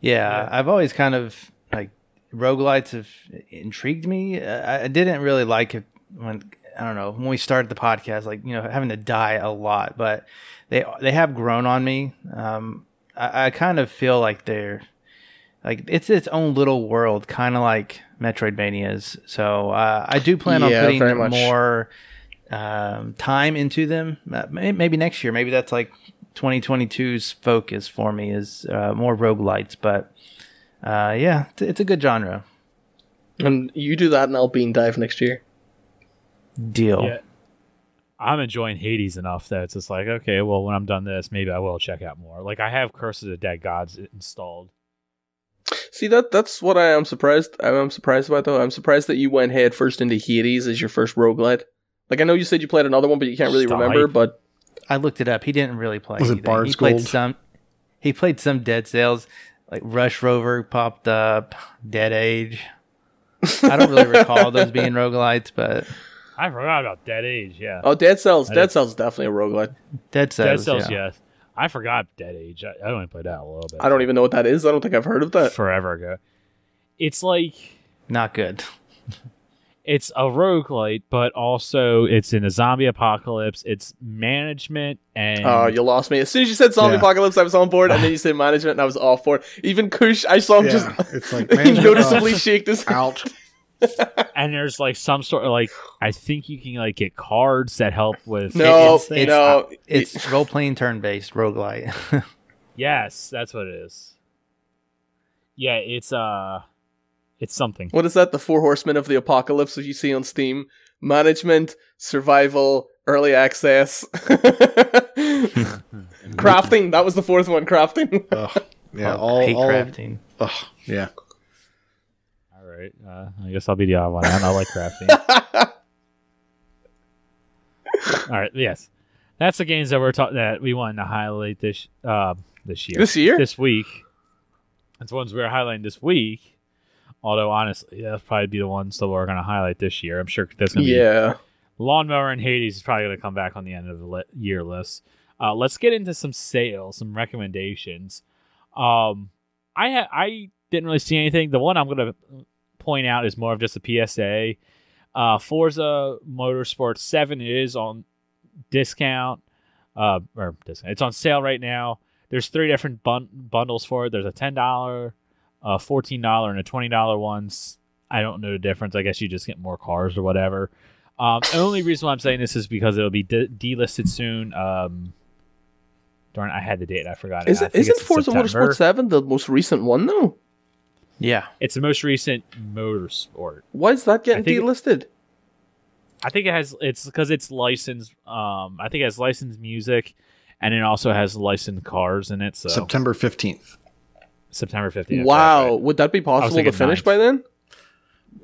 Yeah, Yeah. I've always kind of like roguelites have intrigued me. Uh, I, I didn't really like it when I don't know when we started the podcast, like you know having to die a lot, but they they have grown on me. Um, I, I kind of feel like they're like it's its own little world, kind of like Metroidvanias. So uh, I do plan Yeah, on putting very much. more um, time into them. Uh, maybe next year. Maybe that's like 2022's focus for me is uh, more roguelites. But uh, yeah, it's, it's a good genre. And you do that, and I'll bean dive next year. Deal. Yeah. I'm enjoying Hades enough that it's just like, okay, well, when I'm done this, maybe I will check out more. Like I have Curse of the Dead Gods installed. See that that's what I am surprised. I'm surprised about though. I'm surprised that you went head first into Hades as your first roguelite. Like I know you said you played another one, but you can't really Just remember. But I looked it up. He didn't really play. Was it anything. Bard's he played some. He played some Dead Cells, like Rush Rover popped up, Dead Age. I don't really recall those <laughs> being roguelites, but I forgot about Dead Age. Yeah, oh, Dead Cells, I Dead did- Cells is definitely a roguelite. Dead Cells. Dead Cells. yeah. Yes, I forgot Dead Age. I, I only played that a little bit. I don't even know what that is. I don't think I've heard of that. forever ago. It's like Not good. <laughs> it's a roguelite, but also it's in a zombie apocalypse. It's management and Oh, you lost me. As soon as you said zombie Yeah. apocalypse, I was on board, and then you <laughs> said management, and I was off board. Even Kush, I saw him Yeah, just it's like <laughs> he management noticeably off, shake this. out. And there's like some sort of like I think you can like get cards that help with No, It's- it's- no, It's role playing turn based roguelite. <laughs> Yes, that's what it is. Yeah, it's uh it's something. What is that? The four horsemen of the apocalypse that you see on Steam: management, survival, early access, <laughs> <laughs> crafting. That was the fourth one. Crafting. Ugh. Yeah, Oh, all, hate all crafting. ugh, yeah. Right. Uh, I guess I'll be the odd one out. I like crafting. <laughs> All right. Yes, that's the games that we're talking that we wanted to highlight this uh, this year. this year? this week. That's the ones we're highlighting this week. Although honestly, that'll probably be the ones that we're going to highlight this year. I'm sure that's going to be yeah. Lawnmower and Hades is probably going to come back on the end of the li- year list. Uh, let's get into some sales, some recommendations. Um, I ha- I didn't really see anything. The one I'm going to point out is more of just a PSA. Uh, Forza Motorsport Seven is on discount. Uh, or discount. It's on sale right now. There's three different bun- bundles for it. There's a ten dollar, a fourteen dollar, and a twenty dollar ones. I don't know the difference. I guess you just get more cars or whatever. Um, the only reason why I'm saying this is because it'll be de- delisted soon. Um, darn, I had the date. I forgot. Is I it, think isn't Forza September. Motorsport 7 the most recent one, though? Yeah. It's the most recent motorsport. Why is that getting I think it- delisted? I think it has. It's because it's licensed. Um, I think it has licensed music, and it also has licensed cars in it. So September 15th. September fifteenth. wow. Would that be possible to finish ninth. by then?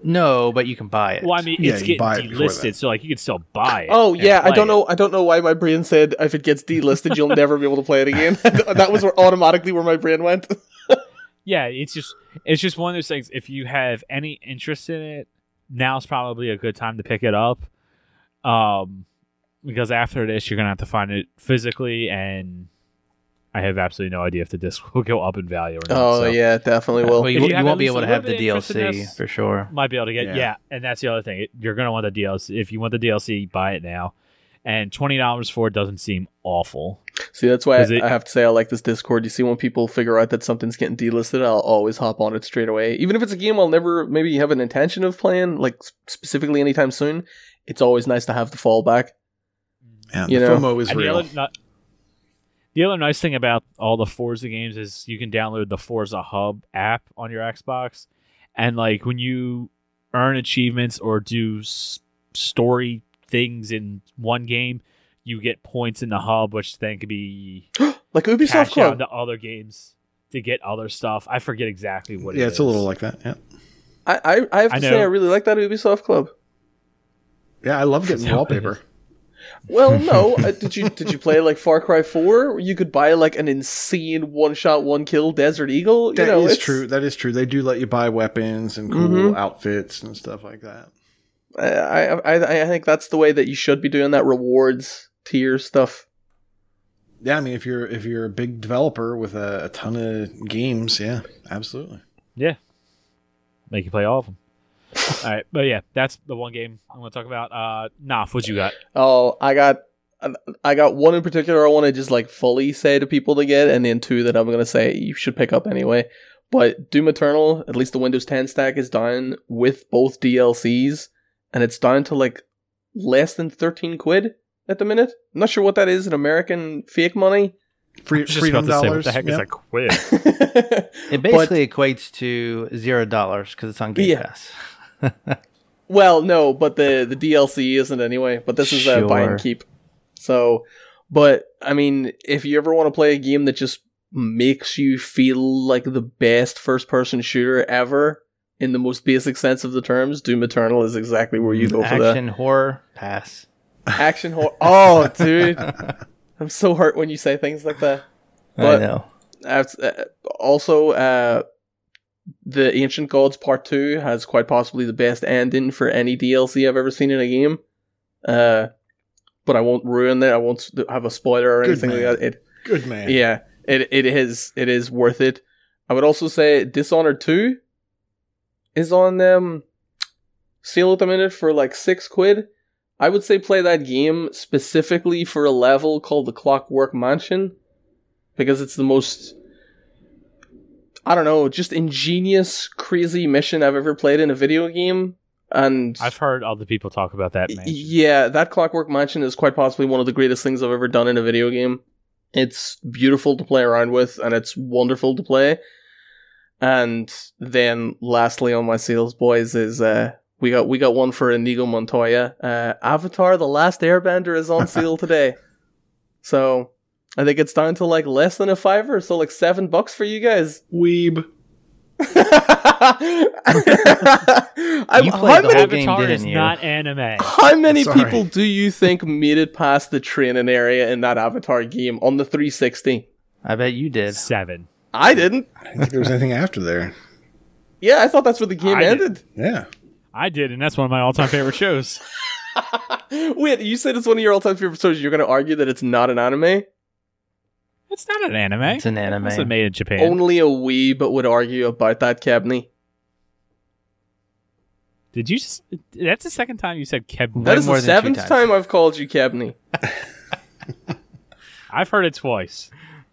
No, but you can buy it. Well, I mean, Yeah, it's you getting buy it delisted, so like you could still buy it. Oh yeah, I don't it. know. I don't know why my brain said if it gets delisted, you'll never be able to play it again. <laughs> that was where, automatically where my brain went. <laughs> Yeah, it's just it's just one of those things. If you have any interest in it, now's probably a good time to pick it up. Um, because after this, you're gonna have to find it physically, and I have absolutely no idea if the disc <laughs> will go up in value or not. Oh so yeah, it definitely will. well, you, you you won't be able to have the little bit of interest in DLC this- for sure. might be able to get Yeah. yeah. and that's the other thing. You're gonna want the DLC if you want the DLC, buy it now. And twenty dollars for it doesn't seem awful. See, that's why I, it- I have to say I like this Discord. You see, when people figure out that something's getting delisted, I'll always hop on it straight away. Even if it's a game I'll never maybe have an intention of playing, like specifically anytime soon. It's always nice to have the fallback. Yeah, You the know. FOMO is And the real. other, not, the other nice thing about all the Forza games is you can download the Forza Hub app on your Xbox, and like when you earn achievements or do s- story things in one game, you get points in the hub, which then could be <gasps> Like Ubisoft cash out Club. into other games to get other stuff. I forget exactly what. It is. Yeah, it it's a little like that. Yeah. I, I, I have to I say. I really like that Ubisoft Club. Yeah, I love getting That's how it wallpaper. Well, no, <laughs> uh, did you did you play like Far Cry Four? You could buy like an insane one shot, one kill Desert Eagle. You That is know, it's- true. That is true. They do let you buy weapons and cool Mhm. outfits and stuff like that. I, I I I think that's the way that you should be doing that rewards tier stuff. Yeah, I mean, if you're if you're a big developer with a, a ton of games, yeah, absolutely. Yeah, make you play all of them. <laughs> all right, but yeah, that's the one game I'm going to talk about. Uh, Noth, what you got? Oh, I got I got one in particular I want to just like fully say to people to get, and then two that I'm gonna say you should pick up anyway. But Doom Eternal, at least the Windows 10 stack is down with both DLCs, and it's down to like less than 13 quid at the minute. I'm not sure what that is in American fake money. Free, I was just freedom about to say, dollars. what the heck is yeah. a quid? It basically equates to zero dollars because it's on Game Yeah. Pass. <laughs> Well, no, but the the DLC isn't anyway. But this is a buy and keep. So, but I mean, if you ever want to play a game that just makes you feel like the best first person shooter ever in the most basic sense of the terms, Doom Eternal is exactly where you go for that. Action horror pass. Action horror. Oh, dude, I'm so hurt when you say things like that. I But- know. Uh, also, uh, the Ancient Gods Part Two has quite possibly the best ending for any DLC I've ever seen in a game. Uh, but I won't ruin it. I won't have a spoiler or Good anything like that. It, Good man. yeah, it it is it is worth it. I would also say Dishonored Two is on um sale at the minute for like six quid. I would say play that game specifically for a level called the Clockwork Mansion because it's the most I don't know, just ingenious, crazy mission I've ever played in a video game. And I've heard other people talk about that. Man. yeah, that Clockwork Mansion is quite possibly one of the greatest things I've ever done in a video game. It's beautiful to play around with, and it's wonderful to play. And then, lastly, on my sales boys is uh, we got we got one for Inigo Montoya. Uh, Avatar: The Last Airbender is on sale <laughs> today, so I think it's down to like less than a fiver, so like seven bucks for you guys. Weeb. <laughs> I'm, You how played the many whole game, Avatar didn't is you? not anime. <laughs> how many Sorry. people do you think made it past the training area in that Avatar game on the 360? I bet you did. Seven. I didn't. I didn't think there was anything after there. Yeah, I thought that's where the game I did. ended. Yeah. I did, and that's one of my all-time favorite shows. <laughs> Wait, you said it's one of your all-time favorite shows. You're going to argue that it's not an anime? It's not an anime. It's an anime. It's made in Japan. Only a wee but would argue about that, Kebney. Did you? s- That's the second time you said Keb. Way That is more the than two seventh time I've called you Kebney. <laughs> <laughs> I've heard it twice.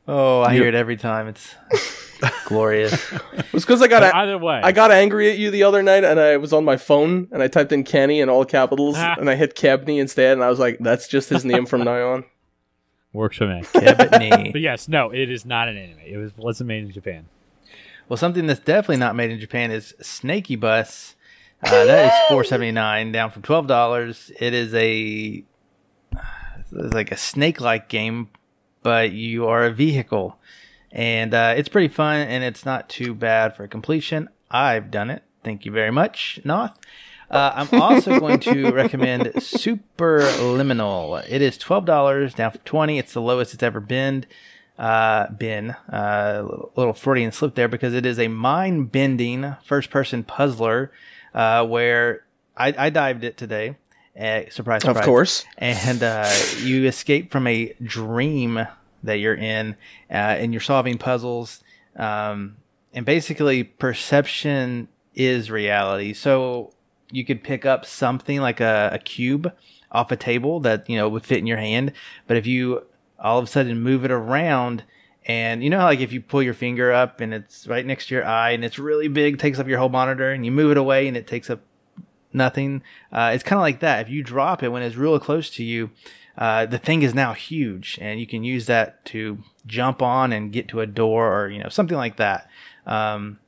Oh, I You- hear it every time. It's <laughs> glorious. It was because I got a- either way, I got angry at you the other night, and I was on my phone, and I typed in Kenny in all capitals, Ah. <laughs> and I hit Kebney instead, and I was like, "That's just his name from now on." works for me. Kebney. <laughs> But yes, no, it is not an anime. It was wasn't made in Japan. Well, something that's definitely not made in Japan is Snaky Bus. Uh, that is four seventy nine, down from twelve dollars. It is a it's like a snake like game, but you are a vehicle, and uh, it's pretty fun and it's not too bad for completion. I've done it. Thank you very much, Noth. Uh, I'm also <laughs> going to recommend Superliminal. It is twelve dollars, down from twenty. It's the lowest it's ever been. Uh, been uh, little, little Freudian slip there because it is a mind bending first person puzzler uh, where I, I dived it today. Uh, surprise, surprise. Of course. And uh, you escape from a dream that you're in, uh, and you're solving puzzles. Um, and basically, perception is reality. So you could pick up something like a, a cube off a table that you know would fit in your hand, but if you all of a sudden move it around and you know like if you pull your finger up and it's right next to your eye and it's really big takes up your whole monitor and you move it away and it takes up nothing. Uh, it's kind of like that. If you drop it when it's real close to you uh, the thing is now huge and you can use that to jump on and get to a door or you know something like that. Um,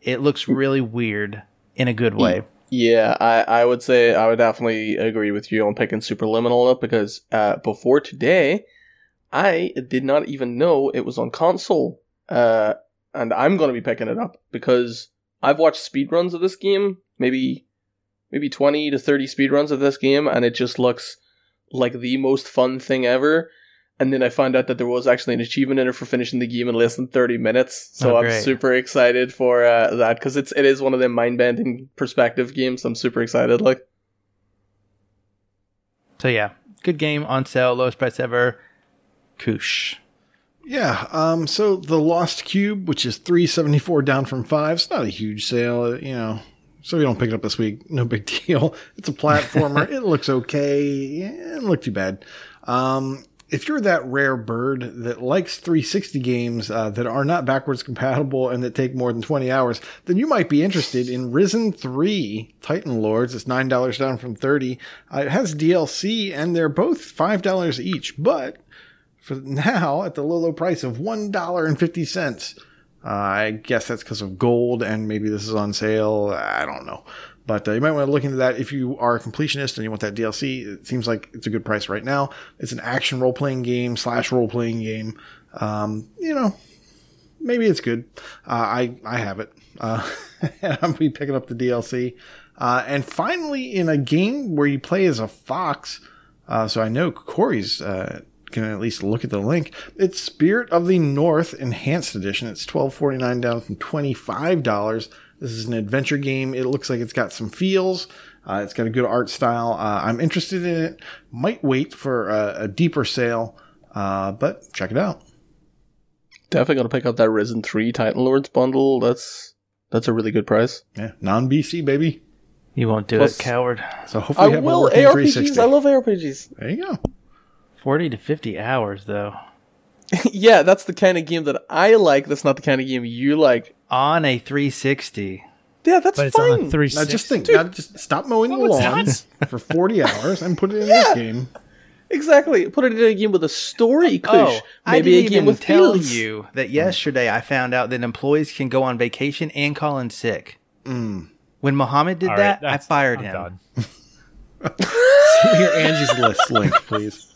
it looks really weird in a good way. Yeah, I, I would say I would definitely agree with you on picking Superliminal up because uh, before today, I did not even know it was on console. Uh, and I'm going to be picking it up because I've watched speedruns of this game, maybe maybe 20 to 30 speedruns of this game, and it just looks like the most fun thing ever. And then I found out that there was actually an achievement in it for finishing the game in less than 30 minutes. So Oh, I'm super excited for uh, that because it's it is one of them mind bending perspective games. I'm super excited. Like, so yeah good game on sale lowest price ever koosh Yeah. Um. So the Lost Cube, which is three seventy four down from five, it's not a huge sale. uh, You know. So if you don't pick it up this week, no big <laughs> deal. It's a platformer. <laughs> it looks okay. It doesn't look too bad. Um, if you're that rare bird that likes 360 games uh, that are not backwards compatible and that take more than 20 hours, then you might be interested in Risen 3 Titan Lords. It's $9 down from 30. Uh, it has DLC and they're both $5 each, but for now at the low, low price of $1.50. Uh, I guess that's because of gold and maybe this is on sale. I don't know. But uh, you might want to look into that if you are a completionist and you want that DLC. It seems like it's a good price right now. It's an action role playing game slash role playing game. Um, you know, maybe it's good. Uh, I I have it. Uh, <laughs> I'm gonna be picking up the DLC. Uh, and finally, in a game where you play as a fox, uh, so I know Corey's uh, can at least look at the link. It's Spirit of the North Enhanced Edition. It's twelve forty nine down from twenty five dollars. This is an adventure game. It looks like it's got some feels. Uh, it's got a good art style. Uh, I'm interested in it. Might wait for a, a deeper sale, uh, but check it out. Definitely gonna pick up that Risen Three Titan Lords bundle. That's that's a really good price. Yeah, non BC baby. You won't do Plus- it, coward. So hopefully, I you have a will working ARPGs. 360. I love ARPGs. There you go. 40 to 50 hours, though. <laughs> yeah, that's the kind of game that I like. That's not the kind of game you like. On a 360. Yeah, that's But it's fine. on a three. Now just think. Now just stop mowing the No, it's lawn <laughs> for 40 hours and put it in this game. Exactly. Put it in a game with a story, Kush. Oh, I Maybe didn't a game even with tell feels. you that yesterday I found out that employees can go on vacation and call in sick. Mm. When Muhammad did All that, I fired I'm him. done. <laughs> Send me your Angie's List link, please.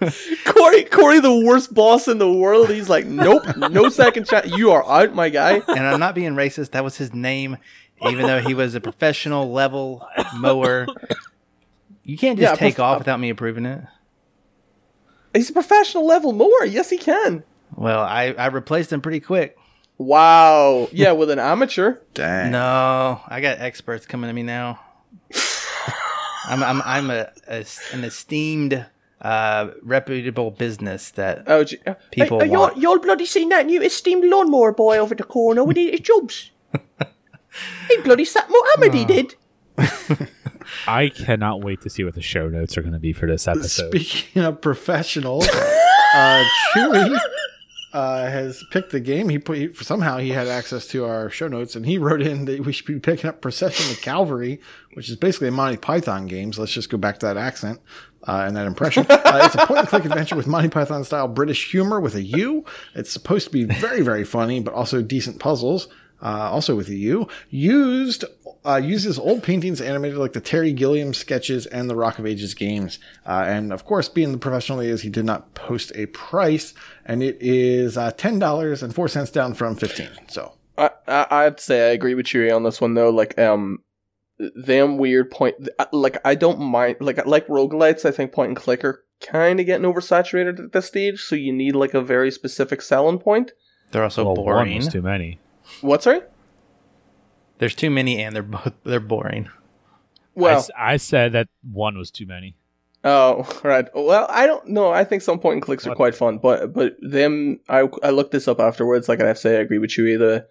<laughs> Corey, Corey, the worst boss in the world. He's like, nope, no second shot. You are out, my guy. and I'm not being racist. That was his name, even though he was a professional level mower. You can't just Yeah, take prof- off without me approving it. He's a professional level mower. Yes, he can. Well, I, I replaced him pretty quick. Wow. Yeah, with an amateur. Dang. No, I got experts coming to me now. <laughs> I'm I'm I'm a, a an esteemed, uh, reputable business that Oh, gee. People Hey, hey, want- y'all, y'all bloody seen that new esteemed lawnmower boy over the corner with his jobs? <laughs> he bloody sat Mohammed, he did. <laughs> I cannot wait to see what the show notes are going to be for this episode. Speaking of professionals, <laughs> uh, Chewy uh, has picked the game. He put he, somehow he had access to our show notes, and he wrote in that we should be picking up Procession to Calvary, which is basically a Monty Python game. So let's just go back to that accent uh, and that impression. <laughs> Uh, it's a point-and-click adventure with Monty Python style British humor with a U. It's supposed to be very very funny, but also decent puzzles. Uh, also with a U, used uh, uses old paintings animated like the Terry Gilliam sketches and the Rock of Ages games. Uh, and of course, being the professional he is, he did not post a price, and it is uh, ten dollars and four cents down from fifteen. So I, I, I have to say I agree with you on this one though. Like, um, them weird point. Like, I don't mind. Like, like roguelites. I think point and click are kind of getting oversaturated at this stage. So you need like a very specific selling point. they're also well, one boring. was too many. What? Sorry. There's too many, and they're both <laughs> they're boring. I Well, s- I, said that one was too many. Oh, right. Well, I don't know. I think some point and clicks are What? quite fun, but but them, I I looked this up afterwards. Like I have to say, I agree with you. The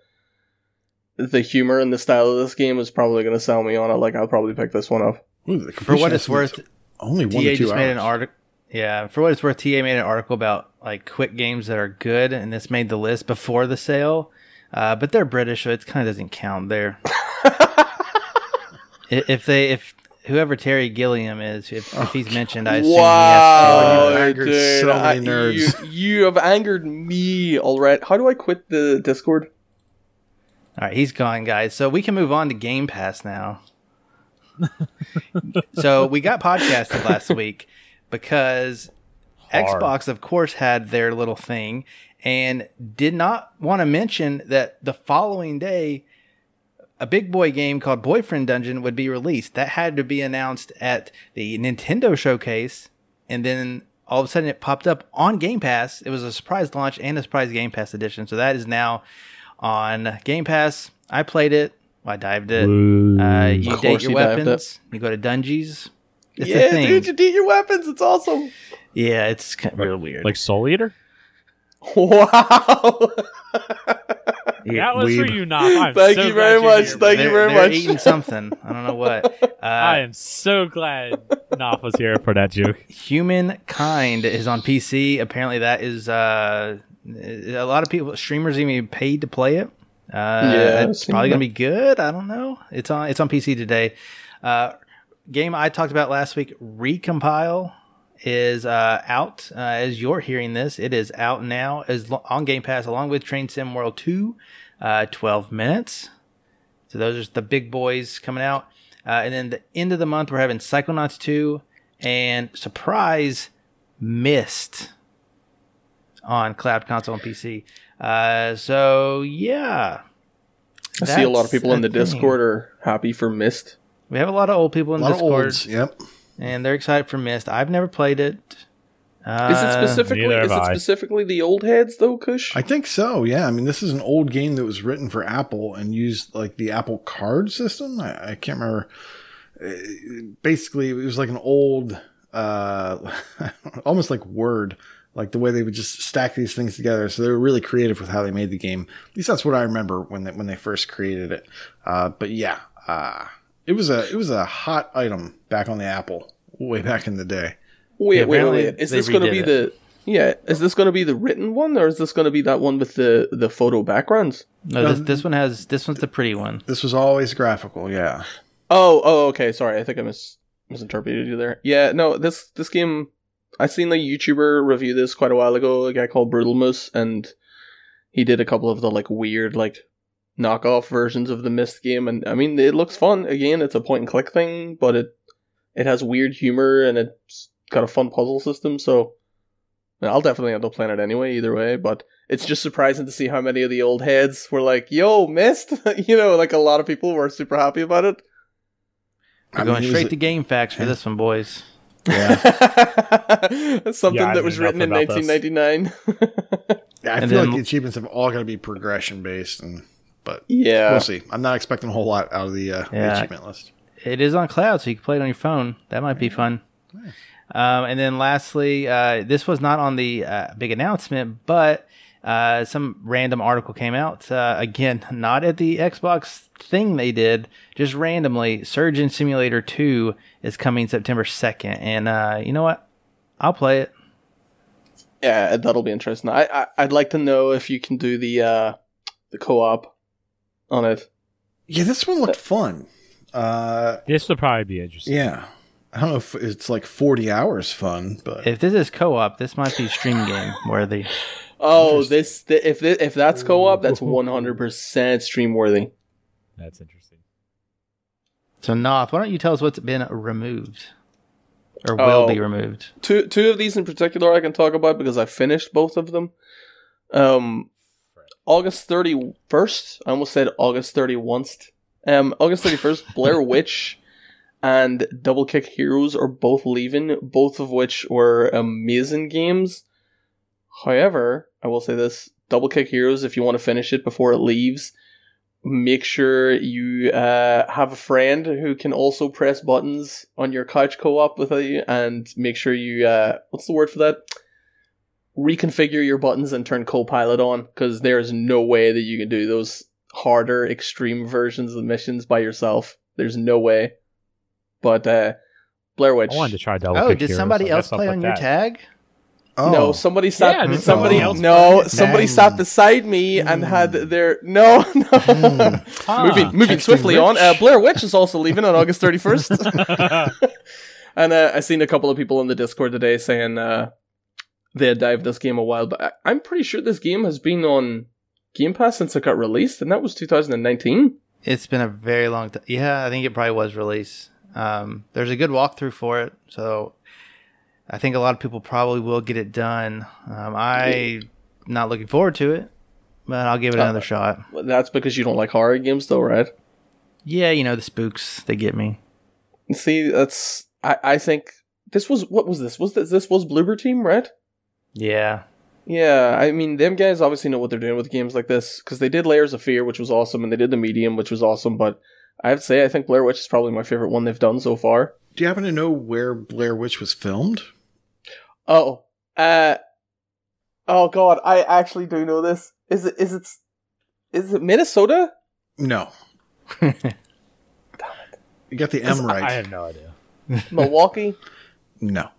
the humor and the style of this game is probably going to sell me on it. Like I'll probably pick this one up. ooh, For what it's worth, only one TA to two just made an hours. article. Yeah, for what it's worth, TA made an article about like quick games that are good, and this made the list before the sale. Uh, but they're British, so it kind of doesn't count there. <laughs> If they, if whoever Terry Gilliam is, if, if he's mentioned, I assume Wow, You've angered dude, so I- nerds. You, you have angered me already. How do I quit the Discord? He has to. All right, he's gone, guys. So we can move on to Game Pass now. <laughs> so we got podcasted last week because Hard. Xbox, of course, had their little thing and did not want to mention that the following day, a big boy game called Boyfriend Dungeon would be released. That had to be announced at the Nintendo showcase, and then all of a sudden it popped up on Game Pass. It was a surprise launch and a surprise Game Pass edition. So that is now on Game Pass. I played it. I dived it. Uh, you date your you weapons. You go to dungeons. It's yeah, a thing. dude, you date your weapons. It's awesome. Yeah, it's kind of real weird. like Soul Eater? Wow. that was for you, Noth. Thank so you very much. here, Thank you They're- very they're much. eating something. I don't know what. Uh, <laughs> I am so glad Noth was here for that joke. Humankind is on PC. Apparently, that is uh, a lot of people, streamers, even paid to play it. Uh, Yeah, it's probably gonna be good. I don't know. It's on. It's on PC today. Uh, game I talked about last week, Recompile, is uh, out. Uh, as you're hearing this, it is out now as lo- on Game Pass along with Train Sim World Two. Uh, Twelve minutes. So those are the big boys coming out. Uh, and then the end of the month, we're having Psychonauts 2 and surprise Myst on cloud console and PC. Uh, so yeah, I see a lot of people in the thing. Discord are happy for Myst. we have a lot of old people A in lot of Discord, olds. Yep. and they're excited for Myst. I've never played it. Uh, Is it specifically is it specifically the old heads though, Kush? I think so. Yeah. I mean, this is an old game that was written for Apple and used like the Apple card system. I, I can't remember. Basically, it was like an old, uh, <laughs> almost like Word, like the way they would just stack these things together. So they were really creative with how they made the game. At least that's what I remember when they, when they first created it. Uh, but yeah, uh, it was a it was a hot item back on the Apple way back in the day. Wait, Yeah, wait, apparently wait. Is this going to be it. the yeah? Is this going to be the written one, or is this going to be that one with the the photo backgrounds? no, this, this one has this one's the pretty one. This was always graphical. Yeah. Oh, oh, okay. Sorry, I think I mis misinterpreted you there. Yeah, no, this this game. I seen a YouTuber review this quite a while ago. A guy called Brutal Moose, and he did a couple of the like weird like knockoff versions of the Myst game, and I mean it looks fun. Again, it's a point and click thing, but it it has weird humor and it's got a fun puzzle system. So I'll definitely end up playing it anyway. Either way, but it's just surprising to see how many of the old heads were like, "Yo, Myst," <laughs> you know, like a lot of people were super happy about it. We're I mean, going straight a- to GameFAQs for this one, boys. Yeah. <laughs> Something Yeah, that was written in 1999. <laughs> Yeah, I And feel then- like the achievements have all got to be progression based, and but yeah. we'll see. I'm not expecting a whole lot out of the, uh, the achievement list. It is on cloud, so you can play it on your phone. That might be fun. Um, and then lastly, uh, this was not on the uh, big announcement, but uh, some random article came out. Uh, again, not at the Xbox thing they did, just randomly. Surgeon Simulator 2 is coming September 2nd. And uh, you know what? I'll play it. Yeah, that'll be interesting. I, I I'd like to know if you can do the uh the co-op on it. Yeah, this one looked fun. Uh, This would probably be interesting. yeah, I don't know if it's like 40 hours fun, but If this is co op, this might be stream game worthy. <laughs> Oh, this th- if th- if that's co-op, that's 100% stream worthy. That's interesting. So, Noth, why don't you tell us what's been removed? Or will Oh. be removed? Two two of these in particular I can talk about because I finished both of them. Um August 31st, I almost said August 31st. Um August 31st, <laughs> Blair Witch and Double Kick Heroes are both leaving, both of which were amazing games. However, I will say this, Double Kick Heroes if you want to finish it before it leaves, make sure you uh, have a friend who can also press buttons on your couch co-op with you and make sure you uh, what's the word for that reconfigure your buttons and turn copilot on because there's no way that you can do those harder extreme versions of the missions by yourself there's no way but uh blair witch I wanted to try double. Oh, Kick did Heroes, somebody so I else play put on your that. tag? Oh, no somebody sat Yeah, did somebody somebody else no somebody Dang. sat beside me and had Hmm. their no <laughs> no Ah. moving moving Texting swiftly on. Uh, Blair Witch is also leaving on August thirty first, <laughs> <laughs> and uh, I seen a couple of people in the Discord today saying uh, they had dived this game a while, but I- I'm pretty sure this game has been on Game Pass since it got released, and that was 2019. It's been a very long time. Yeah, I think it probably was released. Um, there's a good walkthrough for it, so I think a lot of people probably will get it done. Um, I not looking forward to it, but I'll give it Uh, another shot. That's because you don't like horror games, though, right? Yeah, you know the spooks they get me. See, that's I, I think this was what was this? Was this this was Bloober Team, right? Yeah, Yeah, I mean, them guys obviously know what they're doing with games like this because they did Layers of Fear, which was awesome, and they did The Medium, which was awesome. But I have to say, I think Blair Witch is probably my favorite one they've done so far. Do you happen to know where Blair Witch was filmed? Oh, uh, oh God, I actually do know this. Is it? Is it? Is it Minnesota? No. <laughs> You got the M right. I have no idea. <laughs> Milwaukee? no.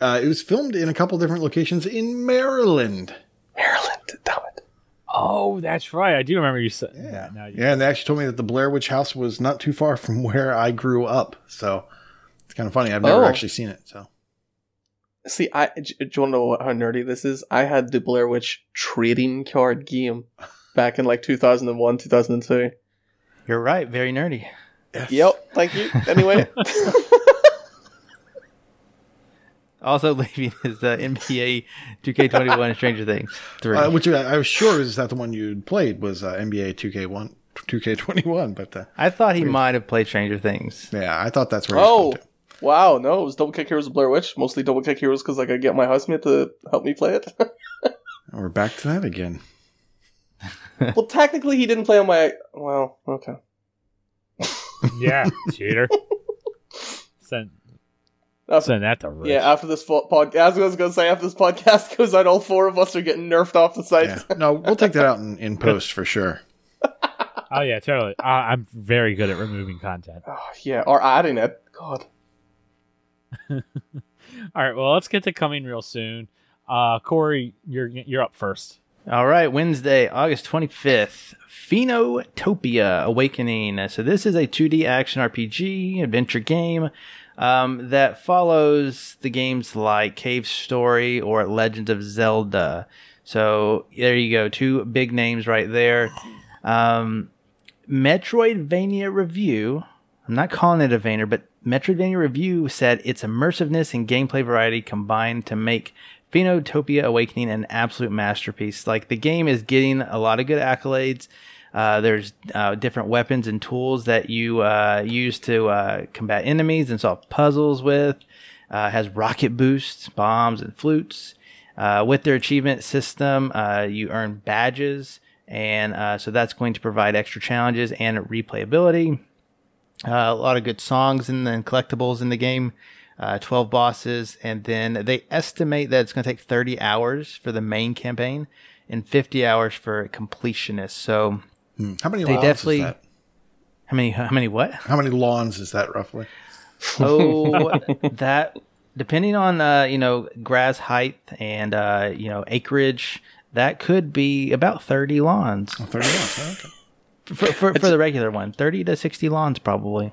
Uh, it was filmed in a couple different locations in Maryland. Maryland? Damn it! Oh, that's right. I do remember you said. Yeah. Now you- Yeah, and they actually told me that the Blair Witch house was not too far from <laughs> where I grew up. So it's kind of funny. I've never Oh. actually seen it. So See, I do you want to know how nerdy this is? I had the Blair Witch trading card game <laughs> back in like 2001, 2002. You're right. Very nerdy. Yep. Thank you. Anyway, <laughs> Also leaving <laughs> is the NBA 2K21 Stranger Things 3. Uh, which I, I was sure is that the one you played was uh, NBA 2K1, 2K21, but uh, I thought he might have played Stranger Things. yeah, I thought that's where. he was oh going to. Wow, no, it was Double Kick Heroes of Blair Witch. Mostly Double Kick Heroes because like I get my housemate to help me play it. <laughs> We're back to that again. <laughs> well, technically, he didn't play on my. Well, okay. Yeah, <laughs> cheater. Send After, send that to Rich. yeah, after this fo- pod, as I was gonna say, after this podcast goes out, all four of us are getting nerfed off the site. Yeah, no, we'll take that out in, in post for sure. Oh yeah, totally. Uh, I'm very good at removing content. <sighs> Oh, yeah, or adding it. God. <laughs> All right, well, let's get to coming real soon. Uh, Corey, you're you're up first. All right, Wednesday, August 25th, Phoenotopia Awakening. So, this is a 2D action RPG adventure game um, that follows the games like Cave Story or Legends of Zelda. So, there you go, two big names right there. Um, Metroidvania Review, I'm not calling it a Vainer, but Metroidvania Review said its immersiveness and gameplay variety combined to make Phoenotopia Awakening an absolute masterpiece. Like the game is getting a lot of good accolades. Uh, there's uh, different weapons and tools that you uh, use to uh, combat enemies and solve puzzles with. Uh, has rocket boosts, bombs, and flutes. Uh, with their achievement system, you earn badges, and so that's going to provide extra challenges and replayability. Uh, a lot of good songs and then collectibles in the game. Uh, 12 bosses, and then they estimate that it's going to take 30 hours for the main campaign and 50 hours for completionists. So, Hmm. How many They lawns definitely- is that? how many? How many? What? How many lawns is that roughly? <laughs> Oh, <laughs> that depending on uh, you know grass height and uh, you know acreage, that could be about 30 lawns Oh, 30 lawns. Oh, okay. For for, for the regular one. 30 to 60 lawns probably.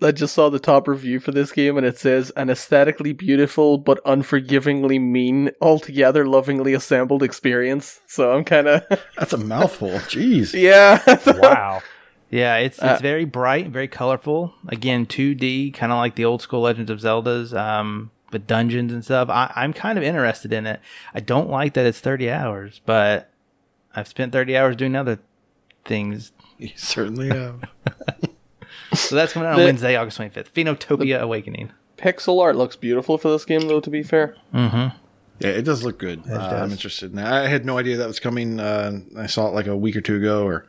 I just saw the top review for this game and it says an aesthetically beautiful but unforgivingly mean, altogether lovingly assembled experience. So I'm kind of <laughs> That's a mouthful. Jeez. yeah. <laughs> Wow. Yeah, it's it's Uh, very bright, very colorful. Again, 2D, kind of like the old school Legends of Zelda's, um, with dungeons and stuff. I, I'm kind of interested in it. I don't like that it's 30 hours, but I've spent 30 hours doing other things. <laughs> You certainly <laughs> have. So that's coming out on The- Wednesday, August 25th. Phoenotopia Awakening. Pixel art looks beautiful for this game, though. To be fair, Mm-hmm. Yeah, it does look good. Uh, does. I'm interested in that. I had no idea that was coming. Uh, I saw it like a week or two ago, or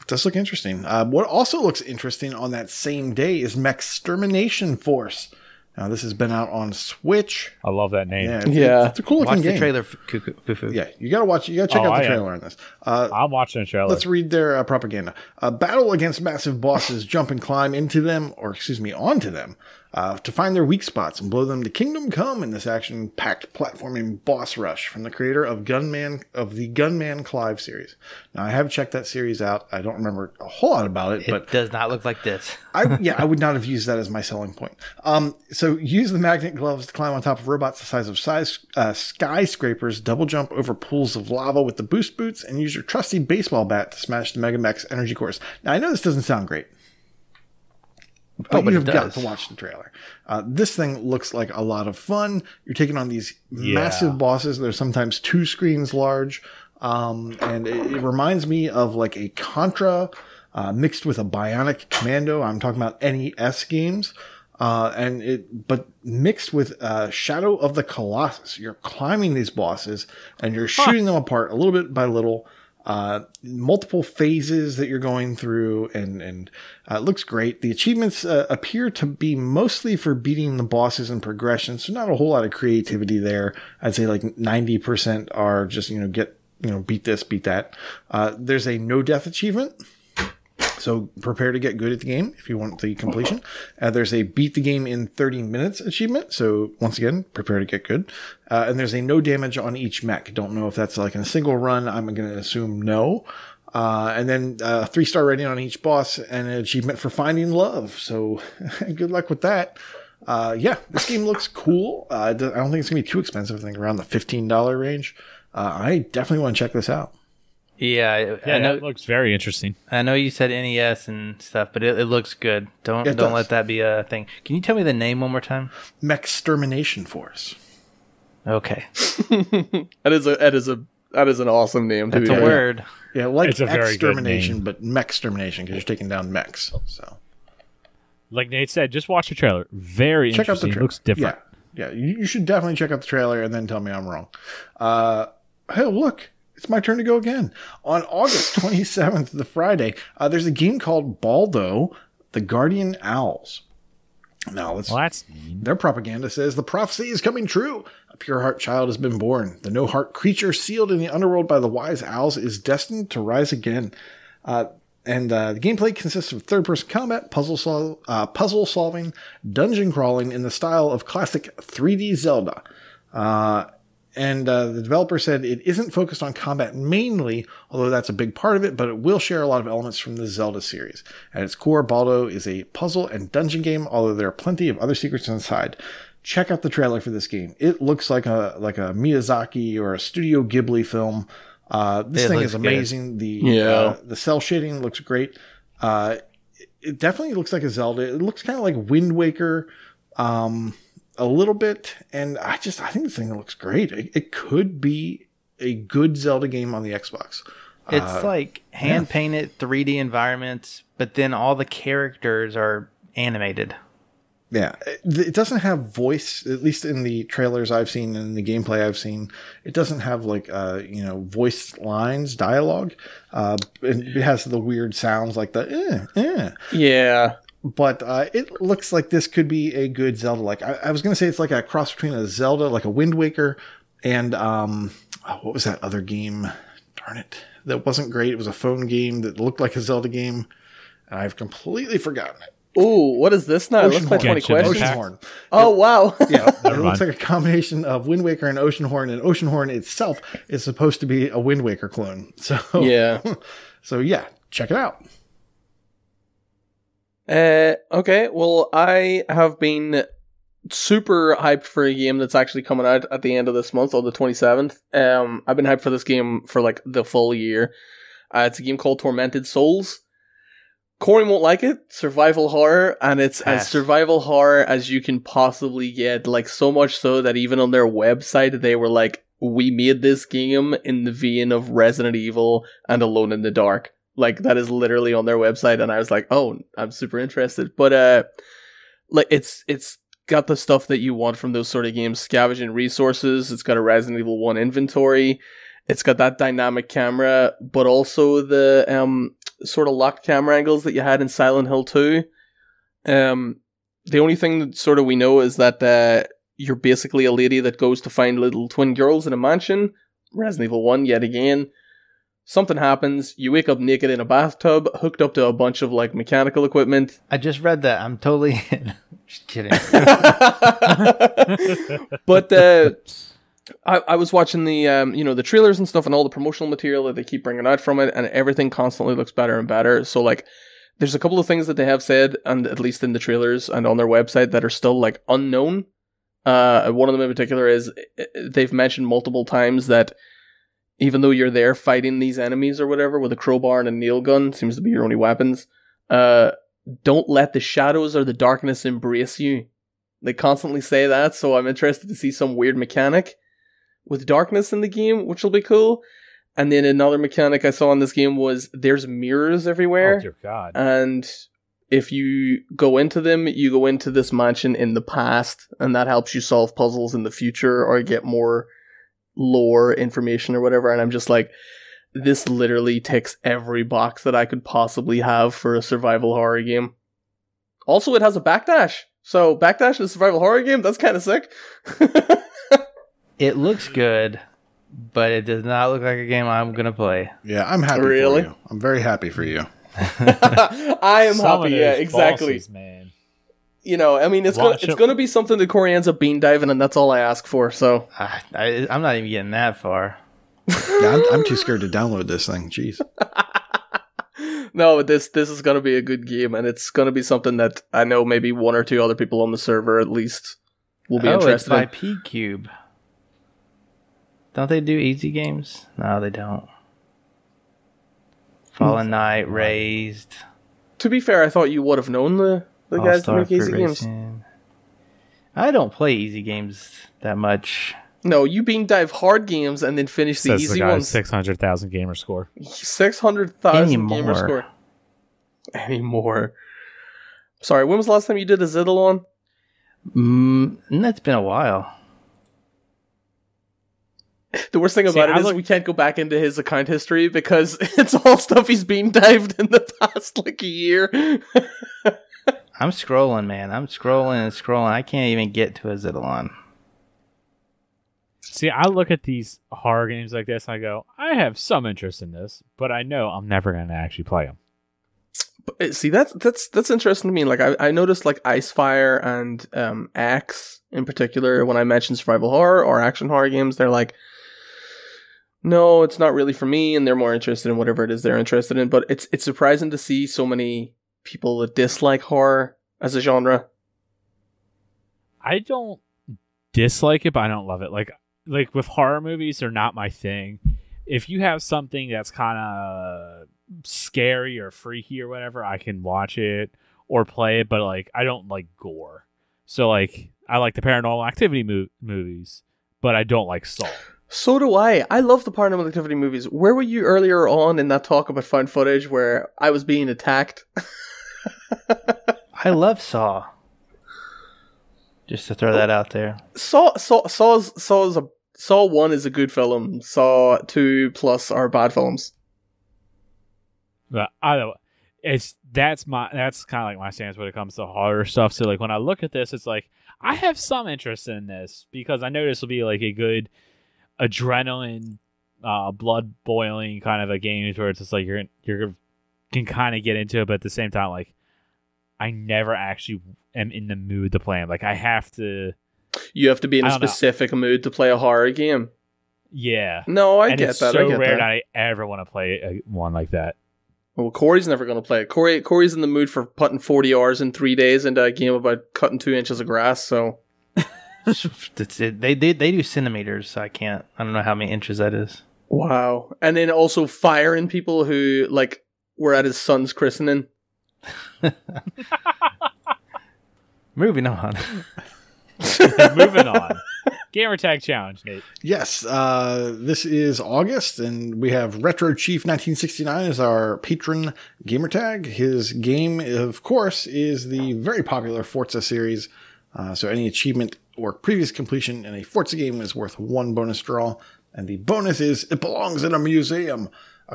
it does look interesting. Uh, what also looks interesting on that same day is Mechstermination Force. Now, this has been out on Switch. I love that name. Yeah, it's, Yeah. it's a cool looking Watch game. the trailer, F- Cuckoo- Fufu. Yeah, you gotta watch. You gotta check Oh, out the I am. trailer on this. Uh, I'm watching the trailer. Let's read their uh, propaganda. Uh, battle against massive bosses, jump and climb into them, or excuse me, onto them, uh, to find their weak spots and blow them to kingdom come in this action-packed platforming boss rush from the creator of Gunman of the Gunman Clive series. Now, I have checked that series out. I don't remember a whole lot about it, It but does not look like this. I yeah, I <laughs> would not have used that as my selling point. Um, so use the magnet gloves to climb on top of robots the size of size, uh, skyscrapers, double jump over pools of lava with the boost boots, and use your trusty baseball bat to smash the Megamech's energy cores. Now I know this doesn't sound great. But, Oh, but you've got to watch the trailer. Uh, this thing looks like a lot of fun. You're taking on these massive bosses. They're sometimes two screens large. Um, and it, it reminds me of like a Contra uh, mixed with a Bionic Commando. I'm talking about NES games. Uh, and it, but mixed with uh, Shadow of the Colossus. You're climbing these bosses and you're shooting them apart a little bit by little uh, multiple phases that you're going through, and and uh, it looks great. The achievements uh, appear to be mostly for beating the bosses and progression, so not a whole lot of creativity there. I'd say like ninety percent are just you know get you know beat this, beat that. Uh, there's a no death achievement. So prepare to get good at the game if you want the completion. Uh, there's a beat the game in 30 minutes achievement. So once again, prepare to get good. Uh, and there's a no damage on each mech. Don't know if that's like in a single run. I'm going to assume no. Uh, and then uh, three star rating on each boss and an achievement for finding love. So <laughs> good luck with that. Uh, yeah, this game looks cool. Uh, I don't think it's gonna be too expensive. I think around the fifteen dollar range. I definitely want to check this out. Yeah, I, Yeah, I know. that looks very interesting. I know you said NES and stuff, but it, it looks good. Don't It don't does. let that be a thing. Can you tell me the name one more time? Mech Extermination Force. Okay, <laughs> that is a that is a that is an awesome name. that's too. a word. Yeah, like It's a very good extermination, name. but mech extermination because you're taking down mechs. So Like Nate said, just watch the trailer. Very check out the interesting. trailer. looks different. Yeah, yeah. You, you should definitely check out the trailer and then tell me I'm wrong. Uh, hey, look, it's my turn to go again. On August <laughs> 27th, the Friday, uh, there's a game called Baldo, the Guardian Owls. Now let's Well, that's. Their propaganda says the prophecy is coming true. A pure heart child has been born. The no heart creature sealed in the underworld by the wise owls is destined to rise again. Uh, and uh, the gameplay consists of third person combat, puzzle, sol- uh, puzzle solving, dungeon crawling in the style of classic 3D Zelda. And uh, the developer said it isn't focused on combat mainly, although that's a big part of it, but it will share a lot of elements from the Zelda series. At its core, Baldo is a puzzle and dungeon game, although there are plenty of other secrets inside. Check out the trailer for this game. It looks like a like a Miyazaki or a Studio Ghibli film. Uh, this It thing looks is good. amazing. The Yeah. uh, the cell shading looks great. Uh, it- it definitely looks like a Zelda. It looks kind of like Wind Waker. Um, a little bit, and I just I think the thing looks great. It, it could be a good Zelda game on the Xbox. It's Uh, like hand painted 3D environments, but then all the characters are animated. Yeah, it, it doesn't have voice. At least in the trailers I've seen and the gameplay I've seen, it doesn't have like uh you know voice lines, dialogue. Uh, it has the weird sounds like the eh, eh. Yeah, but uh, it looks like this could be a good Zelda. Like I, I was going to say, it's like a cross between a Zelda, like a Wind Waker, and um, oh, what was that other game? Darn it, that wasn't great. It was a phone game that looked like a Zelda game, and I've completely forgotten it. Ooh, what is this now? Let's play Oceanhorn. 20 Genshin questions. Impact. Oceanhorn. Oh, wow. <laughs> Yeah, it Never looks like a combination of Wind Waker and Oceanhorn, and Oceanhorn itself is supposed to be a Wind Waker clone. So yeah. <laughs> so yeah, check it out. Uh, okay, well, I have been super hyped for a game that's actually coming out at the end of this month on the 27th. Um, I've been hyped for this game for like the full year. Uh, it's a game called Tormented Souls. Corey won't like it. Survival horror, and it's as survival horror as you can possibly get. Like so much so that even on their website they were like, "We made this game in the vein of Resident Evil and Alone in the Dark." Like that is literally on their website, and I was like, "Oh, I'm super interested." But uh, like it's it's got the stuff that you want from those sort of games: scavenging resources. It's got a Resident Evil One inventory. It's got that dynamic camera, but also the um sort of locked camera angles that you had in Silent Hill 2. Um, the only thing that sort of we know is that uh, you're basically a lady that goes to find little twin girls in a mansion. Resident Evil 1, yet again. Something happens, you wake up naked in a bathtub, hooked up to a bunch of like mechanical equipment. I just read that. I'm totally <laughs> just kidding. <laughs> but uh, I, I was watching the um, you know the trailers and stuff and all the promotional material that they keep bringing out from it, and everything constantly looks better and better. So like, there's a couple of things that they have said, and at least in the trailers and on their website, that are still like unknown. Uh, one of them in particular is uh, they've mentioned multiple times that even though you're there fighting these enemies or whatever with a crowbar and a nail gun, seems to be your only weapons. Uh, don't let the shadows or the darkness embrace you. They constantly say that, so I'm interested to see some weird mechanic with darkness in the game, which will be cool. And then another mechanic I saw in this game was there's mirrors everywhere, Oh dear God. and if you go into them, you go into this mansion in the past, and that helps you solve puzzles in the future or get more lore information or whatever. And I'm just like, this literally ticks every box that I could possibly have for a survival horror game. Also, it has a backdash. So, backdash in a survival horror game, that's kind of sick. it looks good, but it does not look like a game I'm gonna play. Yeah, I'm happy Really? for you. I'm very happy for you. <laughs> I am Some happy. Yeah, exactly. bosses, man. You know, I mean, it's gonna, it's going to be something that Corey ends up bean diving, and that's all I ask for. So, I, I, I'm not even getting that far. Yeah, I'm, I'm too scared to download this thing. Jeez. <laughs> no, but this this is going to be a good game, and it's going to be something that I know maybe one or two other people on the server at least will be oh, it's interested by in. P Cube. Don't they do easy games? No, they don't. Fallen hmm. Knight, Raised, To be fair, I thought you would have known the, the guys that All-Star make easy games. Racing. I don't play easy games that much. No, you being dive hard games and then finish the Says the easy guy ones. six hundred thousand gamer score. Six hundred thousand gamer Anymore. score. Anymore. Sorry, when was the last time you did a Zidalon? Mm, that's been a while. The worst thing See, about it I is look- we can't go back into his account history because <laughs> it's all stuff he's been dived in the <laughs> past like a year. I'm scrolling, man. I'm scrolling and scrolling. I can't even get to a Zidalon. See, I look at these horror games like this and I go, I have some interest in this, but I know I'm never going to actually play them. But, uh, see, that's that's that's interesting to me. Like I, I noticed like Icefire and um Axe in particular when I mention survival horror or action horror games, they're like no, it's not really for me, and they're more interested in whatever it is they're interested in. But it's it's surprising to see so many people that dislike horror as a genre. I don't dislike it, but I don't love it. Like like with horror movies, they're not my thing. If you have something that's kind of scary or freaky or whatever, I can watch it or play it, but like I don't like gore. So like I like the paranormal activity mo- movies, but I don't like Saw. So do I. I love the paranormal activity movies. Where were you earlier on in that talk about found footage where I was being attacked? <laughs> I love Saw. Just to throw that out there. Saw Saw Saw's Saw's a Saw one is a good film. Saw two plus are bad films. But I don't. It's that's my that's kind of like my stance when it comes to horror stuff. So like when I look at this, it's like I have some interest in this because I know this will be like a good adrenaline, uh, blood boiling kind of a game where it's just like you're you're can kind of get into it, but at the same time, like I never actually am in the mood to play 'em. Like I have to, You have to be in a don't know. specific mood to play a horror game. yeah. No, I and get it's that. so I get rare that. that I ever want to play a, one like that. Well, Corey's never going to play it. Corey, Corey's in the mood for putting 40 hours in three days into a game about cutting two inches of grass, so. <laughs> That's it. They, they they do centimeters, so I can't. I don't know how many inches that is. Wow. And then also firing people who, like, were at his son's christening. <laughs> Moving on. <laughs> Moving on. Gamertag challenge, Nate. Yes, uh, this is August, and we have Retro Chief 1969 as our patron gamertag. His game, of course, is the very popular Forza series. Uh, so any achievement or previous completion in a Forza game is worth one bonus draw, and the bonus is it belongs in a museum.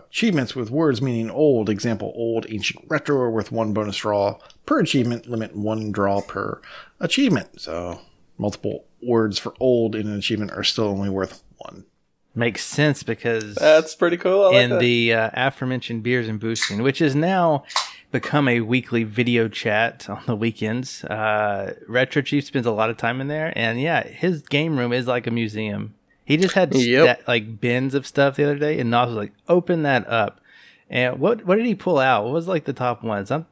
Achievements with words meaning old, example old, ancient, retro, are worth one bonus draw per achievement. Limit one draw per achievement. So multiple words for old in an achievement are still only worth one. Makes sense because That's pretty cool. I like in that. the uh, aforementioned beers and boosting, which has now become a weekly video chat on the weekends. Uh, Retro Chief spends a lot of time in there, and yeah, his game room is like a museum. He just had Yep. sta- like bins of stuff the other day, and Nos was like, "Open that up." And what what did he pull out? What was like the top one? Some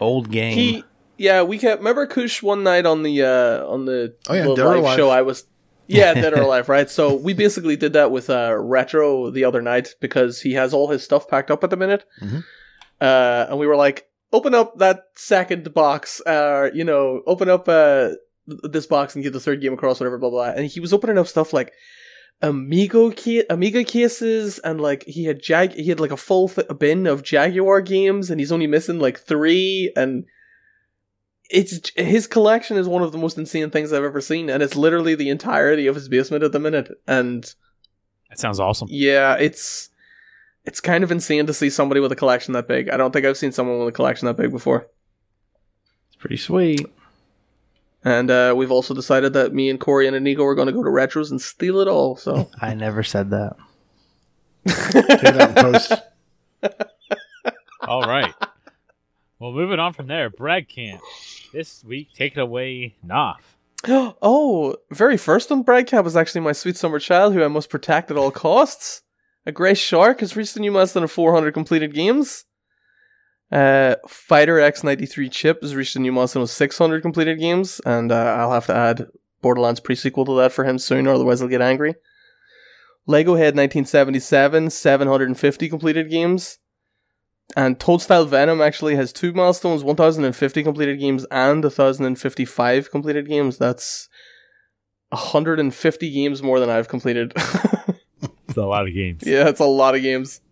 old game. He, yeah, we kept. Remember Kush one night on the uh on the, Oh, yeah, the Dead live Alive. show. I was, yeah, <laughs> Dead or Alive, right? So we basically did that with uh Retro the other night because he has all his stuff packed up at the minute, Mhm. uh, and we were like, open up that second box, uh, you know, open up uh this box and get the third game across, whatever, blah blah. And he was opening up stuff like. Amigo ca- Amiga cases and like he had Jag he had like a full th- bin of Jaguar games and he's only missing like three and it's his collection is one of the most insane things I've ever seen, and it's literally the entirety of his basement at the minute. And That sounds awesome. yeah, it's it's kind of insane to see somebody with a collection that big. I don't think I've seen someone with a collection that big before. it's pretty sweet. And uh, we've also decided that me and Corey and Inigo are going to go to retros and steal it all. So <laughs> I never said that. Take it out in post. All right. well, moving on from there, Brad Camp. This week, take it away, Noth. <gasps> oh, very first on Bragcap was actually my sweet summer child, who I must protect at all costs. A grey shark has reached a new milestone of 400 completed games. Uh, Fighter X93 Chip has reached a new milestone of 600 completed games, and uh, I'll have to add Borderlands pre-sequel to that for him soon, or otherwise he'll get angry. Lego Head 1977, 750 completed games. and Toadstyle Venom actually has two milestones: 1,050 completed games and 1,055 completed games. That's 150 games more than I've completed. <laughs> It's a lot of games. yeah, it's a lot of games.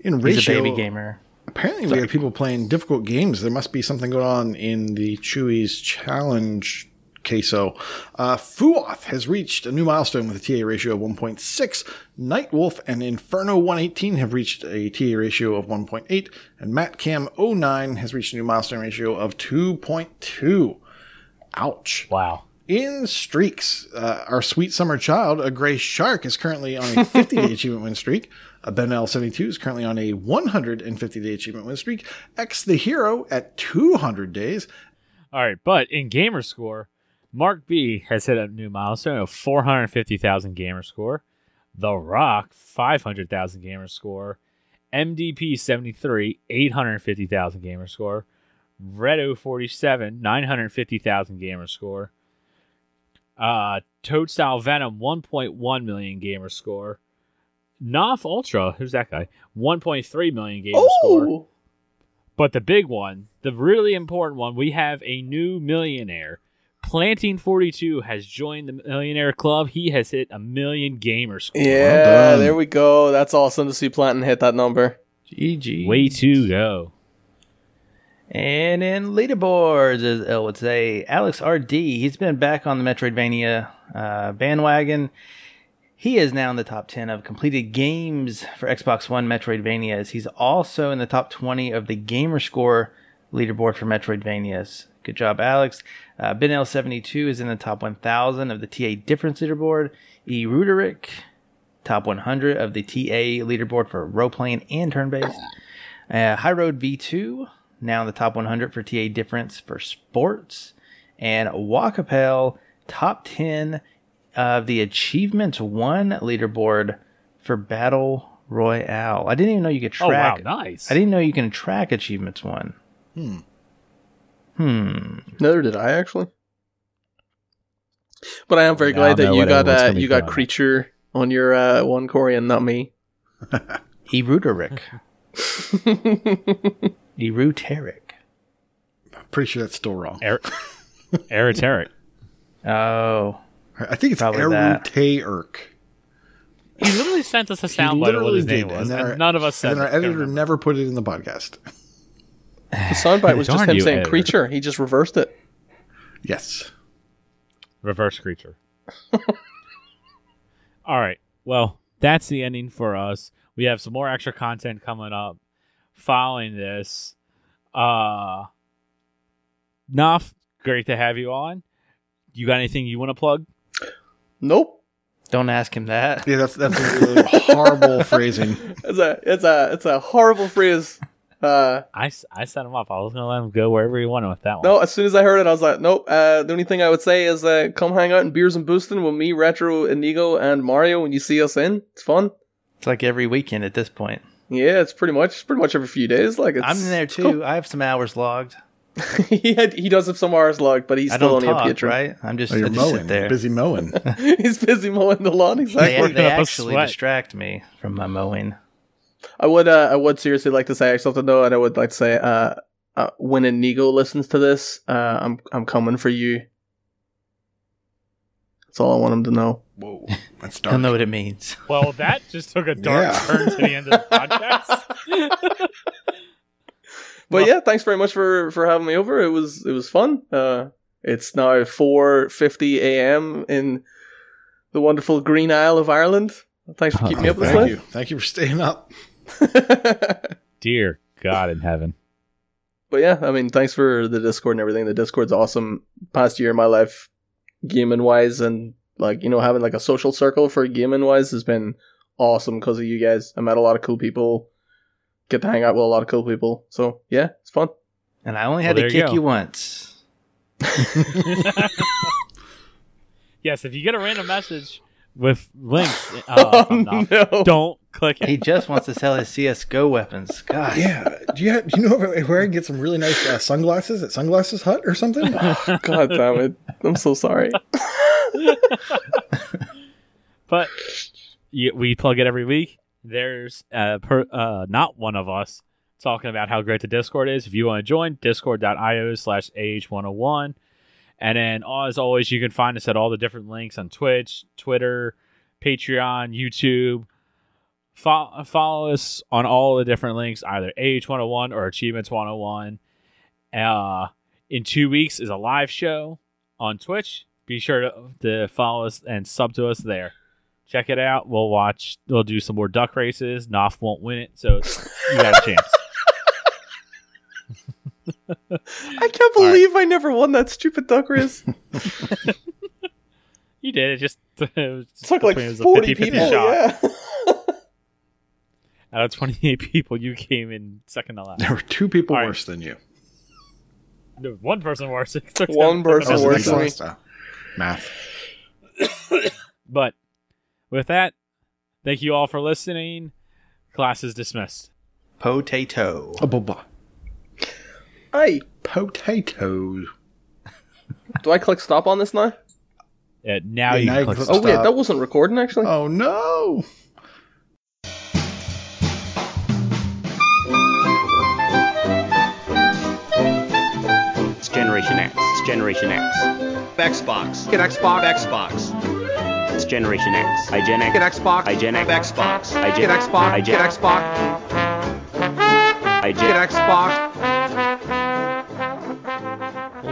In He's ratio, a baby gamer. Apparently we have people playing difficult games. There must be something going on in the Chewy's challenge queso. Uh, Fuoth has reached a new milestone with a TA ratio of 1.6. Nightwolf and Inferno 118 have reached a TA ratio of 1.8. And MattCam 09 has reached a new milestone ratio of 2.2. Ouch. Wow. In streaks, uh, our sweet summer child, a gray shark, is currently on a 50 day <laughs> achievement win streak. Ben L72 is currently on a 150 day achievement win streak. X the Hero at 200 days. All right, but in gamer score, Mark B has hit a new milestone of 450,000 gamer score. The Rock, 500,000 gamer score. MDP 73, 850,000 gamer score. Redo 47, 950,000 gamer score. Uh, Toadstyle Venom, 1.1 million gamer score. Noff Ultra, who's that guy? 1.3 million gamer score. Oh, But the big one, the really important one, we have a new millionaire. Planting 42 has joined the millionaire club. He has hit a million gamer score. yeah, done. there we go. That's awesome to see Planton hit that number. GG. Way to go. And in leaderboards, as I would say, Alex RD. He's been back on the Metroidvania uh, bandwagon. He is now in the top 10 of completed games for Xbox One Metroidvanias. He's also in the top 20 of the gamer score leaderboard for Metroidvanias. Good job, Alex. Uh, ben L72 is in the top 1000 of the TA difference leaderboard. E. Ruderick, top 100 of the TA leaderboard for role playing and turn based. Uh, High Road V2, now in the top 100 for TA difference for sports. And Wakapel, top 10 of the Achievements 1 leaderboard for Battle Royale. I didn't even know you could track. Oh, wow. track. Nice. I didn't know you can track Achievements 1. Hmm. Hmm. Neither did I actually. But I am very Yeah, glad that you got everyone's uh, you got put creature on your uh, one Corey and not me. <laughs> E. Ruderick. <laughs> e. Ruterick. Pretty sure that's still wrong. Er- Esoteric. Oh. I think it's Probably He literally sent us a soundbite of what his name was, and and, our- none of us said And our editor never put it in the podcast. The soundbite was just him you, saying editor. creature. He just reversed it. Yes. Reverse creature. <laughs> All right. Well, that's the ending for us. We have some more extra content coming up following this. Uh Noth, great to have you on. You got anything you want to plug? Nope. Don't ask him that. Yeah, that's that's a horrible <laughs> phrasing. It's a it's a it's a horrible phrase. Uh, I, s- I set him up. I was going to let him go wherever he wanted with that one. no, as soon as I heard it, I was like, nope. Uh, the only thing I would say is uh, come hang out in Beers and Boosting with me, Retro, Inigo, and Mario when you see us in. It's fun. It's like every weekend at this point. Yeah, it's pretty much pretty much every few days. Like it's, I'm in there too. cool. I have some hours logged. <laughs> he had, he does have some hours logged, but he's I still don't only talk, a patron. right? I'm just, Oh, you're just mowing. sit there. Busy mowing. <laughs> <laughs> he's busy mowing the lawn. Exactly. They, Working they up a actually distract me from my mowing. I would uh, I would seriously like to say I something though, and I would like to say uh, uh when Inigo listens to this, uh, I'm I'm coming for you. That's all I want him to know. Whoa, that's I don't know what it means. Well, that just took a dark Yeah. turn to the end of the podcast. But Well- yeah, thanks very much for for having me over. It was it was fun. Uh, it's now four fifty a.m. in the wonderful Green Isle of Ireland. Thanks for keeping me up with Thank this. you. Thank you for staying up. <laughs> Dear God in heaven. But yeah, I mean, thanks for the Discord and everything. The Discord's awesome. Past year of my life, gaming wise, and like you know having like a social circle for gaming wise has been awesome because of you guys. I met a lot of cool people. Get to hang out with a lot of cool people. So yeah, it's fun. And I only had there to kick go. you once. <laughs> <laughs> yes, if you get a random message with links, <laughs> uh, from Noth, no. don't click it. He just wants to sell his CS:GO weapons. God, Yeah. Do you, have, do you know where where I can get some really nice uh, sunglasses at Sunglasses Hut or something? God damn it! I'm so sorry. But you, we plug it every week. There's uh, per, uh, not one of us talking about how great the Discord is. If you want to join, discord.io slash AH101. And then, as always, you can find us at all the different links on Twitch, Twitter, Patreon, YouTube. Fo- follow us on all the different links, either AH101 or Achievements 101. Uh, in two weeks is a live show on Twitch. Be sure to, to follow us and sub to us there. Check it out. We'll watch. We'll do some more duck races. Noth won't win it, so you got a chance. <laughs> I can't believe I never won that stupid duck race. <laughs> You did it. Just <laughs> it was It took like it was a 40 50-50 people. shot. Yeah. Out of 28 people, you came in second to last. There were two people All right. worse than you. No, One person worse. One person worse than me. next Excellent stuff. Math. But with that, thank you all for listening. Class is dismissed. Potato. Oh, blah, blah. Potato. Do I click stop on this now? Uh, now Yeah, you now can click stop. Oh wait, that wasn't recording actually. Oh no! It's Generation X. It's Generation X. Xbox. Get Xbox. Xbox. It's Generation X. I Gen X. Get Xbox. I Gen X. Xbox. I Gen Get Xbox. I Gen Get Xbox. I Get Gen Xbox.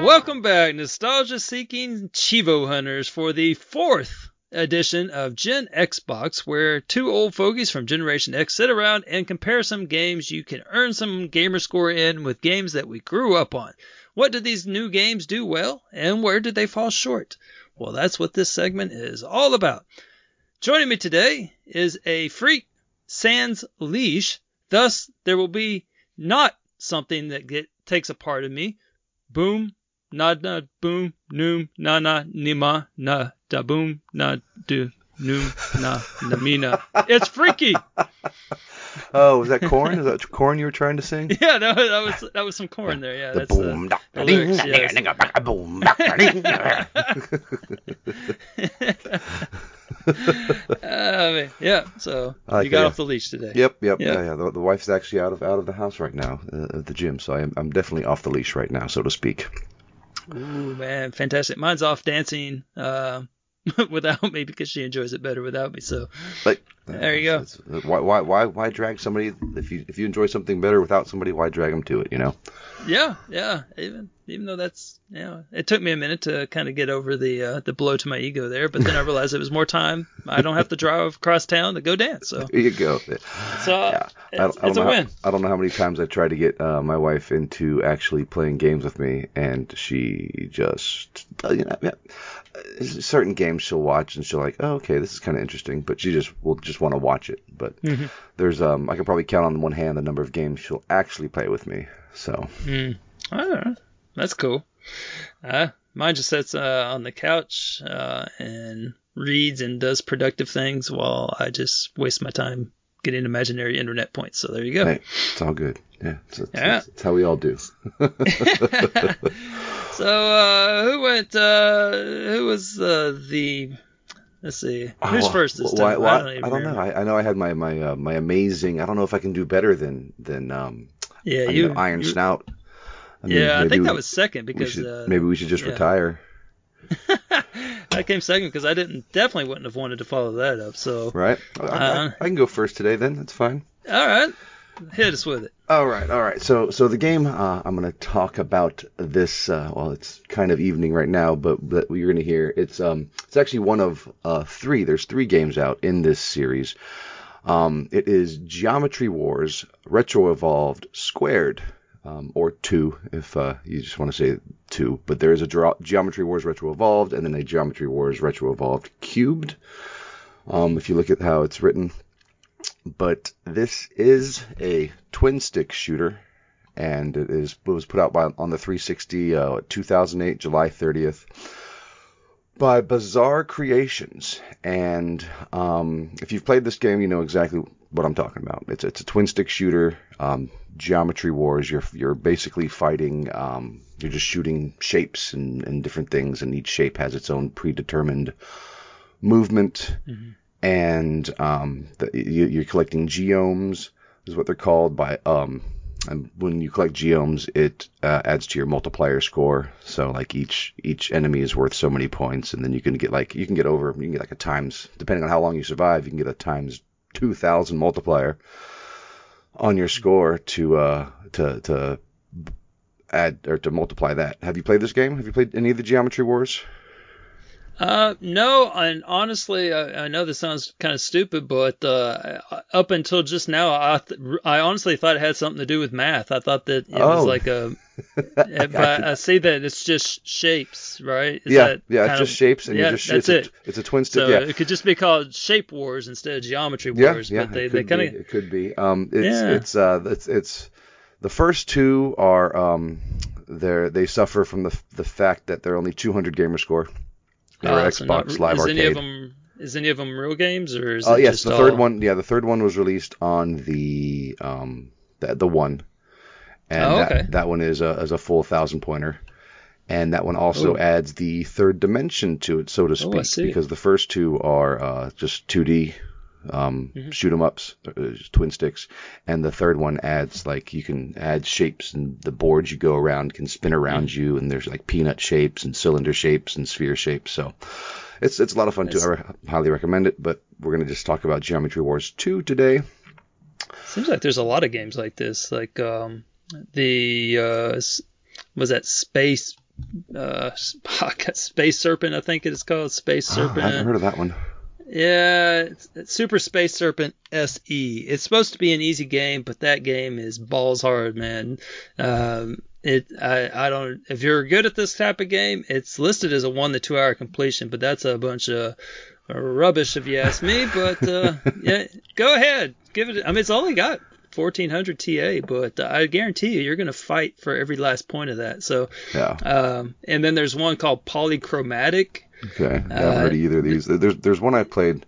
Welcome back, nostalgia seeking cheevo hunters, for the fourth edition of Gen Xbox, where two old fogies from Generation X sit around and compare some games you can earn some gamer score in with games that we grew up on. What did these new games do well, and where did they fall short? Well, that's what this segment is all about. Joining me today is a freak sans leash, thus, there will be not something that get, takes a part of me. Boom, na na boom, noom, na na nima, na da boom, na do noom, na na mina. It's freaky. Oh, was that Korn? Is that Korn you were trying to sing? <laughs> Yeah, that was that was, that was some Korn there. Yeah, The that's boom, uh, da- the ding, lyrics, da- yes. ding, da- da- boom, da- da- ding, da- <laughs> Uh, yeah. So like you got it, off the leash today. Yep, yep, Yeah. yeah, yeah. The, the wife's actually out of out of the house right now uh, at the gym, so I'm I'm definitely off the leash right now, so to speak. Ooh, man, fantastic. Mine's off dancing uh, <laughs> without me because she enjoys it better without me. So There you go. it's- it's- why why why why drag somebody if you if you enjoy something better without somebody? Why drag them to it? You know. yeah, yeah. Even even though that's you know, it took me a minute to kind of get over the uh, the blow to my ego there, but then I realized it was more time. I don't have to drive across town to go dance. So <laughs> There you go. so Yeah. I don't, it's, I don't it's a know win. How, I don't know how many times I tried to get uh, my wife into actually playing games with me, and she just, uh, you know, yeah, certain games she'll watch and she'll like, oh, okay, this is kind of interesting, but she just will just want to watch it. But Mm-hmm. there's, um, I could probably count on one hand the number of games she'll actually play with me. So Oh, that's cool. Uh, mine just sits uh, on the couch uh, and reads and does productive things while I just waste my time getting imaginary internet points. So there you go. hey, it's all good. Yeah, it's, it's, Yeah. it's, it's how we all do. <laughs> <laughs> So uh, who went? Uh, who was uh, the? Let's see. Who's Oh, first this why- time? why- I don't, I don't know. I, I know I had my my uh, my amazing. I don't know if I can do better than than um, Yeah, you. know, Iron you- Snout. I mean, yeah, I think that was second we because should, uh, maybe we should just yeah. retire, <laughs> I came second because I didn't definitely wouldn't have wanted to follow that up. So right? I, I- Uh, I can go first today. Then that's fine. all right, hit us with it. All right, all right. So, so the game uh, I'm going to talk about this. Uh, well, it's kind of evening right now, but but you're going to hear it's um it's actually one of uh, three. There's three games out in this series. Um, it is Geometry Wars Retro Evolved Squared, um, or two if uh, you just want to say two. But there is a Dra- Geometry Wars Retro Evolved and then a Geometry Wars Retro Evolved Cubed. Um, if you look at how it's written, but this is a twin stick shooter, and it is it was put out by on the 360 uh, 2008 July 30th by Bizarre Creations. And um, if you've played this game, you know exactly what I'm talking about. It's it's a twin stick shooter, um, geometry wars. You're you're basically fighting. Um, you're just shooting shapes and, and different things, and each shape has its own predetermined movement and um, the, you, you're collecting geoms is what they're called by um, and when you collect geoms, it uh, adds to your multiplier score. So like each each enemy is worth so many points, and then you can get like you can get over you can get like a times depending on how long you survive, you can get a times two thousand multiplier on your score to uh to to add or to multiply that. Have you played this game? Have you played any of the Geometry Wars? Uh, no, and honestly, I, I know this sounds kind of stupid, but uh, up until just now, I th- I honestly thought it had something to do with math. I thought that it Oh. was like a, <laughs> but I see that it's just shapes, right? Is yeah, that yeah, it's kind just of- shapes, and yeah, you just that's it's it. A, it's a twin stick. So yeah, it could just be called Shape Wars instead of Geometry Wars, yeah. but they, they kind of It could be. Um, it's Yeah. it's uh, it's it's the first two are um, they they suffer from the the fact that they're only 200 gamer score. They're uh, so Xbox Live is Arcade. Any of them, is any of them real games or is Oh it yes, just the third all- one. Yeah, the third one was released on the um the, the one, and Oh, okay. that that one is a is a full thousand pointer, and that one also Ooh. adds the third dimension to it, so to Oh, speak, see. because the first two are uh, just 2D um Mhm. shoot 'em ups, uh, twin sticks, and the third one adds like you can add shapes and the boards you go around can spin around Mm-hmm. you, and there's like peanut shapes and cylinder shapes and sphere shapes, so. It's it's a lot of fun too. I re- highly recommend it. But we're gonna just talk about Geometry Wars 2 today. Seems like there's a lot of games like this. Like um, the uh, was that space uh, <laughs> space serpent? I think it is called space Oh, I haven't heard of that one. Yeah, it's, it's Super Space Serpent SE. It's supposed to be an easy game, but that game is balls hard, man. Um, it I I don't if you're good at this type of game, it's listed as a one to two hour completion, but that's a bunch of rubbish if you ask me. But uh, <laughs> yeah, go ahead, give it. I mean, it's only got 1400 TA, but I guarantee you, you're gonna fight for every last point of that. So, Yeah. um, and then there's one called Polychromatic. Okay. I haven't Uh, heard of either of these. There's there's one I played.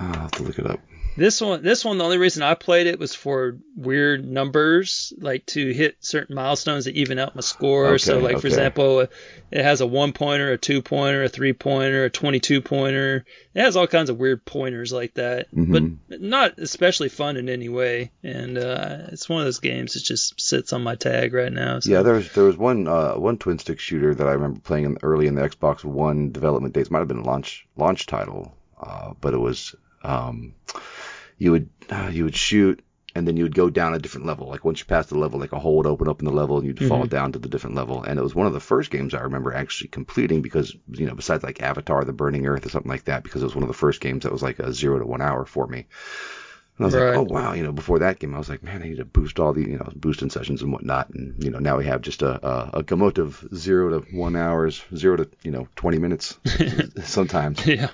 Oh, I'll have to look it up. This one, this one, the only reason I played it was for weird numbers, like to hit certain milestones to even out my score. so, Okay, like for example, it has a one pointer, a two pointer, a three pointer, a twenty-two pointer. It has all kinds of weird pointers like that, Mhm. but not especially fun in any way. And uh, it's one of those games that just sits on my tag right now. So. Yeah, there was there was one uh, one twin stick shooter that I remember playing in, early in the Xbox One development days. Might have been a launch launch title, uh, but it was um, you would uh, you would shoot and then you would go down a different level. Like once you passed the level, like a hole would open up in the level and you'd fall Mhm. down to the different level. And it was one of the first games I remember actually completing because you know besides like Avatar: The Burning Earth or something like that, because it was one of the first games that was like a zero to one hour for me. And I was Right. like, oh wow, you know, before that game, I was like, man, I need to boost all the, you know, boosting sessions and whatnot. And you know, now we have just a a, a gamut of zero to one hours, zero to you know twenty minutes <laughs> sometimes. Yeah.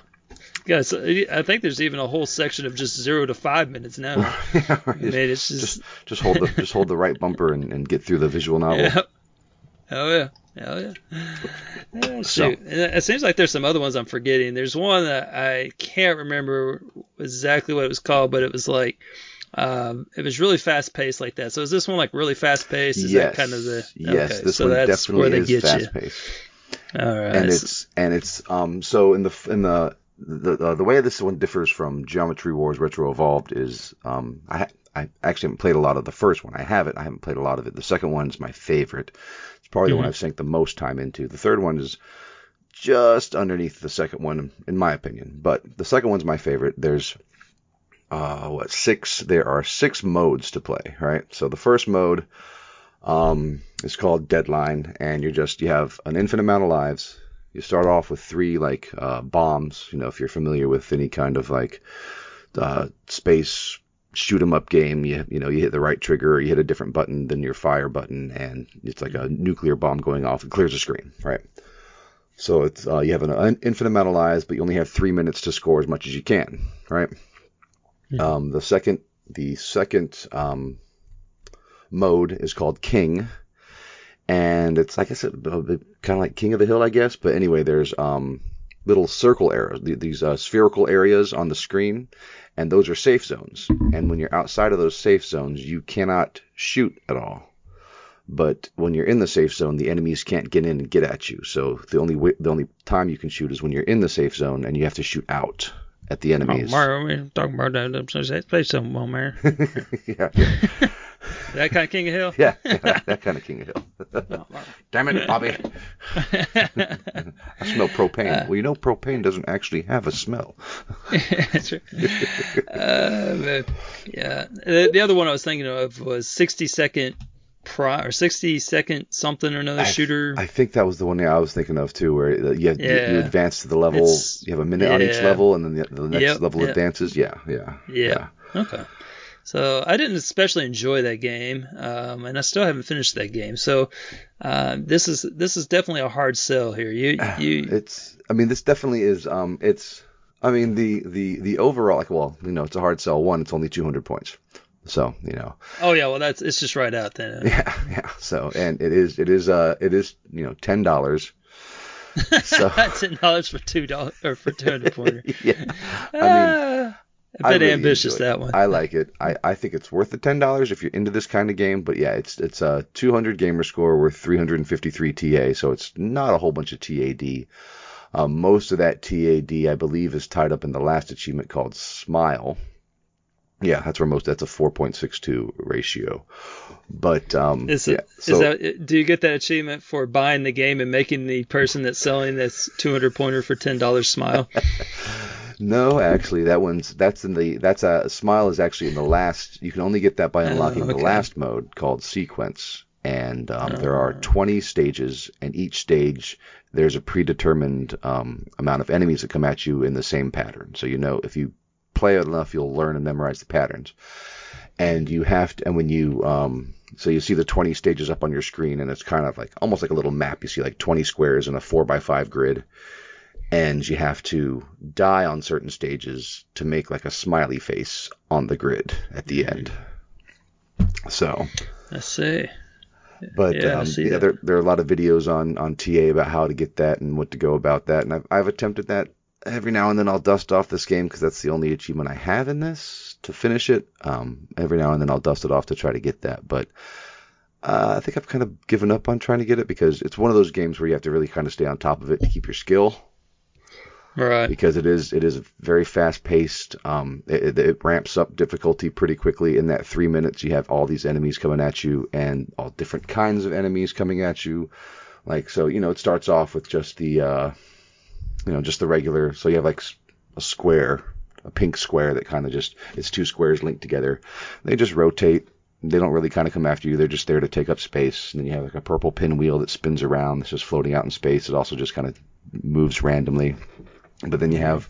Yeah, so I think there's even a whole section of just zero to five minutes now. <laughs> I mean, it's just, just just hold the just hold the right bumper and, and get through the visual novel. Yeah. Oh yeah. Hell yeah. yeah shoot. And it seems like there's some other ones I'm forgetting. There's one that I can't remember exactly what it was called, but it was like um, it was really fast paced like that. So is this one like really fast paced? Is yes, that kind of the yes, okay, this so one that's definitely where they is get fast paced. All right. and it's and it's um so in the in the the uh, the way this one differs from Geometry Wars Retro Evolved is um I ha- I actually haven't played a lot of the first one. I have it. I haven't played a lot of it. The second one's my favorite. It's probably the one Mhm. I've sank the most time into. The third one is just underneath the second one, in my opinion. But the second one's my favorite. There's uh what six? There are six modes to play. Right. So the first mode um is called Deadline, and you're just you have an infinite amount of lives. You start off with three like uh, bombs. You know, if you're familiar with any kind of like uh, space shoot 'em up game, you you know you hit the right trigger, you hit a different button than your fire button, and it's like a nuclear bomb going off. It clears the screen, right? So it's uh, you have an infinite amount of lives, but you only have three minutes to score as much as you can, right? Um, the second the second um, mode is called King, and it's like I said, kind of like King of the Hill, I guess. But anyway, there's um, little circle arrows, these uh, spherical areas on the screen, and those are safe zones. And when you're outside of those safe zones, you cannot shoot at all. But when you're in the safe zone, the enemies can't get in and get at you. So the only way, the only time you can shoot is when you're in the safe zone, and you have to shoot out at the enemies. Oh, enemies. Mario, we're talking about that. Sorry, say some more, Mario. <laughs> yeah, yeah. That kind of King of Hill. Yeah, that, <laughs> that kind of King of Hill. <laughs> Damn it, Bobby. <laughs> I smell propane. well, you know, propane doesn't actually have a smell. That's right. uh, yeah. The, the other one I was thinking of was 60 second pri or 60 second something or another I- shooter. I think that was the one I was thinking of too, where you, you, you advance to the level. It's- you have a minute on each level, and then the, the next Yep, level yep. advances. Yeah, yeah, Yeah. Okay. So I didn't especially enjoy that game, um, and I still haven't finished that game. So uh, this is this is definitely a hard sell here. You <sighs> you It's. I mean, this definitely is. Um, it's. I mean, the the the overall, like, well, you know, it's a hard sell. One, it's only 200 points. So you know, oh yeah, well that's it's just right out then. <laughs> yeah, yeah. So and it is it is uh it is you know ten dollars. <laughs> So Ten dollars for two dollars or for two hundred pointer. <laughs> yeah, I mean. A bit really ambitious that one. I like it. I, I think it's worth the ten dollars if you're into this kind of game. But yeah, it's it's a 200 gamer score worth 353 TA, so it's not a whole bunch of TAD. Um, most of that TAD, I believe, is tied up in the last achievement called Smile. Yeah, that's where most. That's a 4.62 ratio. But um, Is, yeah, so is that do you get that achievement for buying the game and making the person that's selling this 200 pointer for ten dollars smile? <laughs> <laughs> No, actually, that one's that's in the that's a smile is actually in the last. You can only get that by Oh, unlocking the last mode called sequence, and um, there are 20 stages, and each stage there's a predetermined um, amount of enemies that come at you in the same pattern. So you know if you play it enough, you'll learn and memorize the patterns. And you have to, and when you um, so you see the 20 stages up on your screen, and it's kind of like almost like a little map. You see like 20 squares in a four by five grid and you have to die on certain stages to make like a smiley face on the grid at the end. So, I see. but Yeah, um, see yeah, there there are a lot of videos on on TA about how to get that and what to go about that, and I've I've attempted that every now and then. I'll dust off this game because that's the only achievement I have in this to finish it. Um, every now and then I'll dust it off to try to get that, but. Uh, I think I've kind of given up on trying to get it because it's one of those games where you have to really kind of stay on top of it to keep your skill. Right. because it is it is very fast paced. Um, it, it ramps up difficulty pretty quickly. In that three minutes, you have all these enemies coming at you, and all different kinds of enemies coming at you. Like so, you know, it starts off with just the, uh, you know, just the regular. So you have like a square, a pink square that kind of just it's two squares linked together. They just rotate. They don't really kind of come after you. They're just there to take up space. And then you have like a purple pinwheel that spins around. That's just floating out in space. It also just kind of moves randomly. But then you have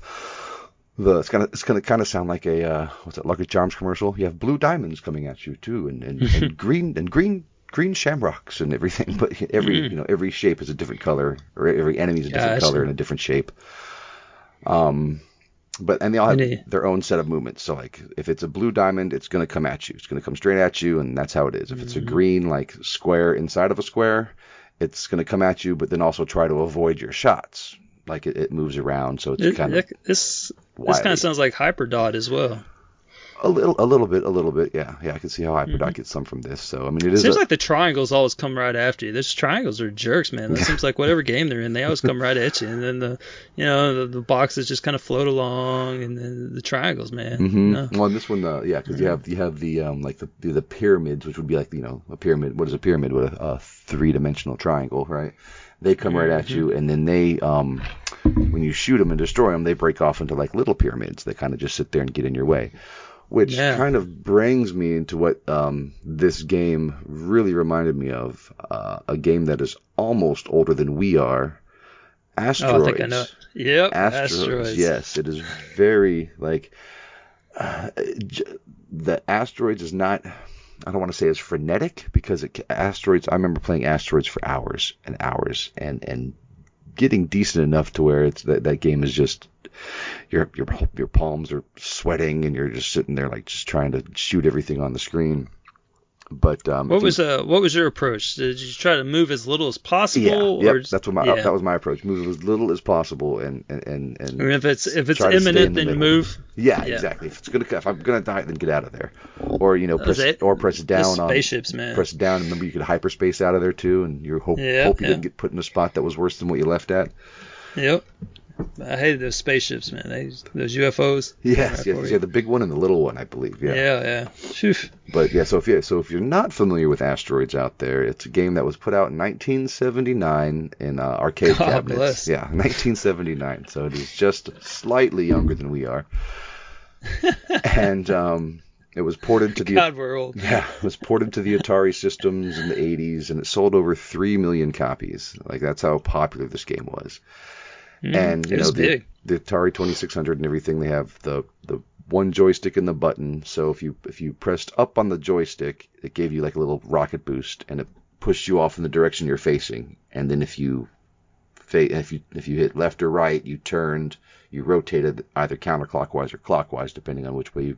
the it's gonna it's gonna kind of sound like a uh, what's that Lucky Charms commercial. You have blue diamonds coming at you too, and and, and <laughs> green and green green shamrocks and everything. <laughs> But every you know every shape is a different color, or every enemy is a different color and a different shape. Um, but and they all have their own set of movements. So like if it's a blue diamond, it's gonna come at you. It's gonna come straight at you, and that's how it is. If it's a green like square inside of a square, it's gonna come at you, but then also try to avoid your shots. Like it, it moves around, so it's It- kind of it- this this wily. kind of sounds like Hyperdot as well. A little, a little bit, a little bit. Yeah, yeah. I can see how Hyperdot Mm-hmm. gets some from this. So I mean, it is. Seems a- like the triangles always come right after you. Those triangles are jerks, man. That seems like whatever game they're in, they always come right at you. And then the, you know, the, the boxes just kind of float along, and then the triangles, man. hmm No. Well, in this one, uh, yeah, because you have you have the um like the the pyramids, which would be like you know a pyramid. What is a pyramid? With a, a three dimensional triangle, right? They come right at you, and then they um when you shoot them and destroy them, they break off into like little pyramids that kind of just sit there and get in your way. Which Yeah. kind of brings me into what um, this game really reminded me of uh, a game that is almost older than we are. Asteroids. Oh, I think I know. Yep, Asteroids. asteroids. Yes, it is very like uh, the asteroids is not. I don't want to say it's frenetic because it, asteroids. I remember playing asteroids for hours and hours and and getting decent enough to where it's that that game is just your your your palms are sweating and you're just sitting there like just trying to shoot everything on the screen. But um, What if you- was uh what was your approach? Did you try to move as little as yeah, possible, yep, or that's what my yeah. that was my approach. Move as little as possible and and and, and I mean, if it's if it's try to stay in imminent, the then middle. move. Yeah, Yeah. exactly. If it's gonna, if I'm gonna die, then get out of there, or you know, press it. or press down on spaceships, man. press down. Remember, you could hyperspace out of there too, and you hope Yeah, hope you yeah. didn't get put in a spot that was worse than what you left at. Yep. I hated those spaceships, man. They, those UFOs. Yes, Right yes, yeah, the big one and the little one, I believe. Yeah. Yeah, yeah. Phew. But yeah, so if you so if you're not familiar with Asteroids out there, it's a game that was put out in 1979 in uh, arcade God cabinets. bless. Yeah, <laughs> 1979. So it is just slightly younger than we are. <laughs> and um, it was ported to the God, we're old. <laughs> yeah, it was ported to the Atari systems in the 80s, and it sold over three million copies. Like that's how popular this game was. And you know the, big. the Atari 2600 and everything, they have the the one joystick and the button. So if you if you pressed up on the joystick, it gave you like a little rocket boost, and it pushed you off in the direction you're facing. And then if you fa- if you if you hit left or right, you turned, you rotated either counterclockwise or clockwise, depending on which way you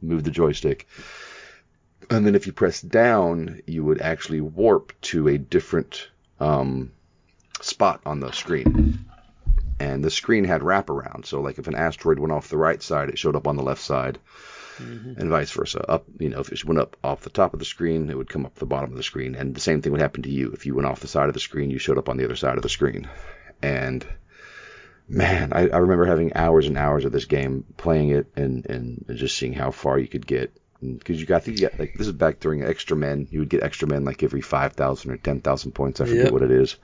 moved the joystick. And then if you press down, you would actually warp to a different um, spot on the screen. And the screen had wraparound, so like if an asteroid went off the right side, it showed up on the left side, mm-hmm. and vice versa. Up, you know, if it went up off the top of the screen, it would come up the bottom of the screen, and the same thing would happen to you. If you went off the side of the screen, you showed up on the other side of the screen. And man, I, I remember having hours and hours of this game, playing it, and and just seeing how far you could get. Because you got, I think you got like this is back during extra men. You would get extra men like every five thousand or ten thousand points. I forget Yep. what it is.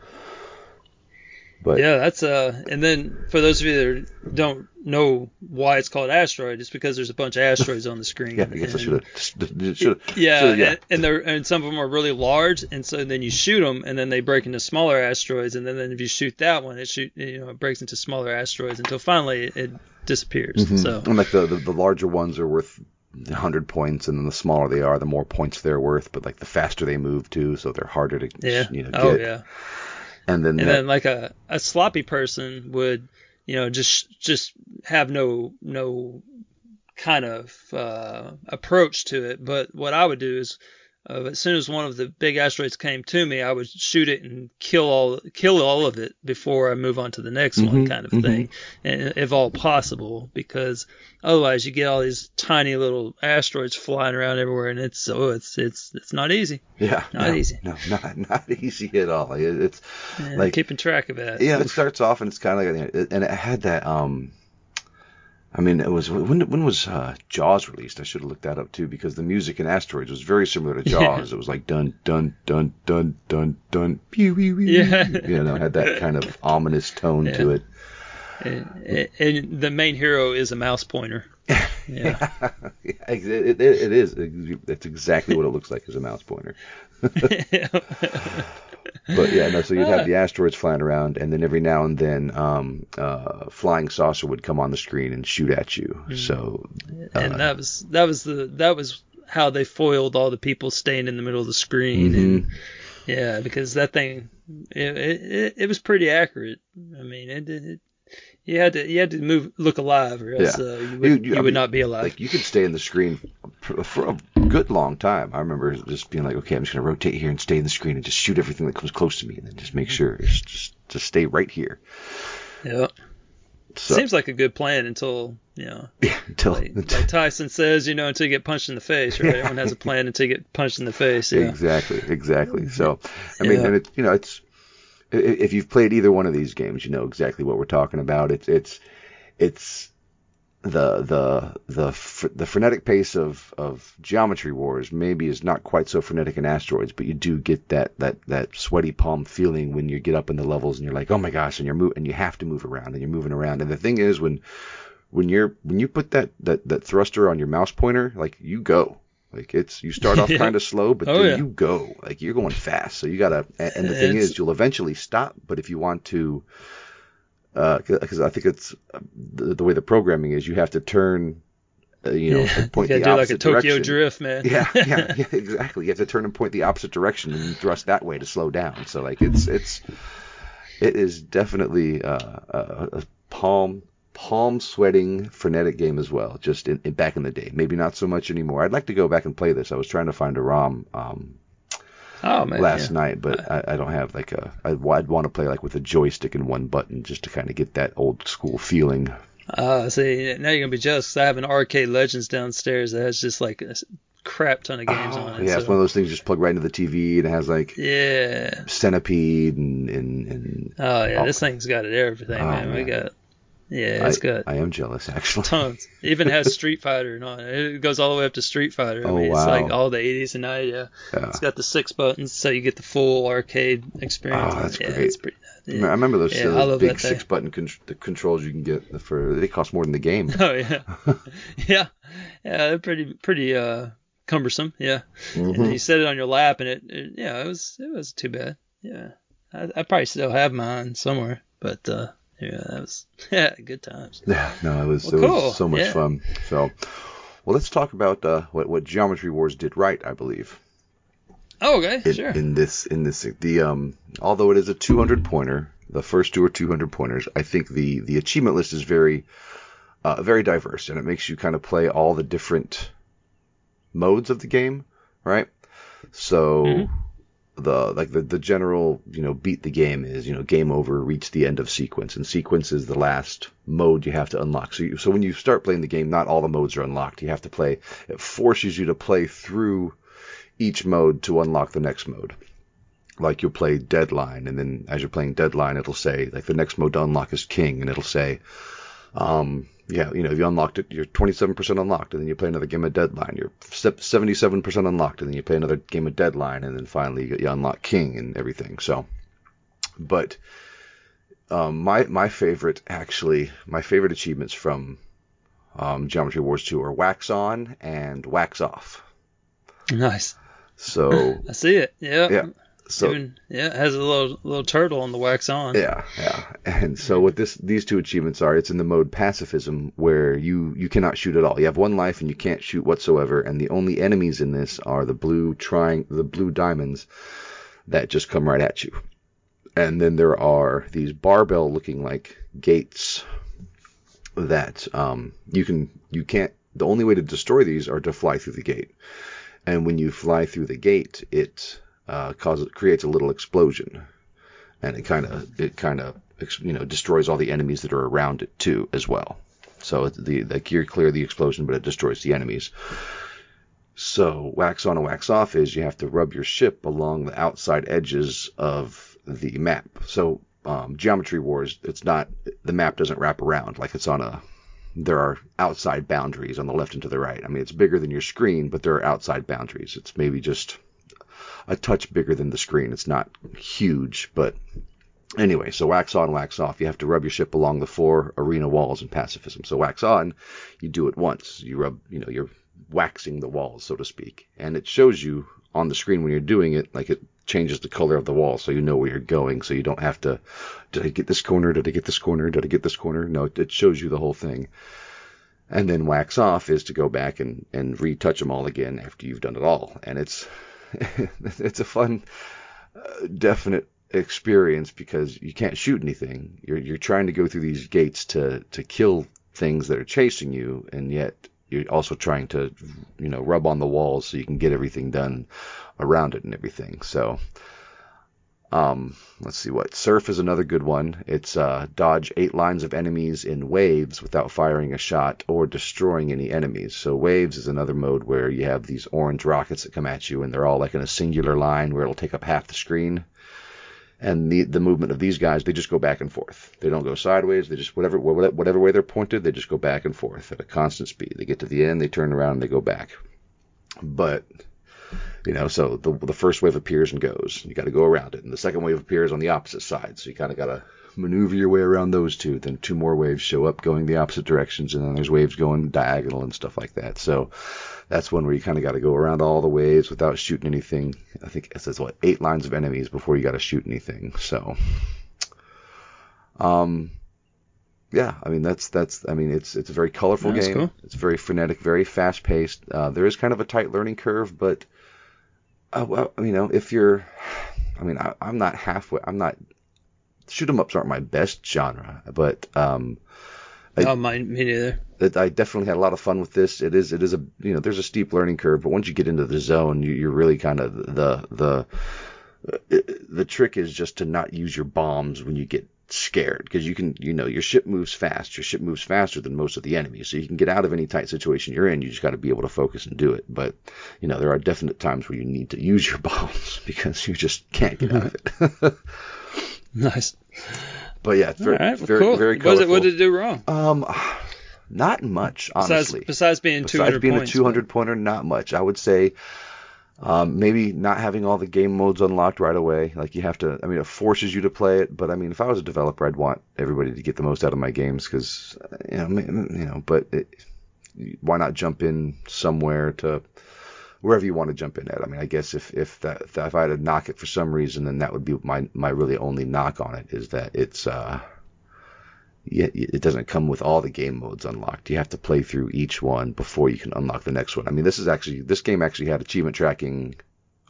But Yeah, that's uh, and then for those of you that don't know why it's called asteroid, it's because there's a bunch of asteroids on the screen. yeah, I guess I and- have. Should have. Yeah, yeah. And, and they're and some of them are really large, and so then you shoot them, and then they break into smaller asteroids, and then, then if you shoot that one, it shoot you know it breaks into smaller asteroids until finally it, it disappears. So And like the, the the larger ones are worth 100 points, and then the smaller they are, the more points they're worth. But like the faster they move too, so they're harder to yeah, you know get. oh yeah, And then and that- then like a a sloppy person would you know just just have no no kind of uh, approach to it. But what I would do is, uh, as soon as one of the big asteroids came to me, I would shoot it and kill all kill all of it before I move on to the next one, kind of thing, and if all possible, because otherwise you get all these tiny little asteroids flying around everywhere, and it's oh it's it's it's not easy. yeah, not no, easy. No, not <laughs> not easy at all. It- It's Yeah, Like- keeping track of that. yeah, it starts off and it's kind of like, and it had that um. I mean, it was when when was uh, Jaws released? I should have looked that up too because the music in Asteroids was very similar to <laughs> Jaws. It was like dun dun dun dun dun dun pew pew pew. Yeah. you know, had that kind of ominous tone to it. And, and the main hero is a mouse pointer. <laughs> Yeah. Yeah, it, it, it is. It's exactly what it looks like as a mouse pointer. <laughs> But yeah, no. So you'd have the asteroids flying around, and then every now and then, um, uh, flying saucer would come on the screen and shoot at you. So and uh, that was that was the that was how they foiled all the people staying in the middle of the screen and Mm-hmm. yeah because that thing it, it, it was pretty accurate i mean it, it you had to you had to move look alive or else Yeah. uh, you would, You- you, you- would mean, not be alive like you could stay in the screen for, for a good long time. I remember just being like, okay, I'm just gonna rotate here and stay in the screen and just shoot everything that comes close to me, and then just make sure just just, just stay right here. yeah So seems like a good plan until you know <laughs> yeah, until, like, like tyson says you know until you get punched in the face right everyone has a <laughs> plan until you get punched in the face yeah Exactly, exactly. So, I mean, Yeah. and it, you know, it's if you've played either one of these games, you know exactly what we're talking about. It's it's it's the the the the frenetic pace of of Geometry Wars maybe is not quite so frenetic in Asteroids, but you do get that that that sweaty palm feeling when you get up in the levels and you're like, oh my gosh, and you're mo- and you have to move around and you're moving around. And the thing is, when when you're when you put that that that thruster on your mouse pointer, like you go. Like it's you start off <laughs> Yeah. kind of slow, but Oh, then yeah. you go. Like you're going fast. So you gotta. And and the thing It's- is, you'll eventually stop. But if you want to, because I think it's uh, the, the way the programming is, you have to turn. Uh, you know, yeah. and point you the gotta do like a opposite tokyo direction. drift man Yeah, <laughs> yeah, yeah, exactly. You have to turn and point the opposite direction and thrust that way to slow down. So like it's it's it is definitely uh, a, a palm palm sweating frenetic game as well. Just in, in back in the day, maybe not so much anymore. I'd like to go back and play this. I was trying to find a ROM um, oh man last yeah. night, but I, I don't have like a. I'd, I'd want to play like with a joystick and one button just to kind of get that old school feeling. Uh, see, now you're gonna be jealous 'cause I have an Arcade Legends downstairs that has just like a crap ton of games on it. Oh, yeah, it's one of those things you just plug right into the TV and it has like yeah. Centipede and and, and Oh yeah, Oh. this thing's got it everything, Oh, man. We got Yeah, it's I, good. I am jealous, <laughs> actually. Tons. It even has <laughs> Street Fighter on it. It goes all the way up to Street Fighter. I Oh, mean, it's like all the 80s and 90s. Yeah. Yeah. It's got the six buttons, so you get the full arcade experience. Oh, that's yeah, great. It's pretty, I remember those, Yeah, uh, big that thing. six button con- the controls you can get for they cost more than the game. <laughs> Oh yeah, yeah, yeah. They're pretty pretty uh cumbersome. Yeah. Mm-hmm. And you set it on your lap, and it, it yeah, it was it was too bad. Yeah, I, I probably still have mine somewhere, but uh yeah, that was <laughs> yeah, good times. Yeah, no, it was Well, it cool. was so much Yeah. fun. So, well, let's talk about uh, what what Geometry Wars did right, I believe. Oh, okay, in, sure. in this in this the um although it is a 200 pointer the first two are 200 pointers i think the the achievement list is very uh, very diverse and it makes you kind of play all the different modes of the game right so Mm-hmm. The like the, the general you know beat the game is you know game over reach the end of sequence and sequence is the last mode you have to unlock so you, so when you start playing the game not all the modes are unlocked you have to play it forces you to play through each mode to unlock the next mode. Like you'll play Deadline, and then as you're playing Deadline, it'll say like the next mode to unlock is King, and it'll say, um, yeah, you know, if you unlocked it, you're 27% unlocked, and then you play another game of Deadline, you're 77% unlocked, and then you play another game of Deadline, and then finally you, you unlock King and everything. So, but um, my my favorite actually, my favorite achievements from um, Geometry Wars 2 are Wax On and Wax Off. Nice. So <laughs> I see it. Yeah. yeah, so Even, yeah, it has a little little turtle on the wax on. Yeah, yeah. And so what this these two achievements are, it's in the mode pacifism where you you cannot shoot at all. You have one life and you can't shoot whatsoever, and the only enemies in this are the blue trying the blue diamonds that just come right at you. And then there are these barbell looking like gates that um you can you can't the only way to destroy these are to fly through the gate. And when you fly through the gate, it uh, causes creates a little explosion and it kind of it kind of you know destroys all the enemies that are around it too as well. So the like you clear the explosion, but it destroys the enemies. So wax on and wax off is you have to rub your ship along the outside edges of the map. So um, Geometry Wars, it's not the map doesn't wrap around like it's on a. There are outside boundaries on the left and to the right. I mean, it's bigger than your screen, but there are outside boundaries. It's maybe just a touch bigger than the screen. It's not huge, but anyway, so wax on, wax off. You have to rub your ship along the four arena walls in pacifism. So wax on, you do it once. You rub, you know, you're waxing the walls, so to speak, and it shows you on the screen when you're doing it, like it changes the color of the wall, so you know where you're going. So you don't have to, did I get this corner? Did I get this corner? Did I get this corner? No, it, it shows you the whole thing. And then wax off is to go back and, and retouch them all again after you've done it all. And it's <laughs> it's a fun, uh, definite experience because you can't shoot anything. You're you're trying to go through these gates to to kill things that are chasing you, and yet you're also trying to you know rub on the walls so you can get everything done around it and everything. So. Um, let's see what surf is another good one. It's uh, dodge eight lines of enemies in waves without firing a shot or destroying any enemies. So waves is another mode where you have these orange rockets that come at you and they're all like in a singular line where it'll take up half the screen. And the the movement of these guys, they just go back and forth. They don't go sideways. They just whatever whatever way they're pointed, they just go back and forth at a constant speed. They get to the end, they turn around, and they go back. But you know, so the the first wave appears and goes. You got to go around it, and the second wave appears on the opposite side. So you kind of got to maneuver your way around those two. Then two more waves show up going the opposite directions, and then there's waves going diagonal and stuff like that. So that's one where you kind of got to go around all the waves without shooting anything. I think it says what eight lines of enemies before you got to shoot anything. So, um, yeah, I mean that's that's I mean it's it's a very colorful That's game. cool. It's very frenetic, very fast paced. Uh, there is kind of a tight learning curve, but uh, well, you know, if you're, I mean, I, I'm not halfway. I'm not. Shoot 'em ups aren't my best genre, but um, I- Oh, mine, me neither. that I definitely had a lot of fun with this. It is it is a you know there's a steep learning curve, but once you get into the zone, you, you're really kind of the the the trick is just to not use your bombs when you get scared because you can you know your ship moves fast your ship moves faster than most of the enemies so you can get out of any tight situation you're in you just got to be able to focus and do it but you know there are definite times where you need to use your <laughs> bombs <laughs> because you just can't get out of it <laughs> Nice. But yeah, very, right, well, very, cool. very what, colorful. did it, what did it do wrong? Um, not much, Besides, honestly. besides being Besides 200 being points. a 200 pointer, not much. I would say um, maybe not having all the game modes unlocked right away. Like you have to. I mean, it forces you to play it. But I mean, if I was a developer, I'd want everybody to get the most out of my games because you know, you know. But it, why not jump in somewhere to wherever you want to jump in at? I mean, I guess if if that if I had to knock it for some reason, then that would be my my really only knock on it is that it's uh it doesn't come with all the game modes unlocked. You have to play through each one before you can unlock the next one. I mean, this is actually this game actually had achievement tracking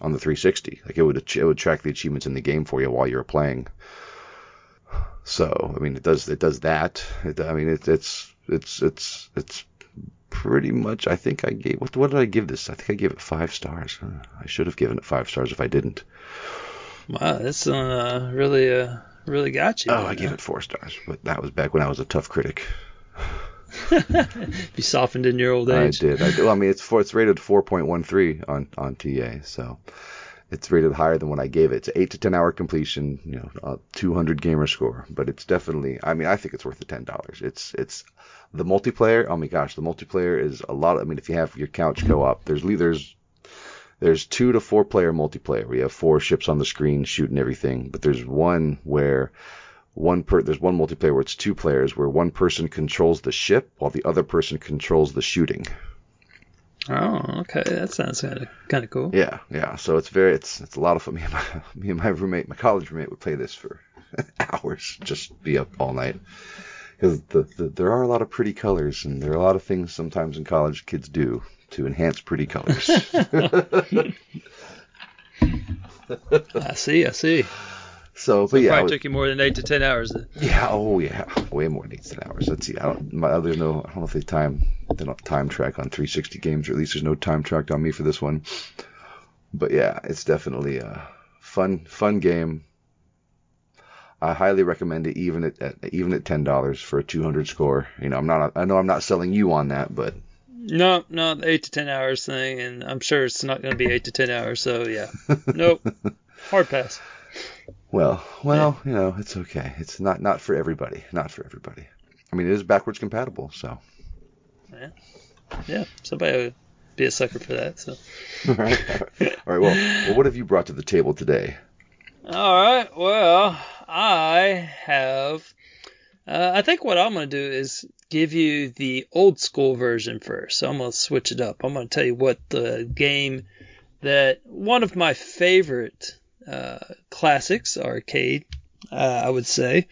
on the 360. Like it would it would track the achievements in the game for you while you were playing. So I mean, it does it does that. It, I mean, it, it's it's it's it's pretty much. I think I gave what what did I give this? I think I gave it five stars. I should have given it five stars if I didn't. Wow, that's uh, really uh, really got you. Oh, I gave it four stars, but that was back when I was a tough critic. <laughs> You softened in your old I age. did. I did. Well, I mean, it's for it's rated 4.13 on on TA, so it's rated higher than what I gave it. It's eight to ten hour completion, you know, uh, 200 gamer score, but it's definitely. I mean, I think it's worth the ten dollars. It's it's the multiplayer. Oh my gosh, the multiplayer is a lot. Of, I mean, if you have your couch co-op, there's there's there's two to four player multiplayer. We have four ships on the screen shooting everything, but there's one where one per there's one multiplayer where it's two players where one person controls the ship while the other person controls the shooting. Oh, okay, that sounds kind of kind of cool. Yeah, yeah. So it's very it's it's a lot of fun. <laughs> Me and my me and my roommate, my college roommate, would play this for <laughs> hours, just be up all night. Because the, the, there are a lot of pretty colors, and there are a lot of things sometimes in college kids do to enhance pretty colors. <laughs> I see, I see. so, but yeah, Probably was- took you more than eight to ten hours. Then. yeah, oh yeah, way more than eight to ten hours. Let's see. I don't. My, there's no. I don't know if they time. They don't time track on 360 games, or at least there's no time tracked on me for this one. But yeah, it's definitely a fun, fun game. I highly recommend it, even at, at even at ten dollars for a 200 score. You know, I'm not. I know I'm not selling you on that, but No, no, the eight to ten hours thing, and I'm sure it's not going to be eight to ten hours. So yeah, nope, <laughs> hard pass. well, well, you know, it's okay. It's not not for everybody. Not for everybody. I mean, it is backwards compatible, so. Yeah, yeah, somebody would be a sucker for that. So. <laughs> All right. All right. Well, well, what have you brought to the table today? All right. Well, I have. Uh, I think what I'm going to do is give you the old school version first. So I'm going to switch it up. I'm going to tell you what the game that one of my favorite uh, classics arcade, uh, I would say.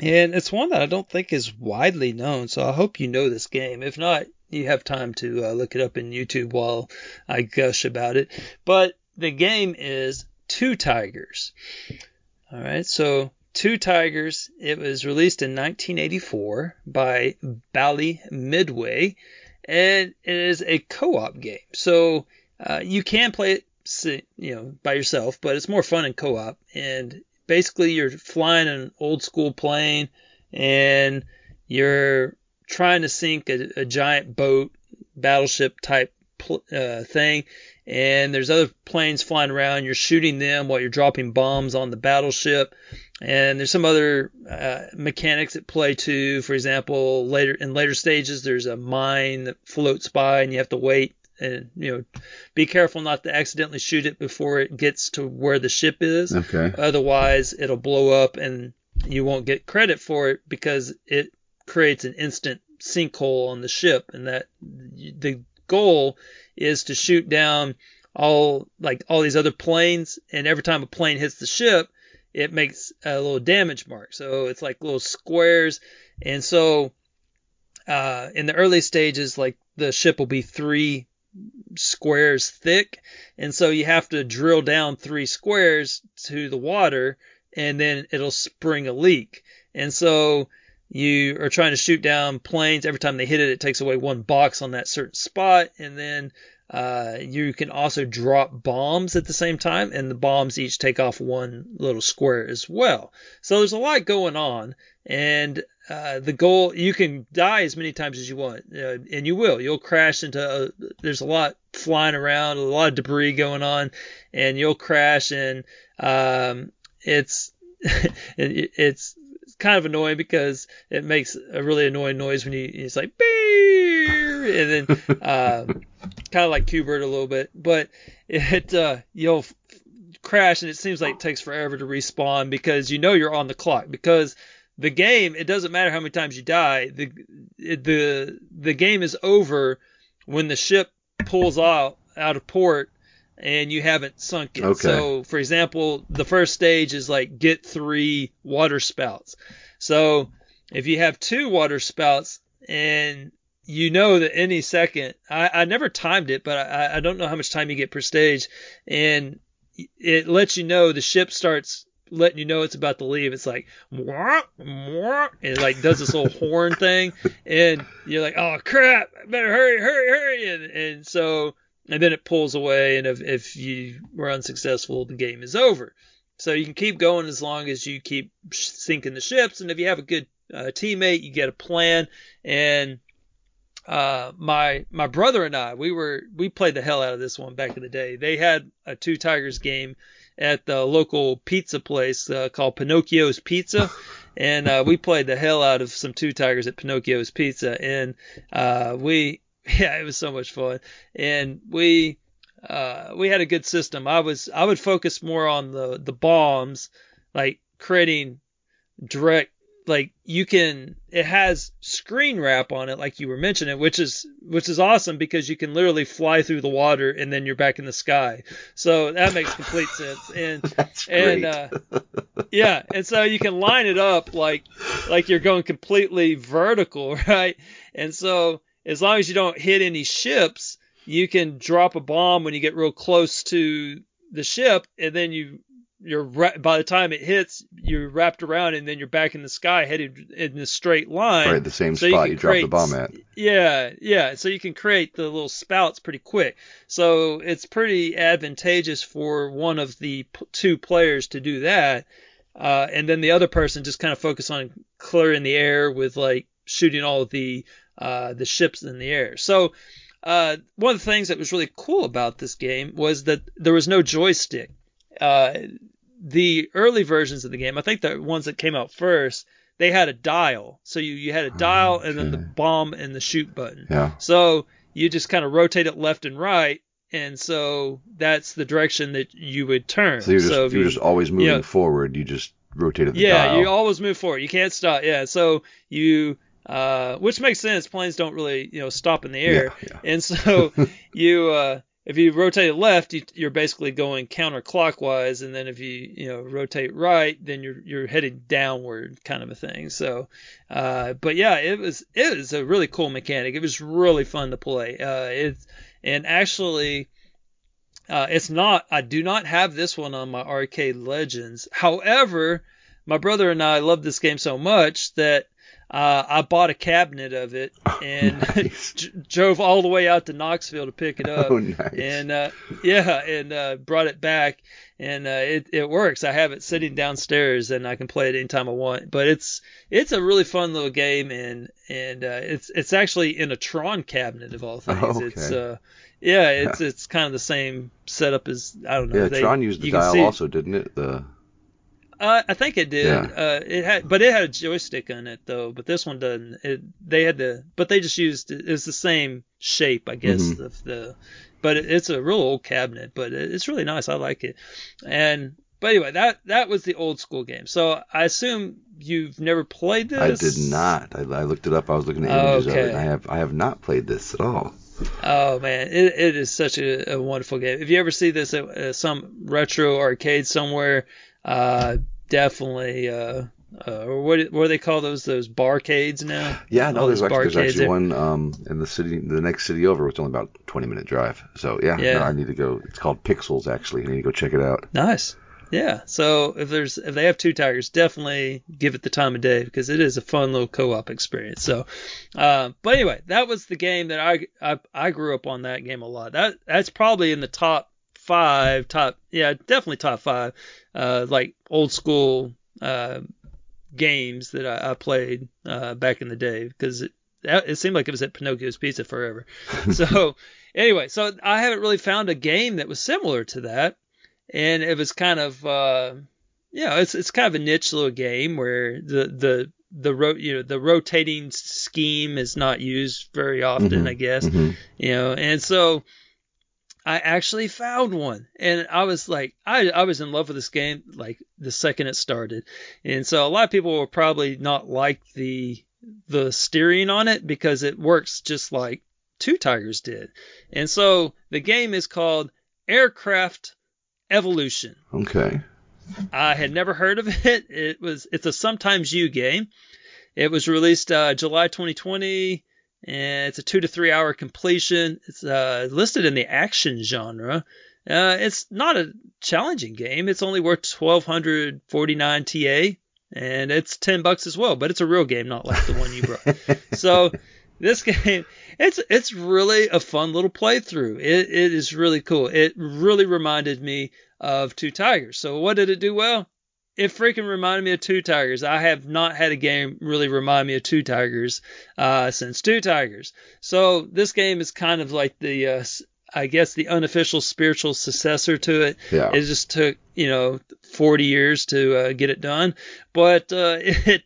And it's one that I don't think is widely known, so I hope you know this game. If not, you have time to uh, look it up in YouTube while I gush about it. But the game is Two Tigers. All right, so Two Tigers. It was released in 1984 by Bally Midway, and it is a co-op game. So uh, you can play it, you know, by yourself, but it's more fun in co-op. And basically, you're flying an old school plane, and you're trying to sink a, a giant boat, battleship type pl- uh, thing, and there's other planes flying around. You're shooting them while you're dropping bombs on the battleship, and there's some other uh, mechanics at play too. For example, later in later stages, there's a mine that floats by, and you have to wait and you know be careful not to accidentally shoot it before it gets to where the ship is. Okay. Otherwise, it'll blow up and you won't get credit for it because it creates an instant sinkhole on the ship. And that the goal is to shoot down all like all these other planes, and every time a plane hits the ship, it makes a little damage mark. So it's like little squares, and so uh, in the early stages, like the ship will be three squares thick, and so you have to drill down three squares to the water, and then it'll spring a leak. And so you are trying to shoot down planes. Every time they hit it, it takes away one box on that certain spot, and then uh, you can also drop bombs at the same time, and the bombs each take off one little square as well. So there's a lot going on, and uh, the goal you can die as many times as you want, uh, and you will. You'll crash into. A, there's a lot flying around, a lot of debris going on, and you'll crash, and um, it's <laughs> it's kind of annoying because it makes a really annoying noise when you it's like beep, and then uh, <laughs> kind of like Qbert a little bit, but it uh, you'll f- crash and it seems like it takes forever to respawn because you know you're on the clock because the game it doesn't matter how many times you die the it, the the game is over when the ship pulls out out of port and you haven't sunk it. Okay. So, for example, the first stage is like get three water spouts. So, if you have two water spouts and you know that any second, I, I never timed it, but I, I don't know how much time you get per stage, and it lets you know the ship starts letting you know it's about to leave. It's like, "Mwah, mwah," and it like does this little horn thing, and you're like, oh crap, better hurry, hurry, hurry, and, and so and then it pulls away, and if, if you were unsuccessful, the game is over. So you can keep going as long as you keep sinking the ships, and if you have a good uh, teammate, you get a plan. And uh, my my brother and I, we were we played the hell out of this one back in the day. They had a Two Tigers game at the local pizza place uh, called Pinocchio's Pizza. <laughs> And uh, we played the hell out of some Two Tigers at Pinocchio's Pizza, and uh, we <laughs> yeah, it was so much fun. And we uh, we had a good system. I was I would focus more on the the bombs, like creating direct like you can it has screen wrap on it like you were mentioning which is which is awesome because you can literally fly through the water and then you're back in the sky. So that makes complete <laughs> sense. And That's and great. uh, yeah and so you can line it up like like you're going completely vertical <laughs> right? And so as long as you don't hit any ships you can drop a bomb when you get real close to the ship and then you you're by the time it hits you're wrapped around and then you're back in the sky headed in a straight line right, the same so spot can you, dropped the bomb at. yeah, yeah. So you can create the little spouts pretty quick. So it's pretty advantageous for one of the p- two players to do that, uh, and then the other person just kind of focus on clearing the air with like shooting all the uh, the ships in the air. So uh, one of the things that was really cool about this game was that there was no joystick. Uh, the early versions of the game, I think the ones that came out first, they had a dial. So you, you had a dial and then the bomb and the shoot button. Yeah. So you just kind of rotate it left and right, and so that's the direction that you would turn. So you're just, if you're you- just always moving know- forward. You just rotated the yeah, dial. you always move forward. You can't stop. Yeah, so you, uh, which makes sense. Planes don't really, you know, stop in the air, Yeah, and so <laughs> you, uh, if you rotate left, you, you're basically going counterclockwise, and then if you, you know, rotate right, then you're you're headed downward, kind of a thing. So, uh, but yeah, it was it was a really cool mechanic. It was really fun to play. Uh, it's and actually. Uh, it's not. I do not have this one on my Arcade Legends. However, my brother and I love this game so much that uh, I bought a cabinet of it <laughs> and <laughs> nice. d- drove all the way out to Knoxville to pick it up. Oh, nice. And uh, yeah, and uh, brought it back, and uh, it it works. I have it sitting downstairs, and I can play it anytime I want. But it's it's a really fun little game, and and uh, it's it's actually in a Tron cabinet of all things. Oh, It's okay. uh yeah, it's <laughs> it's kind of the same setup as I don't know. yeah, they- Tron used the dial also, didn't it? The uh, I think it did. Yeah. Uh, it had, but it had a joystick on it though. But this one doesn't. It they had the, but they just used it. it's the same shape, I guess. Mhm. Of the, but it, it's a real old cabinet, but it, it's really nice. I like it. And but anyway, that that was the old school game. So I assume you've never played this. I did not. I, I looked it up. I was looking at images of it. And I have I have not played this at all. Oh man, it, it is such a, a wonderful game. If you ever see this at uh, some retro arcade somewhere, uh, definitely. Uh, uh, or what what do they call those those barcades now? Yeah, no, there's actually, there's actually there. one um, in the city, the next city over. It's only about a 20 minute drive. So yeah, Yeah. no, I need to go. It's called Pixels actually. I need to go check it out. Nice. Yeah. So if there's if they have two tigers, definitely give it the time of day because it is a fun little co-op experience. So, uh, but anyway, that was the game that I, I I grew up on that game a lot. That that's probably in the top five, top yeah, definitely top five, uh, like old school uh, games that I, I played uh, back in the day because it it seemed like it was at Pinocchio's Pizza forever. <laughs> so anyway, so I haven't really found a game that was similar to that and it was kind of uh, you know, it's it's kind of a niche little game where the the the ro- you know the rotating scheme is not used very often, Mhm, I guess. mhm. You know, and so I actually found one, and I was like, I I was in love with this game like the second it started, and so a lot of people will probably not like the the steering on it because it works just like Two Tigers did, and so the game is called Aircraft Evolution. Okay. I had never heard of <laughs> it. It was it's a sometimes you game. It was released uh, July 2020, and it's a two to three hour completion. It's uh, listed in the action genre. Uh, it's not a challenging game. It's only worth 1249 TA, and it's 10 bucks as well. But it's a real game, not like the one you brought. <laughs> so this game, it's it's really a fun little playthrough. It it is really cool. It really reminded me of Two Tigers. So what did it do well? It freaking reminded me of Two Tigers. I have not had a game really remind me of Two Tigers uh, since Two Tigers. So this game is kind of like the, uh, I guess, the unofficial spiritual successor to it. Yeah. It just took you know 40 years to uh, get it done, but uh, <laughs> it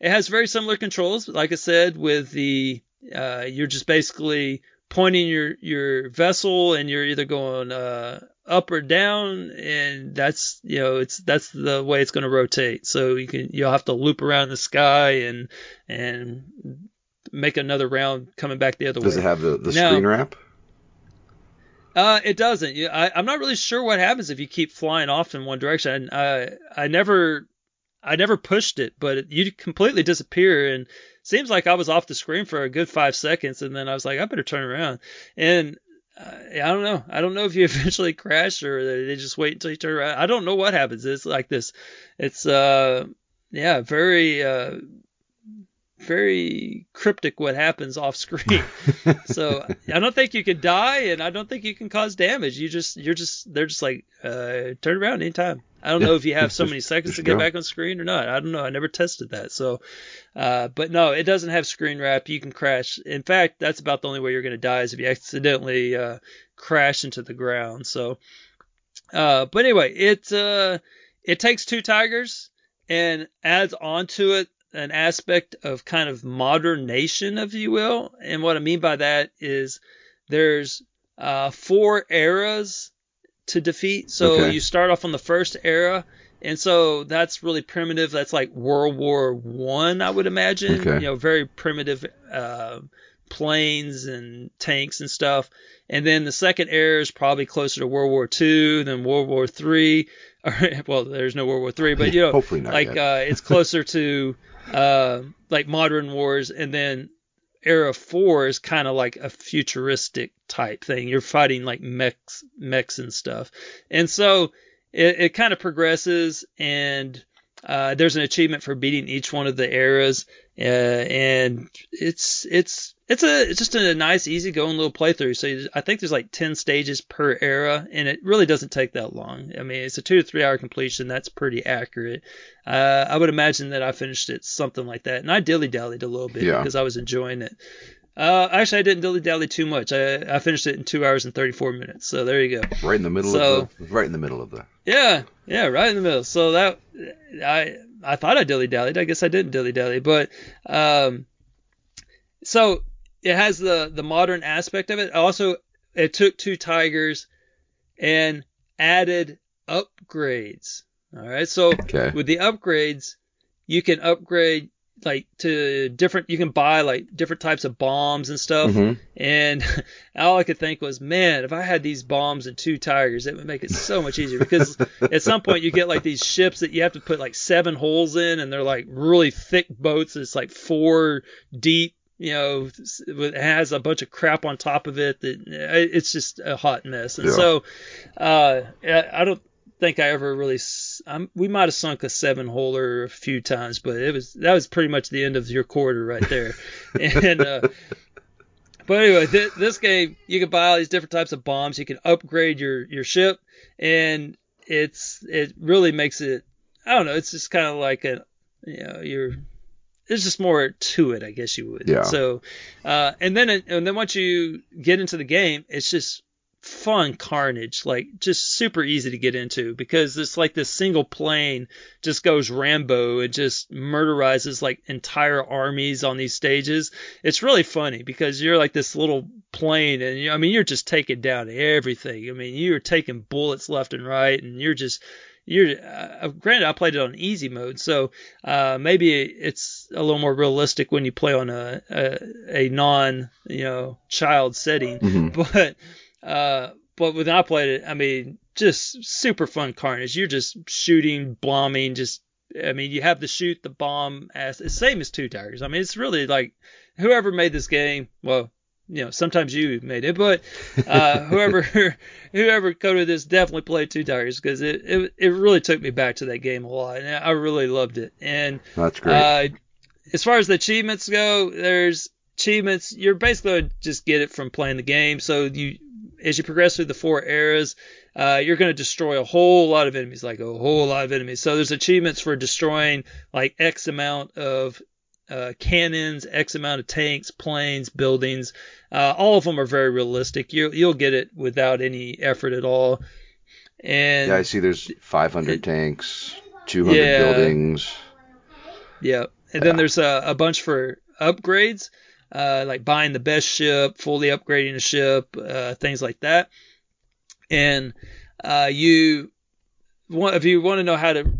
it has very similar controls. Like I said, with the uh, you're just basically pointing your your vessel and you're either going uh, up or down and that's you know it's that's the way it's going to rotate so you can you'll have to loop around the sky and and make another round coming back the other Does way Does it have the, the Now- screen wrap? uh, it doesn't. I, I'm not really sure what happens if you keep flying off in one direction. I, I never, I never pushed it, but it, you completely disappear, and seems like I was off the screen for a good five seconds, and then I was like, I better turn around, and I don't know. I don't know if you <laughs> eventually crash or they just wait until you turn around. I don't know what happens. It's like this. It's uh, yeah, very uh, very cryptic what happens off screen. <laughs> so I don't think you can die, and I don't think you can cause damage. You just you're just they're just like uh, turn around anytime. I don't know if you have so many seconds to get go. back on screen or not. I don't know. I never tested that. So, uh, but no, it doesn't have screen wrap. You can crash. In fact, that's about the only way you're going to die is if you accidentally uh, crash into the ground. So, uh, but anyway, it uh, it takes two tigers and adds onto it an aspect of kind of modernation, if you will. And what I mean by that is there's uh, four eras to defeat. So Okay. you start off on the first era, and so that's really primitive. That's like World War One, I, would imagine. Okay. You know, very primitive uh, planes and tanks and stuff. And then the second era is probably closer to World War Two, then World War Three. <laughs> Well, there's no World War Three, but you know, Hopefully not like uh, it's <laughs> closer to uh, like modern wars, and then era four is kind of like a futuristic type thing. You're fighting like mechs, mechs and stuff, and so it, it kind of progresses, and uh, there's an achievement for beating each one of the eras, uh, and it's it's it's a it's just a nice, easy going little playthrough. So you- I think there's like ten stages per era, and it really doesn't take that long. I mean, it's a two to three hour completion. That's pretty accurate. Uh, I would imagine that I finished it something like that, and I dilly dallied a little bit Yeah. because I was enjoying it. Uh, actually, I didn't dilly dally too much. I, I finished it in two hours and 34 minutes. So there you go. Right in the middle so- of the right in the middle of the Yeah, yeah, right in the middle. So that I I thought I dilly dallied. I guess I didn't dilly dally, but um, so it has the the modern aspect of it. Also, it took two tigers and added upgrades. All right, so Okay. with the upgrades, you can upgrade like to different. You can buy like different types of bombs and stuff. Mhm. And <laughs> all I could think was, man, if I had these bombs and two tigers, it would make it so much easier. Because <laughs> at some point you get like these ships that you have to put like seven holes in, and they're like really thick boats. It's like four deep. You know, it has a bunch of crap on top of it. That it's just a hot mess. And Yeah. so, uh, I don't think I ever really. I'm, we might have sunk a seven holer a few times, but it was that was pretty much the end of your quarter right there. <laughs> and uh, but anyway, th- this game you can buy all these different types of bombs. You can upgrade your your ship, and it's it really makes it. I don't know. It's just kind of like a you know you're. There's just more to it, I guess you would. Yeah. So, uh, and then it, and then once you get into the game, it's just fun carnage, like just super easy to get into because it's like this single plane just goes Rambo and just murderizes like entire armies on these stages. It's really funny because you're like this little plane and you, I mean you're just taking down everything. I mean you're taking bullets left and right and you're just you're uh, granted I played it on easy mode, so uh, maybe it's a little more realistic when you play on a a, a non you know child setting, Mhm. <laughs> but uh, but when I played it, I mean just super fun carnage. You're just shooting, bombing, just I mean you have to shoot the bomb as the same as Two Tigers. I mean it's really like whoever made this game, well. You know, sometimes you made it, but uh, <laughs> whoever whoever coded this definitely played Two Tigers because it, it it really took me back to that game a lot, and I really loved it. And That's great. uh, as far as the achievements go, there's achievements. You're basically just get it from playing the game. So you, as you progress through the four eras, uh, you're going to destroy a whole lot of enemies, like a whole lot of enemies. So there's achievements for destroying like X amount of uh, cannons, X amount of tanks, planes, buildings. Uh, all of them are very realistic. You, you'll get it without any effort at all. And yeah, I see. There's 500 it- tanks, 200 Yeah. buildings. Yeah, and then there's a, a bunch for upgrades, uh, like buying the best ship, fully upgrading the ship, uh, things like that. And uh, you want if you want to know how to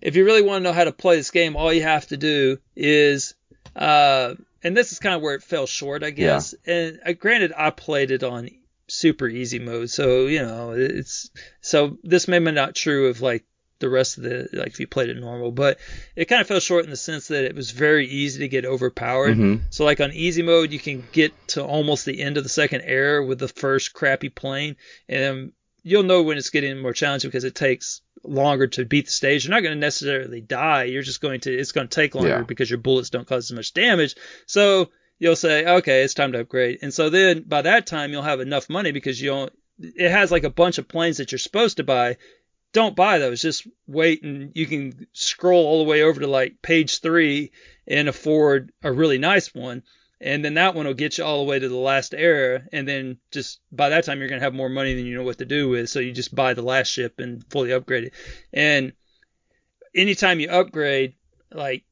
if you really want to know how to play this game, all you have to do is uh, and this is kind of where it fell short, I guess. And uh, granted, I played it on super easy mode, so you know it's so this may not be not true of like the rest of the like if you played it normal, but it kind of fell short in the sense that it was very easy to get overpowered. Mhm. So like on easy mode, you can get to almost the end of the second era with the first crappy plane, and you'll know when it's getting more challenging because it takes longer to beat the stage. You're not going to necessarily die. You're just going to it's going to take longer Yeah. because your bullets don't cause as much damage. So you'll say, okay, it's time to upgrade. And so then by that time you'll have enough money because you don't. It has like a bunch of planes that you're supposed to buy. Don't buy those. Just wait and you can scroll all the way over to like page three and afford a really nice one. And then that one will get you all the way to the last era. And then just by that time, you're going to have more money than you know what to do with. So you just buy the last ship and fully upgrade it. And anytime you upgrade, like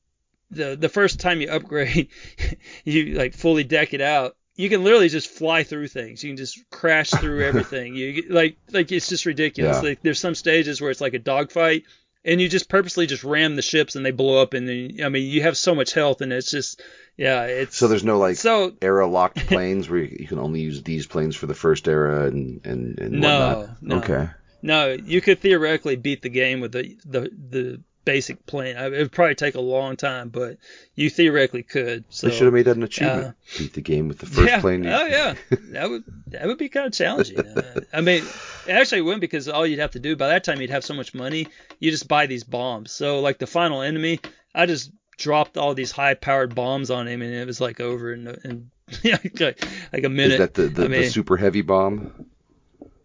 the the first time you upgrade, <laughs> you like fully deck it out. You can literally just fly through things. You can just crash through <laughs> everything. You like like it's just ridiculous. Yeah. Like there's some stages where it's like a dogfight, and you just purposely just ram the ships and they blow up. And then I mean you have so much health, and it's just yeah, it's So there's no like so era locked planes where you, you can only use these planes for the first era and and, and No, whatnot. no. Okay. No, you could theoretically beat the game with the the the basic plane. It would probably take a long time, but you theoretically could. So they should have made that an achievement. Beat the game with the <laughs> first yeah. plane. Oh yeah, <laughs> that would that would be kind of challenging. Uh, I mean, it actually wouldn't because all you'd have to do by that time you'd have so much money. You just buy these bombs. So like the final enemy, I just dropped all these high powered bombs on him, and it was like over in in <laughs> like, a minute. Is that the, the, I the super heavy bomb?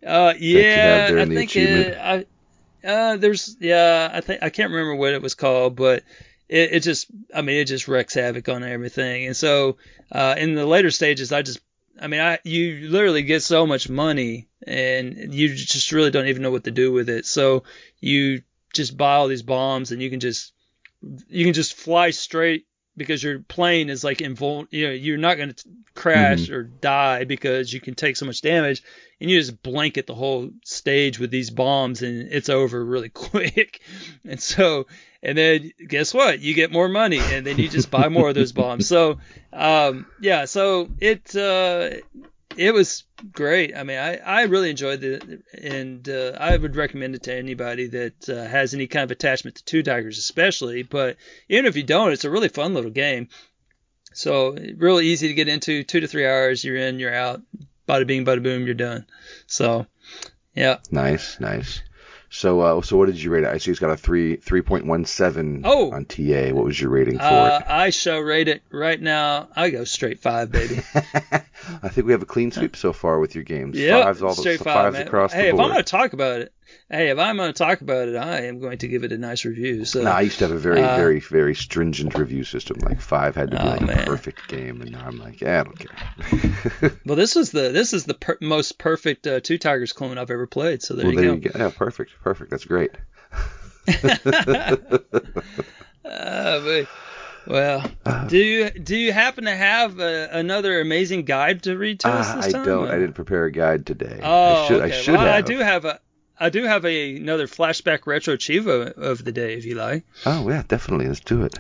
uh, yeah, I think it, I, uh, there's, yeah, I think I can't remember what it was called, but it, it just, I mean, it just wrecks havoc on everything. And so, uh, in the later stages, I just, I mean, I, you literally get so much money, and you just really don't even know what to do with it. So you just buy all these bombs, and you can just, you can just fly straight because your plane is like invul, you know, you're not going to crash or die because you can take so much damage and you just blanket the whole stage with these bombs and it's over really <laughs> quick. And so, and then guess what? You get more money and then you just buy more of those bombs. <laughs> So, um, yeah, so it, uh, it was great. I mean, I, I really enjoyed it, and uh, I would recommend it to anybody that uh, has any kind of attachment to Two Tigers, especially. But even if you don't, it's a really fun little game. So really easy to get into. Two to three hours, you're in, you're out. Bada bing, bada boom, you're done. So, yeah. Nice, nice. So, uh, so what did you rate it? I see it's got a three, three point one seven Oh. on TA. What was your rating for Uh, I shall rate it right now. I go straight five, baby. <laughs> I think we have a clean sweep so far with your games. Yeah, fives all the straight five, fives man. across hey, the if I'm going to talk about it, hey, if I'm going to talk about it, I am going to give it a nice review. So, No, I used to have a very, Uh, very, very stringent review system. Like five had to be Oh, like a perfect game, and now I'm like, yeah, I don't care. <laughs> well, this is the this is the per- most perfect uh, two Tigers clone I've ever played. So there well, you there go. you go. Yeah, perfect, perfect. That's great. <laughs> Uh, but, well, do you do you happen to have uh, another amazing guide to read to us Ah, this I time? don't. Uh, I didn't prepare a guide today. Oh, I should. okay. I should well, have. I do have a I do have a, another flashback retro cheevo of the day, if you like. Oh yeah, definitely. Let's do it.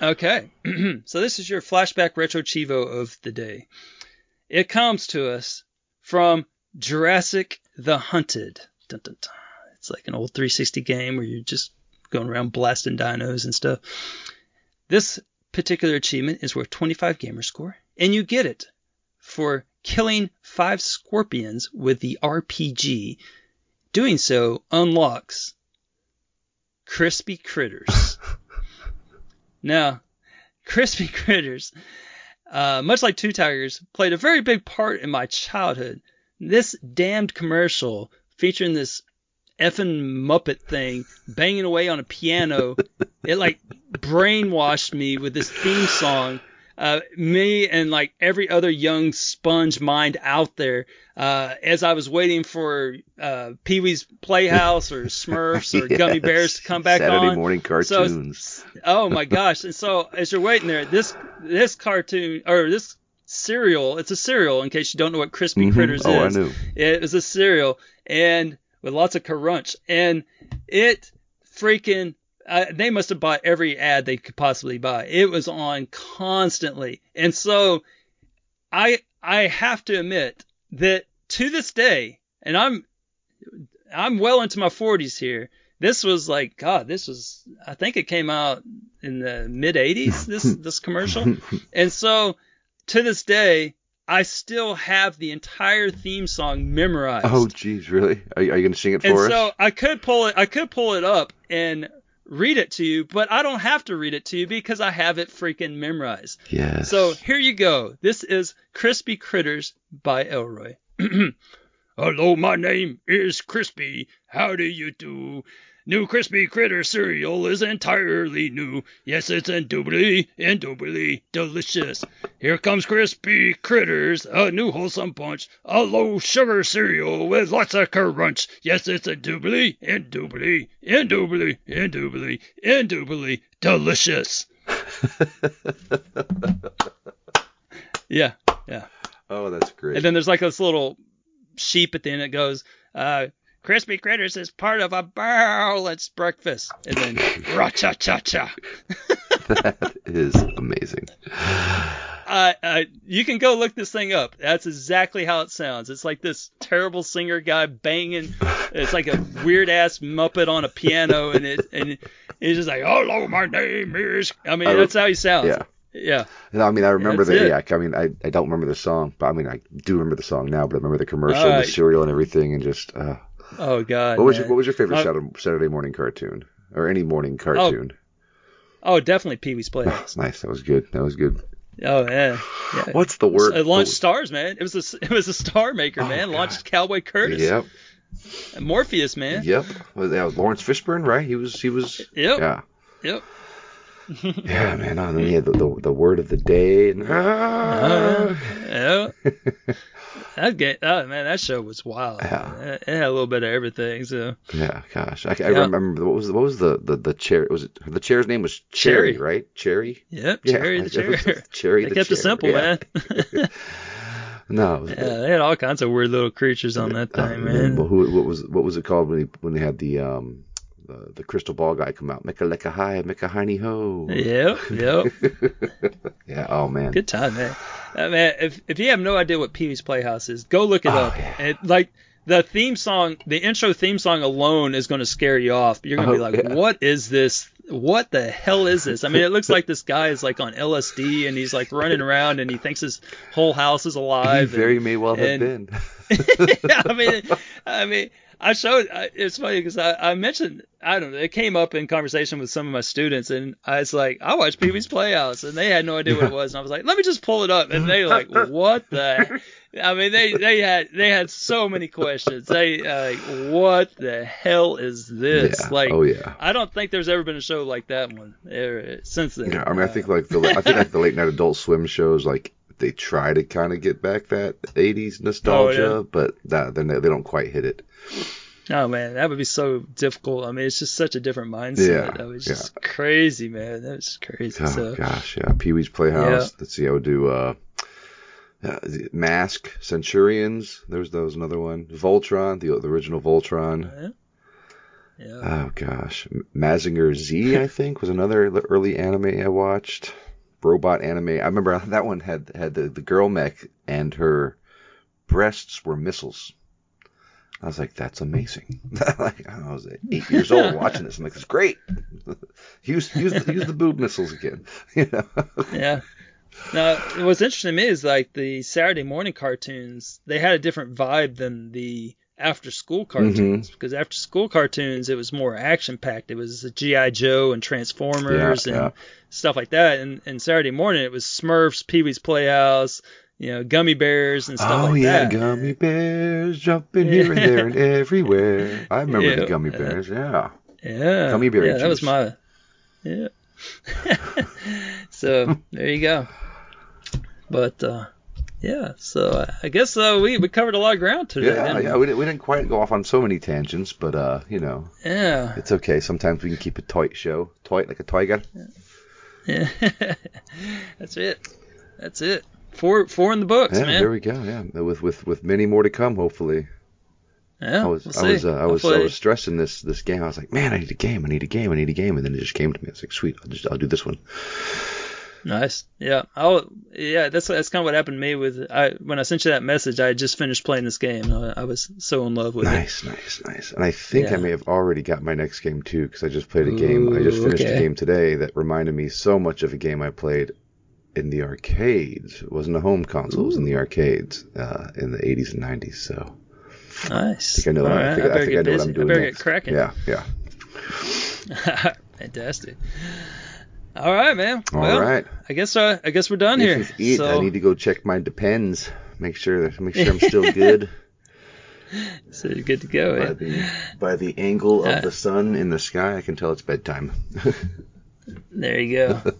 Okay, <clears throat> so this is your flashback retro cheevo of the day. It comes to us from Jurassic the Hunted. Dun, dun, dun. It's like an old 360 game where you're just going around blasting dinos and stuff. This particular achievement is worth 25 gamer score, and you get it for killing five scorpions with the RPG. Doing so unlocks crispy critters. <laughs> now, crispy critters, uh, much like Two Tigers, played a very big part in my childhood. This damned commercial featuring this effing Muppet thing banging away on a piano, it like brainwashed me with this theme song. Uh, me and like every other young sponge mind out there, uh, as I was waiting for uh, Pee Wee's Playhouse or Smurfs or <laughs> Gummy Bears to come back Saturday on. morning So- cartoons. Oh my gosh! And so as you're waiting there, this this cartoon or this cereal, it's a cereal in case you don't know what Crispy Mhm. Critters Oh, I is. knew. It was a cereal and with lots of crunch, and it freaking. Uh, they must have bought every ad they could possibly buy. It was on constantly, and so I I have to admit that to this day, and I'm I'm well into my 40s here. This was like God. This was I think it came out in the mid 80s. This <laughs> this commercial, and so to this day, I still have the entire theme song memorized. Oh, geez, really? Are, you- are you going to sing it for and for so us? I could pull it. I could pull it up and read it to you, but I don't have to read it to you because I have it freaking memorized. Yes. So here you go. This is Crispy Critters by Elroy. <clears throat> Hello, my name is Crispy. How do you do? New Crispy Critter cereal is entirely new. Yes, it's indubitably, indubitably delicious. Here comes Crispy Critters, a new wholesome bunch, a low sugar cereal with lots of crunch. Yes, it's indubitably, indubitably, indubitably, indubitably, indubitably delicious. <laughs> Yeah, yeah. oh, that's great. And then there's like this little sheep at the end that goes, uh, Crispy Critters is part of a balanced breakfast. And then, ra cha cha cha. that is amazing. Uh, uh, you can go look this thing up. That's exactly how it sounds. It's like this terrible singer guy banging. It's like a weird ass Muppet on a piano, and it and he's just like, "Hello, my name is." I mean, I that's how he sounds. Yeah. Yeah. No, I mean, I remember That's the. Yeah, I mean, I, I don't remember the song, but I mean, I do remember the song now. But I remember the commercial, Uh, the cereal, and everything, and just. Uh, Oh God. what was man. your What was your favorite Uh, Saturday, Saturday morning cartoon, or any morning cartoon? Oh, definitely Pee Wee's Playhouse. That's nice. That was good. That was good. Oh yeah. yeah. What's the word? It launched stars, man. It was a it was a star maker, Oh, man. God. Launched Cowboy Curtis, Yep. and Morpheus, man. Yep. Was that was Laurence Fishburne, right? He was. He was. Yep. Yeah. Yep. <laughs> Yeah, man. Oh, then he had the, the the word of the day. And, Uh, yeah. <laughs> That game, oh, man, that show was wild. Yeah. It it had a little bit of everything. So yeah, gosh, I, I Yeah. remember what was what was the the the chair? Was it the chair's name was Cherry, Cherry. right? Cherry. yep, Yeah, Cherry the chair. <laughs> Cherry They the kept it simple, yeah. man. <laughs> No. Yeah, they had all kinds of weird little creatures on that thing, Well, man. who what was what was it called when he, when they had the um the, the crystal ball guy come out? Mecca lecca hi, mecca hiney ho. Yep, yep. <laughs> yeah. Oh man. Good time, man. Uh, man, if if you have no idea what Pee Wee's Playhouse is, go look it Oh, up. yeah. It, like the theme song, the intro theme song alone is going to scare you off. You're going to be Oh, like, yeah. "What is this? What the hell is this?" I mean, it looks like this guy is like on LSD and he's like running around and he thinks his whole house is alive. He very and, may well have been. <laughs> I mean, I mean, I showed. I, it's funny because I, I mentioned I don't know. It came up in conversation with some of my students, and I was like, I watched Pee Wee's Playhouse, and they had no idea what it <laughs> was, and I was like, let me just pull it up, and they like, what the? I mean, they they had they had so many questions. They uh, like, what the hell is this? Yeah. Like, oh yeah. I don't think there's ever been a show like that one er, since then. Yeah, I mean, I think like the I think like the late night Adult Swim shows, like they try to kind of get back that '80s nostalgia, Oh, yeah. but that they don't quite hit it. Oh man, that would be so difficult. I mean, it's just such a different mindset. Yeah, that was yeah. just crazy, man. That was crazy. Oh so gosh, yeah. Pee Wee's Playhouse. Let's see, I would do uh, uh, Mask, Centurions. There's there was another one. Voltron, the, the original Voltron. yeah. Oh gosh, Mazinger Z, I think, was another early anime I watched. Robot anime. I remember <laughs> that one had had the, the girl mech and her breasts were missiles. I was like, that's amazing. <laughs> like, I was eight years old <laughs> watching this. I'm like, it's great. <laughs> use use the, use the boob missiles again. You know. yeah. Now, what's interesting to me is like the Saturday morning cartoons. They had a different vibe than the after school cartoons Mm-hmm. because after school cartoons it was more action packed. It was GI Joe and Transformers Yeah, and yeah. stuff like that. And, and Saturday morning it was Smurfs, Pee Wee's Playhouse, you know, Gummy Bears and stuff oh like yeah, that. gummy bears jumping here and there and <laughs> everywhere. I remember Yeah. the gummy bears. Yeah. Yeah. Gummy berry Yeah, that was my. Yeah. <laughs> so there you go. But uh, yeah, so I guess uh, we we covered a lot of ground today. Yeah, didn't yeah, we didn't, we didn't quite go off on so many tangents, but uh, you know. Yeah. it's okay. Sometimes we can keep a tight show, tight like a tiger. Yeah. <laughs> That's it. That's it. Four four in the books, Yeah, man. there we go. Yeah, with with with many more to come, hopefully. yeah. I was we'll I was uh, I was I was stressing this this game. I was like, man, I need a game. I need a game. I need a game. And then it just came to me. I was like, sweet, I'll just I'll do this one. Nice. Yeah. I'll. Yeah. That's that's kind of what happened to me with I when I sent you that message. I had just finished playing this game. I, I was so in love with it. Nice, nice, nice. And I think I may have already got my next game too, because I just played a game. I just finished a game today that reminded me so much of a game I played in the arcades. It wasn't a home console; it was in the arcades uh, in the 80s and 90s. So Nice. I think I know. All I right, think I, better think I know what. I'm doing I better next. get cracking. Yeah, yeah. <laughs> Fantastic. All right, man. All well, right. I guess uh, I guess we're done This here. So, I need to go check my depends. Make sure make sure I'm <laughs> still good <laughs> so you're good to go. by Yeah. the by the angle Uh, of the sun in the sky. I can tell it's bedtime. There you go. <laughs>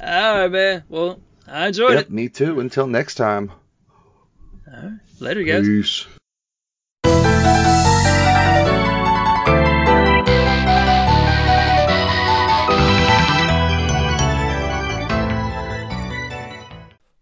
All right, man. Well, I enjoyed yep, it. me too. Until next time. All right. Later, guys. Peace.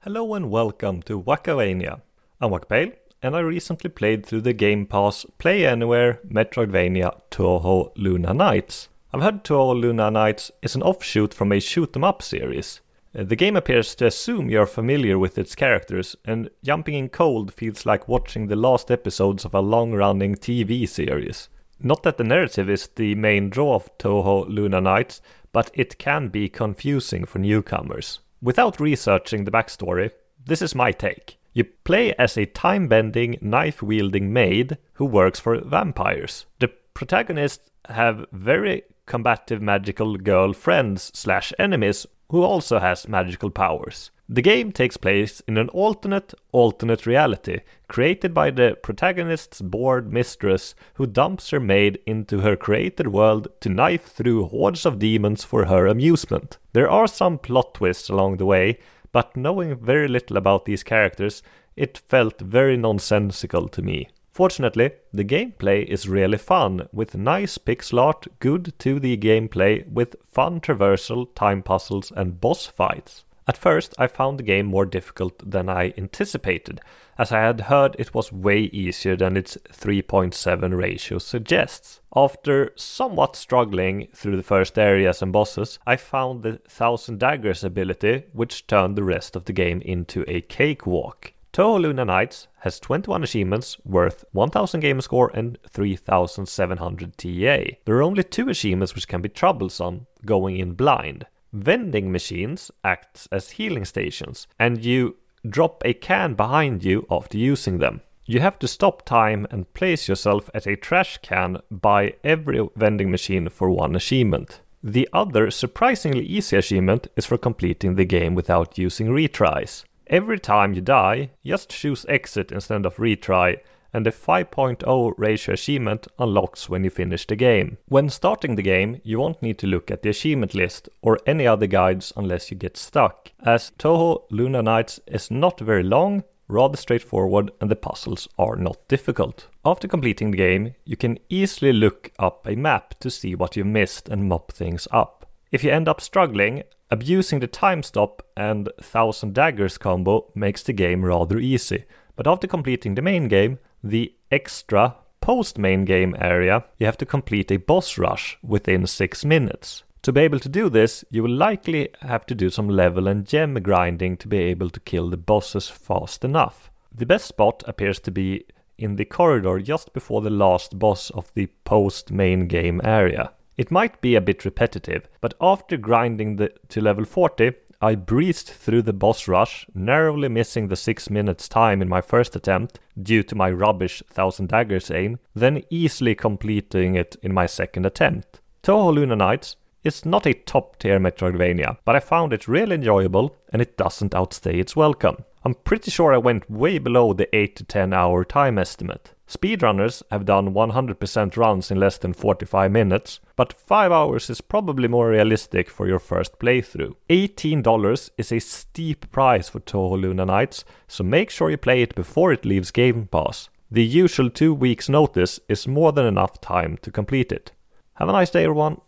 Hello and welcome to Wakavania. I'm Wakpale, and I recently played through the Game Pass Play Anywhere Metroidvania Touhou Luna Nights. I've heard Touhou Luna Nights is an offshoot from a shoot 'em up series. Uh, The game appears to assume you're familiar with its characters, and jumping in cold feels like watching the last episodes of a long running TV series. Not that the narrative is the main draw of Touhou Luna Nights, but it can be confusing for newcomers. Without researching the backstory, this is my take. You play as a time bending, knife wielding maid who works for vampires. The protagonists have very combative magical girl friends slash enemies who also has magical powers. The game takes place in an alternate, alternate reality created by the protagonist's bored mistress who dumps her maid into her created world to knife through hordes of demons for her amusement. There are some plot twists along the way, but knowing very little about these characters, it felt very nonsensical to me. Fortunately, the gameplay is really fun, with nice pixel art, good 2D gameplay, with fun traversal, time puzzles, and boss fights. At first, I found the game more difficult than I anticipated, as I had heard it was way easier than its 3.7 ratio suggests. After somewhat struggling through the first areas and bosses, I found the Thousand Daggers ability, which turned the rest of the game into a cakewalk. Touhou Luna Nights has 21 achievements worth 1000 game score and 3700 TA. There are only two achievements which can be troublesome going in blind. Vending machines act as healing stations, and you drop a can behind you after using them. You have to stop time and place yourself at a trash can by every vending machine for one achievement. The other, surprisingly easy achievement is for completing the game without using retries. Every time you die, just choose exit instead of retry, and the 5.0 ratio achievement unlocks when you finish the game. When starting the game, you won't need to look at the achievement list or any other guides unless you get stuck, as Touhou Luna Nights is not very long, rather straightforward, and the puzzles are not difficult. After completing the game, you can easily look up a map to see what you missed and mop things up. If you end up struggling, abusing the time stop and thousand daggers combo makes the game rather easy. But after completing the main game, the extra post main game area, you have to complete a boss rush within 6 minutes. To be able to do this, you will likely have to do some level and gem grinding to be able to kill the bosses fast enough. The best spot appears to be in the corridor just before the last boss of the post main game area. It might be a bit repetitive, but after grinding the, to level 40, I breezed through the boss rush, narrowly missing the 6 minutes time in my first attempt due to my rubbish Thousand Daggers aim, then easily completing it in my second attempt. Touhou Luna Nights is not a top tier Metroidvania, but I found it really enjoyable and it doesn't outstay its welcome. I'm pretty sure I went way below the 8 to 10 hour time estimate. Speedrunners have done 100% runs in less than 45 minutes, but 5 hours is probably more realistic for your first playthrough. $18 is a steep price for Touhou Luna Nights, so make sure you play it before it leaves Game Pass. The usual 2 weeks notice is more than enough time to complete it. Have a nice day everyone!